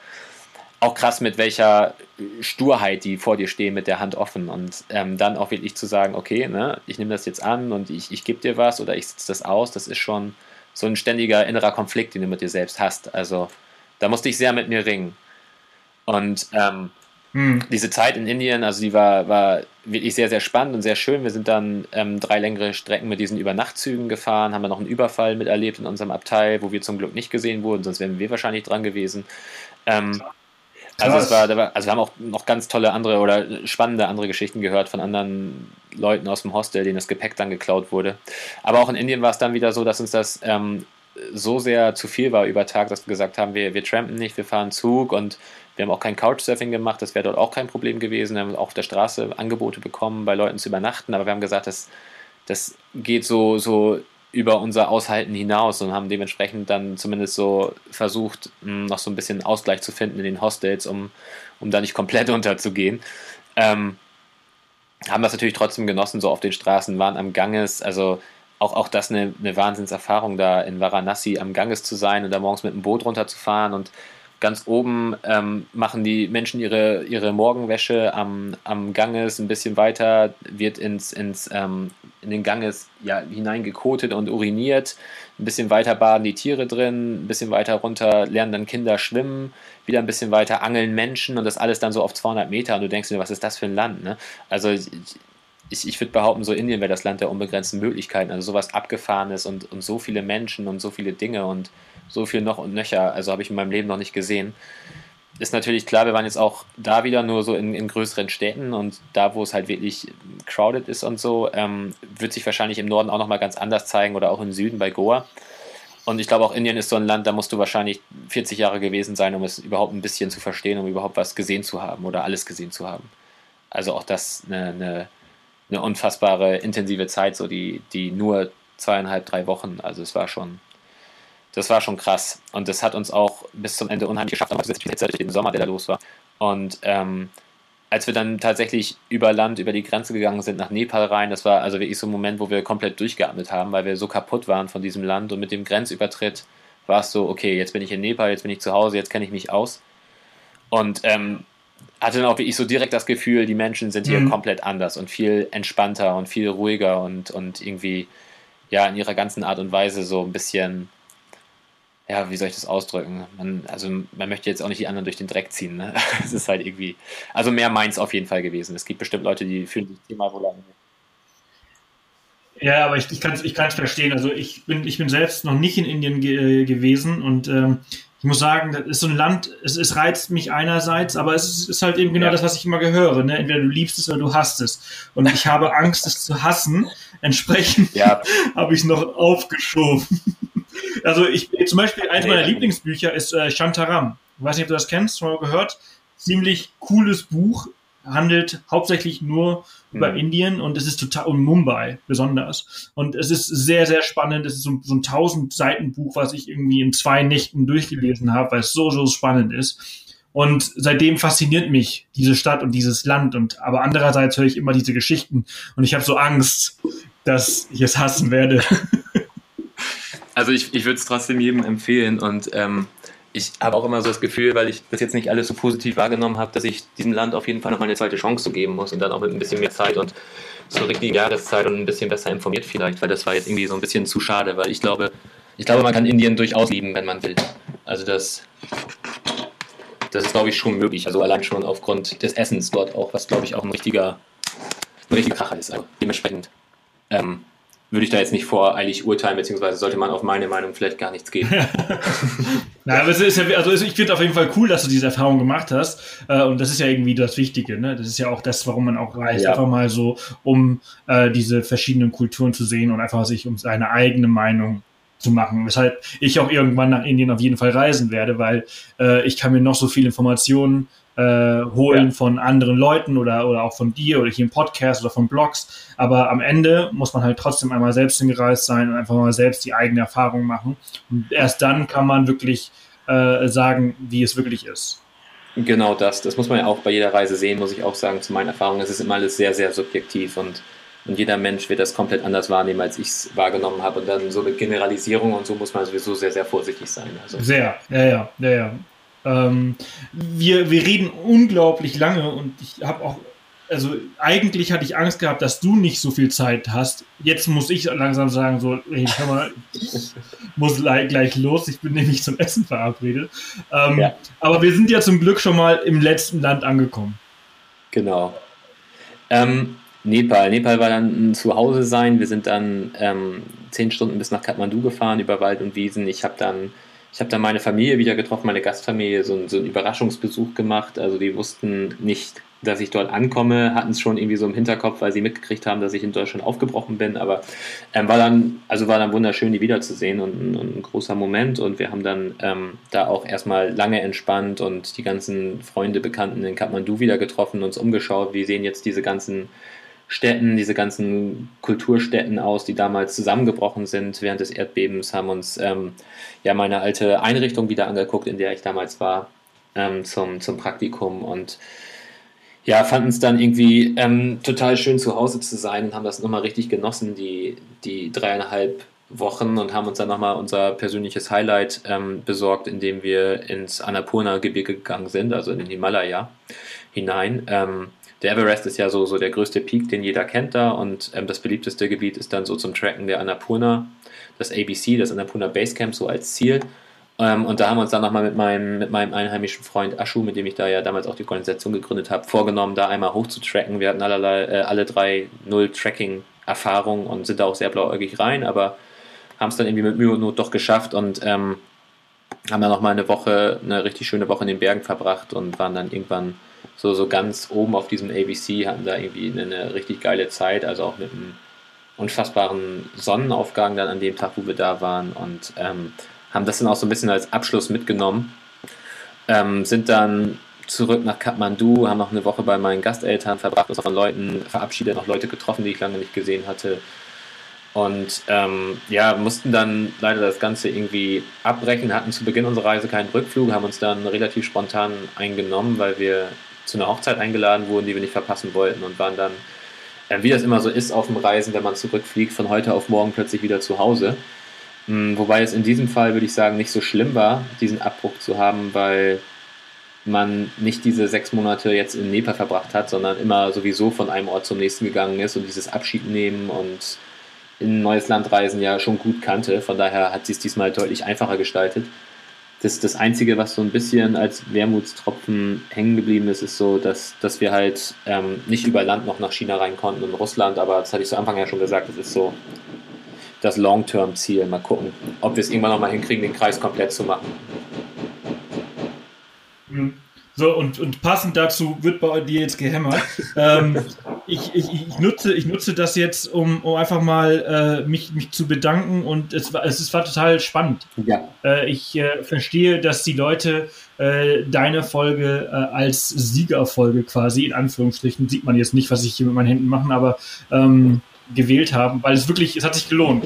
auch krass, mit welcher Sturheit die vor dir stehen, mit der Hand offen. Und ähm, dann auch wirklich zu sagen, okay, ne, ich nehme das jetzt an und ich, ich gebe dir was oder ich sitze das aus, das ist schon so ein ständiger innerer Konflikt, den du mit dir selbst hast. Also da musste ich sehr mit mir ringen. Und ähm, hm. diese Zeit in Indien, also die war, war wirklich sehr, sehr spannend und sehr schön. Wir sind dann ähm, drei längere Strecken mit diesen Übernachtzügen gefahren, haben dann noch einen Überfall miterlebt in unserem Abteil, wo wir zum Glück nicht gesehen wurden, sonst wären wir wahrscheinlich dran gewesen. Ähm, also es war, also wir haben auch noch ganz tolle andere oder spannende andere Geschichten gehört von anderen Leuten aus dem Hostel, denen das Gepäck dann geklaut wurde. Aber auch in Indien war es dann wieder so, dass uns das ähm, so sehr zu viel war über Tag, dass wir gesagt haben, wir, wir trampen nicht, wir fahren Zug und wir haben auch kein Couchsurfing gemacht, das wäre dort auch kein Problem gewesen. Wir haben auch auf der Straße Angebote bekommen, bei Leuten zu übernachten, aber wir haben gesagt, das, das geht so, so über unser Aushalten hinaus und haben dementsprechend dann zumindest so versucht, hm, noch so ein bisschen Ausgleich zu finden in den Hostels, um, um da nicht komplett <laughs> unterzugehen. Ähm, haben das natürlich trotzdem genossen, so auf den Straßen, waren am Ganges, also auch, auch das eine, eine Wahnsinnserfahrung, da in Varanasi am Ganges zu sein und da morgens mit dem Boot runterzufahren und Ganz oben ähm, machen die Menschen ihre, ihre Morgenwäsche am, am Ganges ein bisschen weiter, wird ins, ins, ähm, in den Ganges ja, hineingekotet und uriniert. Ein bisschen weiter baden die Tiere drin, ein bisschen weiter runter lernen dann Kinder schwimmen, wieder ein bisschen weiter angeln Menschen und das alles dann so auf 200 Meter und du denkst dir, was ist das für ein Land? Ne? Also ich, ich, würde behaupten, so Indien wäre das Land der unbegrenzten Möglichkeiten, also sowas Abgefahrenes und, und so viele Menschen und so viele Dinge und so viel noch und nöcher, also habe ich in meinem Leben noch nicht gesehen. Ist natürlich klar, wir waren jetzt auch da wieder nur so in, in größeren Städten und da, wo es halt wirklich crowded ist und so, ähm, wird sich wahrscheinlich im Norden auch nochmal ganz anders zeigen oder auch im Süden bei Goa. Und ich glaube auch Indien ist so ein Land, da musst du wahrscheinlich 40 Jahre gewesen sein, um es überhaupt ein bisschen zu verstehen, um überhaupt was gesehen zu haben oder alles gesehen zu haben. Also auch das eine, eine, eine unfassbare intensive Zeit, so die, die nur zweieinhalb, drei Wochen, also es war schon das war schon krass. Und das hat uns auch bis zum Ende unheimlich geschafft, aber durch den Sommer, der da los war. Und ähm, als wir dann tatsächlich über Land, über die Grenze gegangen sind, nach Nepal rein, das war also wirklich so ein Moment, wo wir komplett durchgeatmet haben, weil wir so kaputt waren von diesem Land. Und mit dem Grenzübertritt war es so, okay, jetzt bin ich in Nepal, jetzt bin ich zu Hause, jetzt kenne ich mich aus. Und ähm, hatte dann auch wirklich so direkt das Gefühl, die Menschen sind hier mhm. komplett anders und viel entspannter und viel ruhiger und, und irgendwie ja in ihrer ganzen Art und Weise so ein bisschen ja, wie soll ich das ausdrücken? Man, also man möchte jetzt auch nicht die anderen durch den Dreck ziehen. Ne? <laughs> Es ist halt irgendwie, also mehr meins auf jeden Fall gewesen. Es gibt bestimmt Leute, die fühlen sich Thema wohl an. Ja, aber ich, ich kann es ich verstehen. Also ich bin, ich bin selbst noch nicht in Indien ge gewesen und ähm, ich muss sagen, das ist so ein Land, es, es reizt mich einerseits, aber es ist, ist halt eben genau ja. das, was ich immer gehöre. Ne? Entweder du liebst es oder du hasst es. Und ich habe Angst, es zu hassen. Entsprechend ja. <laughs> habe ich es noch aufgeschoben. <laughs> also ich zum Beispiel, eins meiner Lieblingsbücher ist äh, Shantaram. Ich weiß nicht, ob du das kennst, schon mal gehört. Ziemlich cooles Buch, handelt hauptsächlich nur über mhm. Indien und es ist total, und Mumbai besonders. Und es ist sehr, sehr spannend. Es ist so, so ein 1000 Seiten Buch, was ich irgendwie in zwei Nächten durchgelesen habe, weil es so, so spannend ist. Und seitdem fasziniert mich diese Stadt und dieses Land. Und aber andererseits höre ich immer diese Geschichten und ich habe so Angst, dass ich es hassen werde. <laughs> Also ich, ich würde es trotzdem jedem empfehlen und ähm, ich habe auch immer so das Gefühl, weil ich das jetzt nicht alles so positiv wahrgenommen habe, dass ich diesem Land auf jeden Fall nochmal eine zweite Chance geben muss und dann auch mit ein bisschen mehr Zeit und zur richtigen Jahreszeit und ein bisschen besser informiert vielleicht, weil das war jetzt irgendwie so ein bisschen zu schade, weil ich glaube, ich glaube, man kann Indien durchaus lieben, wenn man will. Also das, das ist, glaube ich, schon möglich. Also allein schon aufgrund des Essens dort auch, was, glaube ich, auch ein richtiger, ein richtiger Kracher ist. Also dementsprechend ähm, würde ich da jetzt nicht voreilig urteilen, beziehungsweise sollte man auf meine Meinung vielleicht gar nichts geben. <laughs> Na, aber es ist ja, also ich finde auf jeden Fall cool, dass du diese Erfahrung gemacht hast. Äh, und das ist ja irgendwie das Wichtige, ne? Das ist ja auch das, warum man auch reist, ja. einfach mal so, um äh, diese verschiedenen Kulturen zu sehen und einfach sich um seine eigene Meinung zu machen. Weshalb ich auch irgendwann nach Indien auf jeden Fall reisen werde, weil äh, ich kann mir noch so viele Informationen äh, holen ja. von anderen Leuten oder, oder auch von dir oder hier im Podcast oder von Blogs. Aber am Ende muss man halt trotzdem einmal selbst hingereist sein und einfach mal selbst die eigene Erfahrung machen. Und erst dann kann man wirklich äh, sagen, wie es wirklich ist. Genau das. Das muss man ja auch bei jeder Reise sehen, muss ich auch sagen, zu meinen Erfahrungen. Es ist immer alles sehr, sehr subjektiv und, und jeder Mensch wird das komplett anders wahrnehmen, als ich es wahrgenommen habe. Und dann so mit Generalisierung und so muss man sowieso sehr, sehr vorsichtig sein. Also. Sehr, ja, ja, ja, ja. Ähm, wir, wir reden unglaublich lange und ich habe auch, also eigentlich hatte ich Angst gehabt, dass du nicht so viel Zeit hast. Jetzt muss ich langsam sagen, so, hey, mal, ich muss gleich los, ich bin nämlich zum Essen verabredet. Ähm, ja. Aber wir sind ja zum Glück schon mal im letzten Land angekommen. Genau. Ähm, Nepal. Nepal war dann ein Zuhause sein. Wir sind dann ähm, zehn Stunden bis nach Kathmandu gefahren über Wald und Wiesen. Ich habe dann ich dann meine Familie wieder getroffen, meine Gastfamilie, so, so einen Überraschungsbesuch gemacht. Also die wussten nicht, dass ich dort ankomme, hatten es schon irgendwie so im Hinterkopf, weil sie mitgekriegt haben, dass ich in Deutschland aufgebrochen bin. Aber ähm, war dann, also war dann wunderschön, die wiederzusehen und, und ein großer Moment. Und wir haben dann ähm, da auch erstmal lange entspannt und die ganzen Freunde, Bekannten in Kathmandu wieder getroffen, uns umgeschaut, wie sehen jetzt diese ganzen Städten, diese ganzen Kulturstätten aus, die damals zusammengebrochen sind während des Erdbebens, haben uns ähm, ja meine alte Einrichtung wieder angeguckt, in der ich damals war, ähm, zum, zum Praktikum und ja, fanden es dann irgendwie ähm, total schön zu Hause zu sein und haben das nochmal richtig genossen, die, die dreieinhalb Wochen und haben uns dann nochmal unser persönliches Highlight ähm, besorgt, indem wir ins Annapurna-Gebirge gegangen sind, also in den Himalaya hinein. Ähm, der Everest ist ja so, so der größte Peak, den jeder kennt da und ähm, das beliebteste Gebiet ist dann so zum Tracken der Annapurna, das ABC, das Annapurna Basecamp so als Ziel. Ähm, und da haben wir uns dann nochmal mit meinem, mit meinem einheimischen Freund Ashu, mit dem ich da ja damals auch die Organisation gegründet habe, vorgenommen, da einmal hoch zu tracken. Wir hatten allerlei, äh, alle drei null Tracking-Erfahrung und sind da auch sehr blauäugig rein, aber haben es dann irgendwie mit Mühe und Not doch geschafft und ähm, haben dann nochmal eine Woche, eine richtig schöne Woche in den Bergen verbracht und waren dann irgendwann so, so ganz oben auf diesem ABC, hatten da irgendwie eine, richtig geile Zeit, also auch mit einem unfassbaren Sonnenaufgang dann an dem Tag, wo wir da waren und ähm, haben das dann auch so ein bisschen als Abschluss mitgenommen. Ähm, sind dann zurück nach Kathmandu, haben noch eine Woche bei meinen Gasteltern verbracht, uns von Leuten verabschiedet, noch Leute getroffen, die ich lange nicht gesehen hatte. Und ähm, ja, mussten dann leider das Ganze irgendwie abbrechen, hatten zu Beginn unserer Reise keinen Rückflug, haben uns dann relativ spontan eingenommen, weil wir zu einer Hochzeit eingeladen wurden, die wir nicht verpassen wollten und waren dann, äh, wie das immer so ist auf dem Reisen, wenn man zurückfliegt, von heute auf morgen plötzlich wieder zu Hause. Mhm, wobei es in diesem Fall, würde ich sagen, nicht so schlimm war, diesen Abbruch zu haben, weil man nicht diese sechs Monate jetzt in Nepal verbracht hat, sondern immer sowieso von einem Ort zum nächsten gegangen ist und dieses Abschied nehmen und in ein neues Land reisen ja schon gut kannte. Von daher hat sie es diesmal deutlich einfacher gestaltet. Das, das Einzige, was so ein bisschen als Wermutstropfen hängen geblieben ist, ist so, dass, dass wir halt ähm, nicht über Land noch nach China rein konnten und Russland, aber das hatte ich zu Anfang ja schon gesagt, das ist so das Long-Term-Ziel. Mal gucken, ob wir es irgendwann nochmal hinkriegen, den Kreis komplett zu machen. Mhm. So, und, und passend dazu wird bei dir jetzt gehämmert. ähm, ich, ich, ich, nutze, ich nutze das jetzt, um, um einfach mal äh, mich, mich zu bedanken und es war, es, es war total spannend. Ja. Äh, ich äh, verstehe, dass die Leute äh, deine Folge äh, als Siegerfolge quasi, in Anführungsstrichen, sieht man jetzt nicht, was ich hier mit meinen Händen mache, aber ähm, gewählt haben, weil es wirklich, es hat sich gelohnt,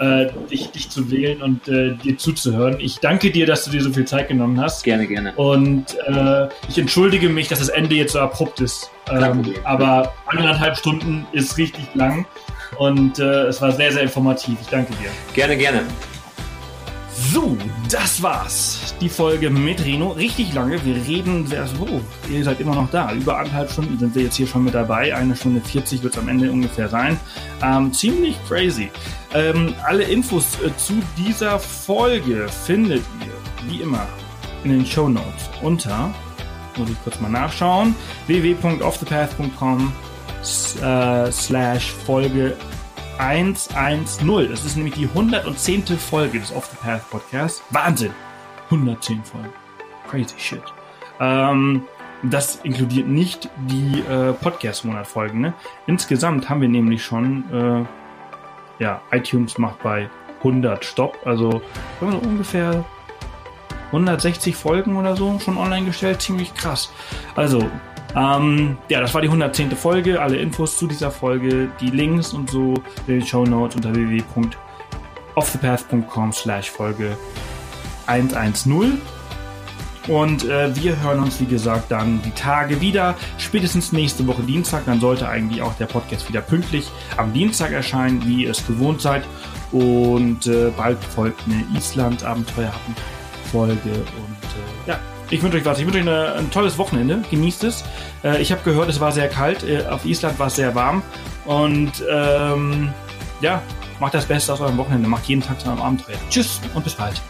äh, dich, dich zu wählen und äh, dir zuzuhören. Ich danke dir, dass du dir so viel Zeit genommen hast. Gerne, gerne. Und äh, ich entschuldige mich, dass das Ende jetzt so abrupt ist. Ähm, aber anderthalb Stunden ist richtig lang und äh, es war sehr, sehr informativ. Ich danke dir. Gerne, gerne. So, das war's. Die Folge mit Reno. Richtig lange. Wir reden sehr so. Oh, ihr seid immer noch da. Über anderthalb Stunden sind wir jetzt hier schon mit dabei. Eine Stunde 40 wird es am Ende ungefähr sein. Ähm, ziemlich crazy. Ähm, alle Infos äh, zu dieser Folge findet ihr, wie immer, in den Show Notes unter, muss ich kurz mal nachschauen, www.offthepath.com äh, slash Folge 110. Das ist nämlich die 110. Folge des Off the Path Podcasts. Wahnsinn! 110 Folgen. Crazy shit. Ähm, das inkludiert nicht die äh, Podcast-Monat-Folgen. Ne? Insgesamt haben wir nämlich schon, äh, ja, iTunes macht bei 100 Stopp. Also so ungefähr 160 Folgen oder so schon online gestellt. Ziemlich krass. Also ähm, ja, das war die 110. Folge. Alle Infos zu dieser Folge, die Links und so in den Show Notes unter www.offthepath.com slash Folge 110. Und äh, wir hören uns, wie gesagt, dann die Tage wieder. Spätestens nächste Woche Dienstag. Dann sollte eigentlich auch der Podcast wieder pünktlich am Dienstag erscheinen, wie ihr es gewohnt seid. Und äh, bald folgt eine Island-Abenteuer-Folge. Und äh, ja, ich wünsche euch was. Ich wünsche euch eine, ein tolles Wochenende. Genießt es. Äh, ich habe gehört, es war sehr kalt. Äh, auf Island war es sehr warm. Und ähm, ja, macht das Beste aus eurem Wochenende. Macht jeden Tag zu einem Abenteuer. Tschüss und bis bald.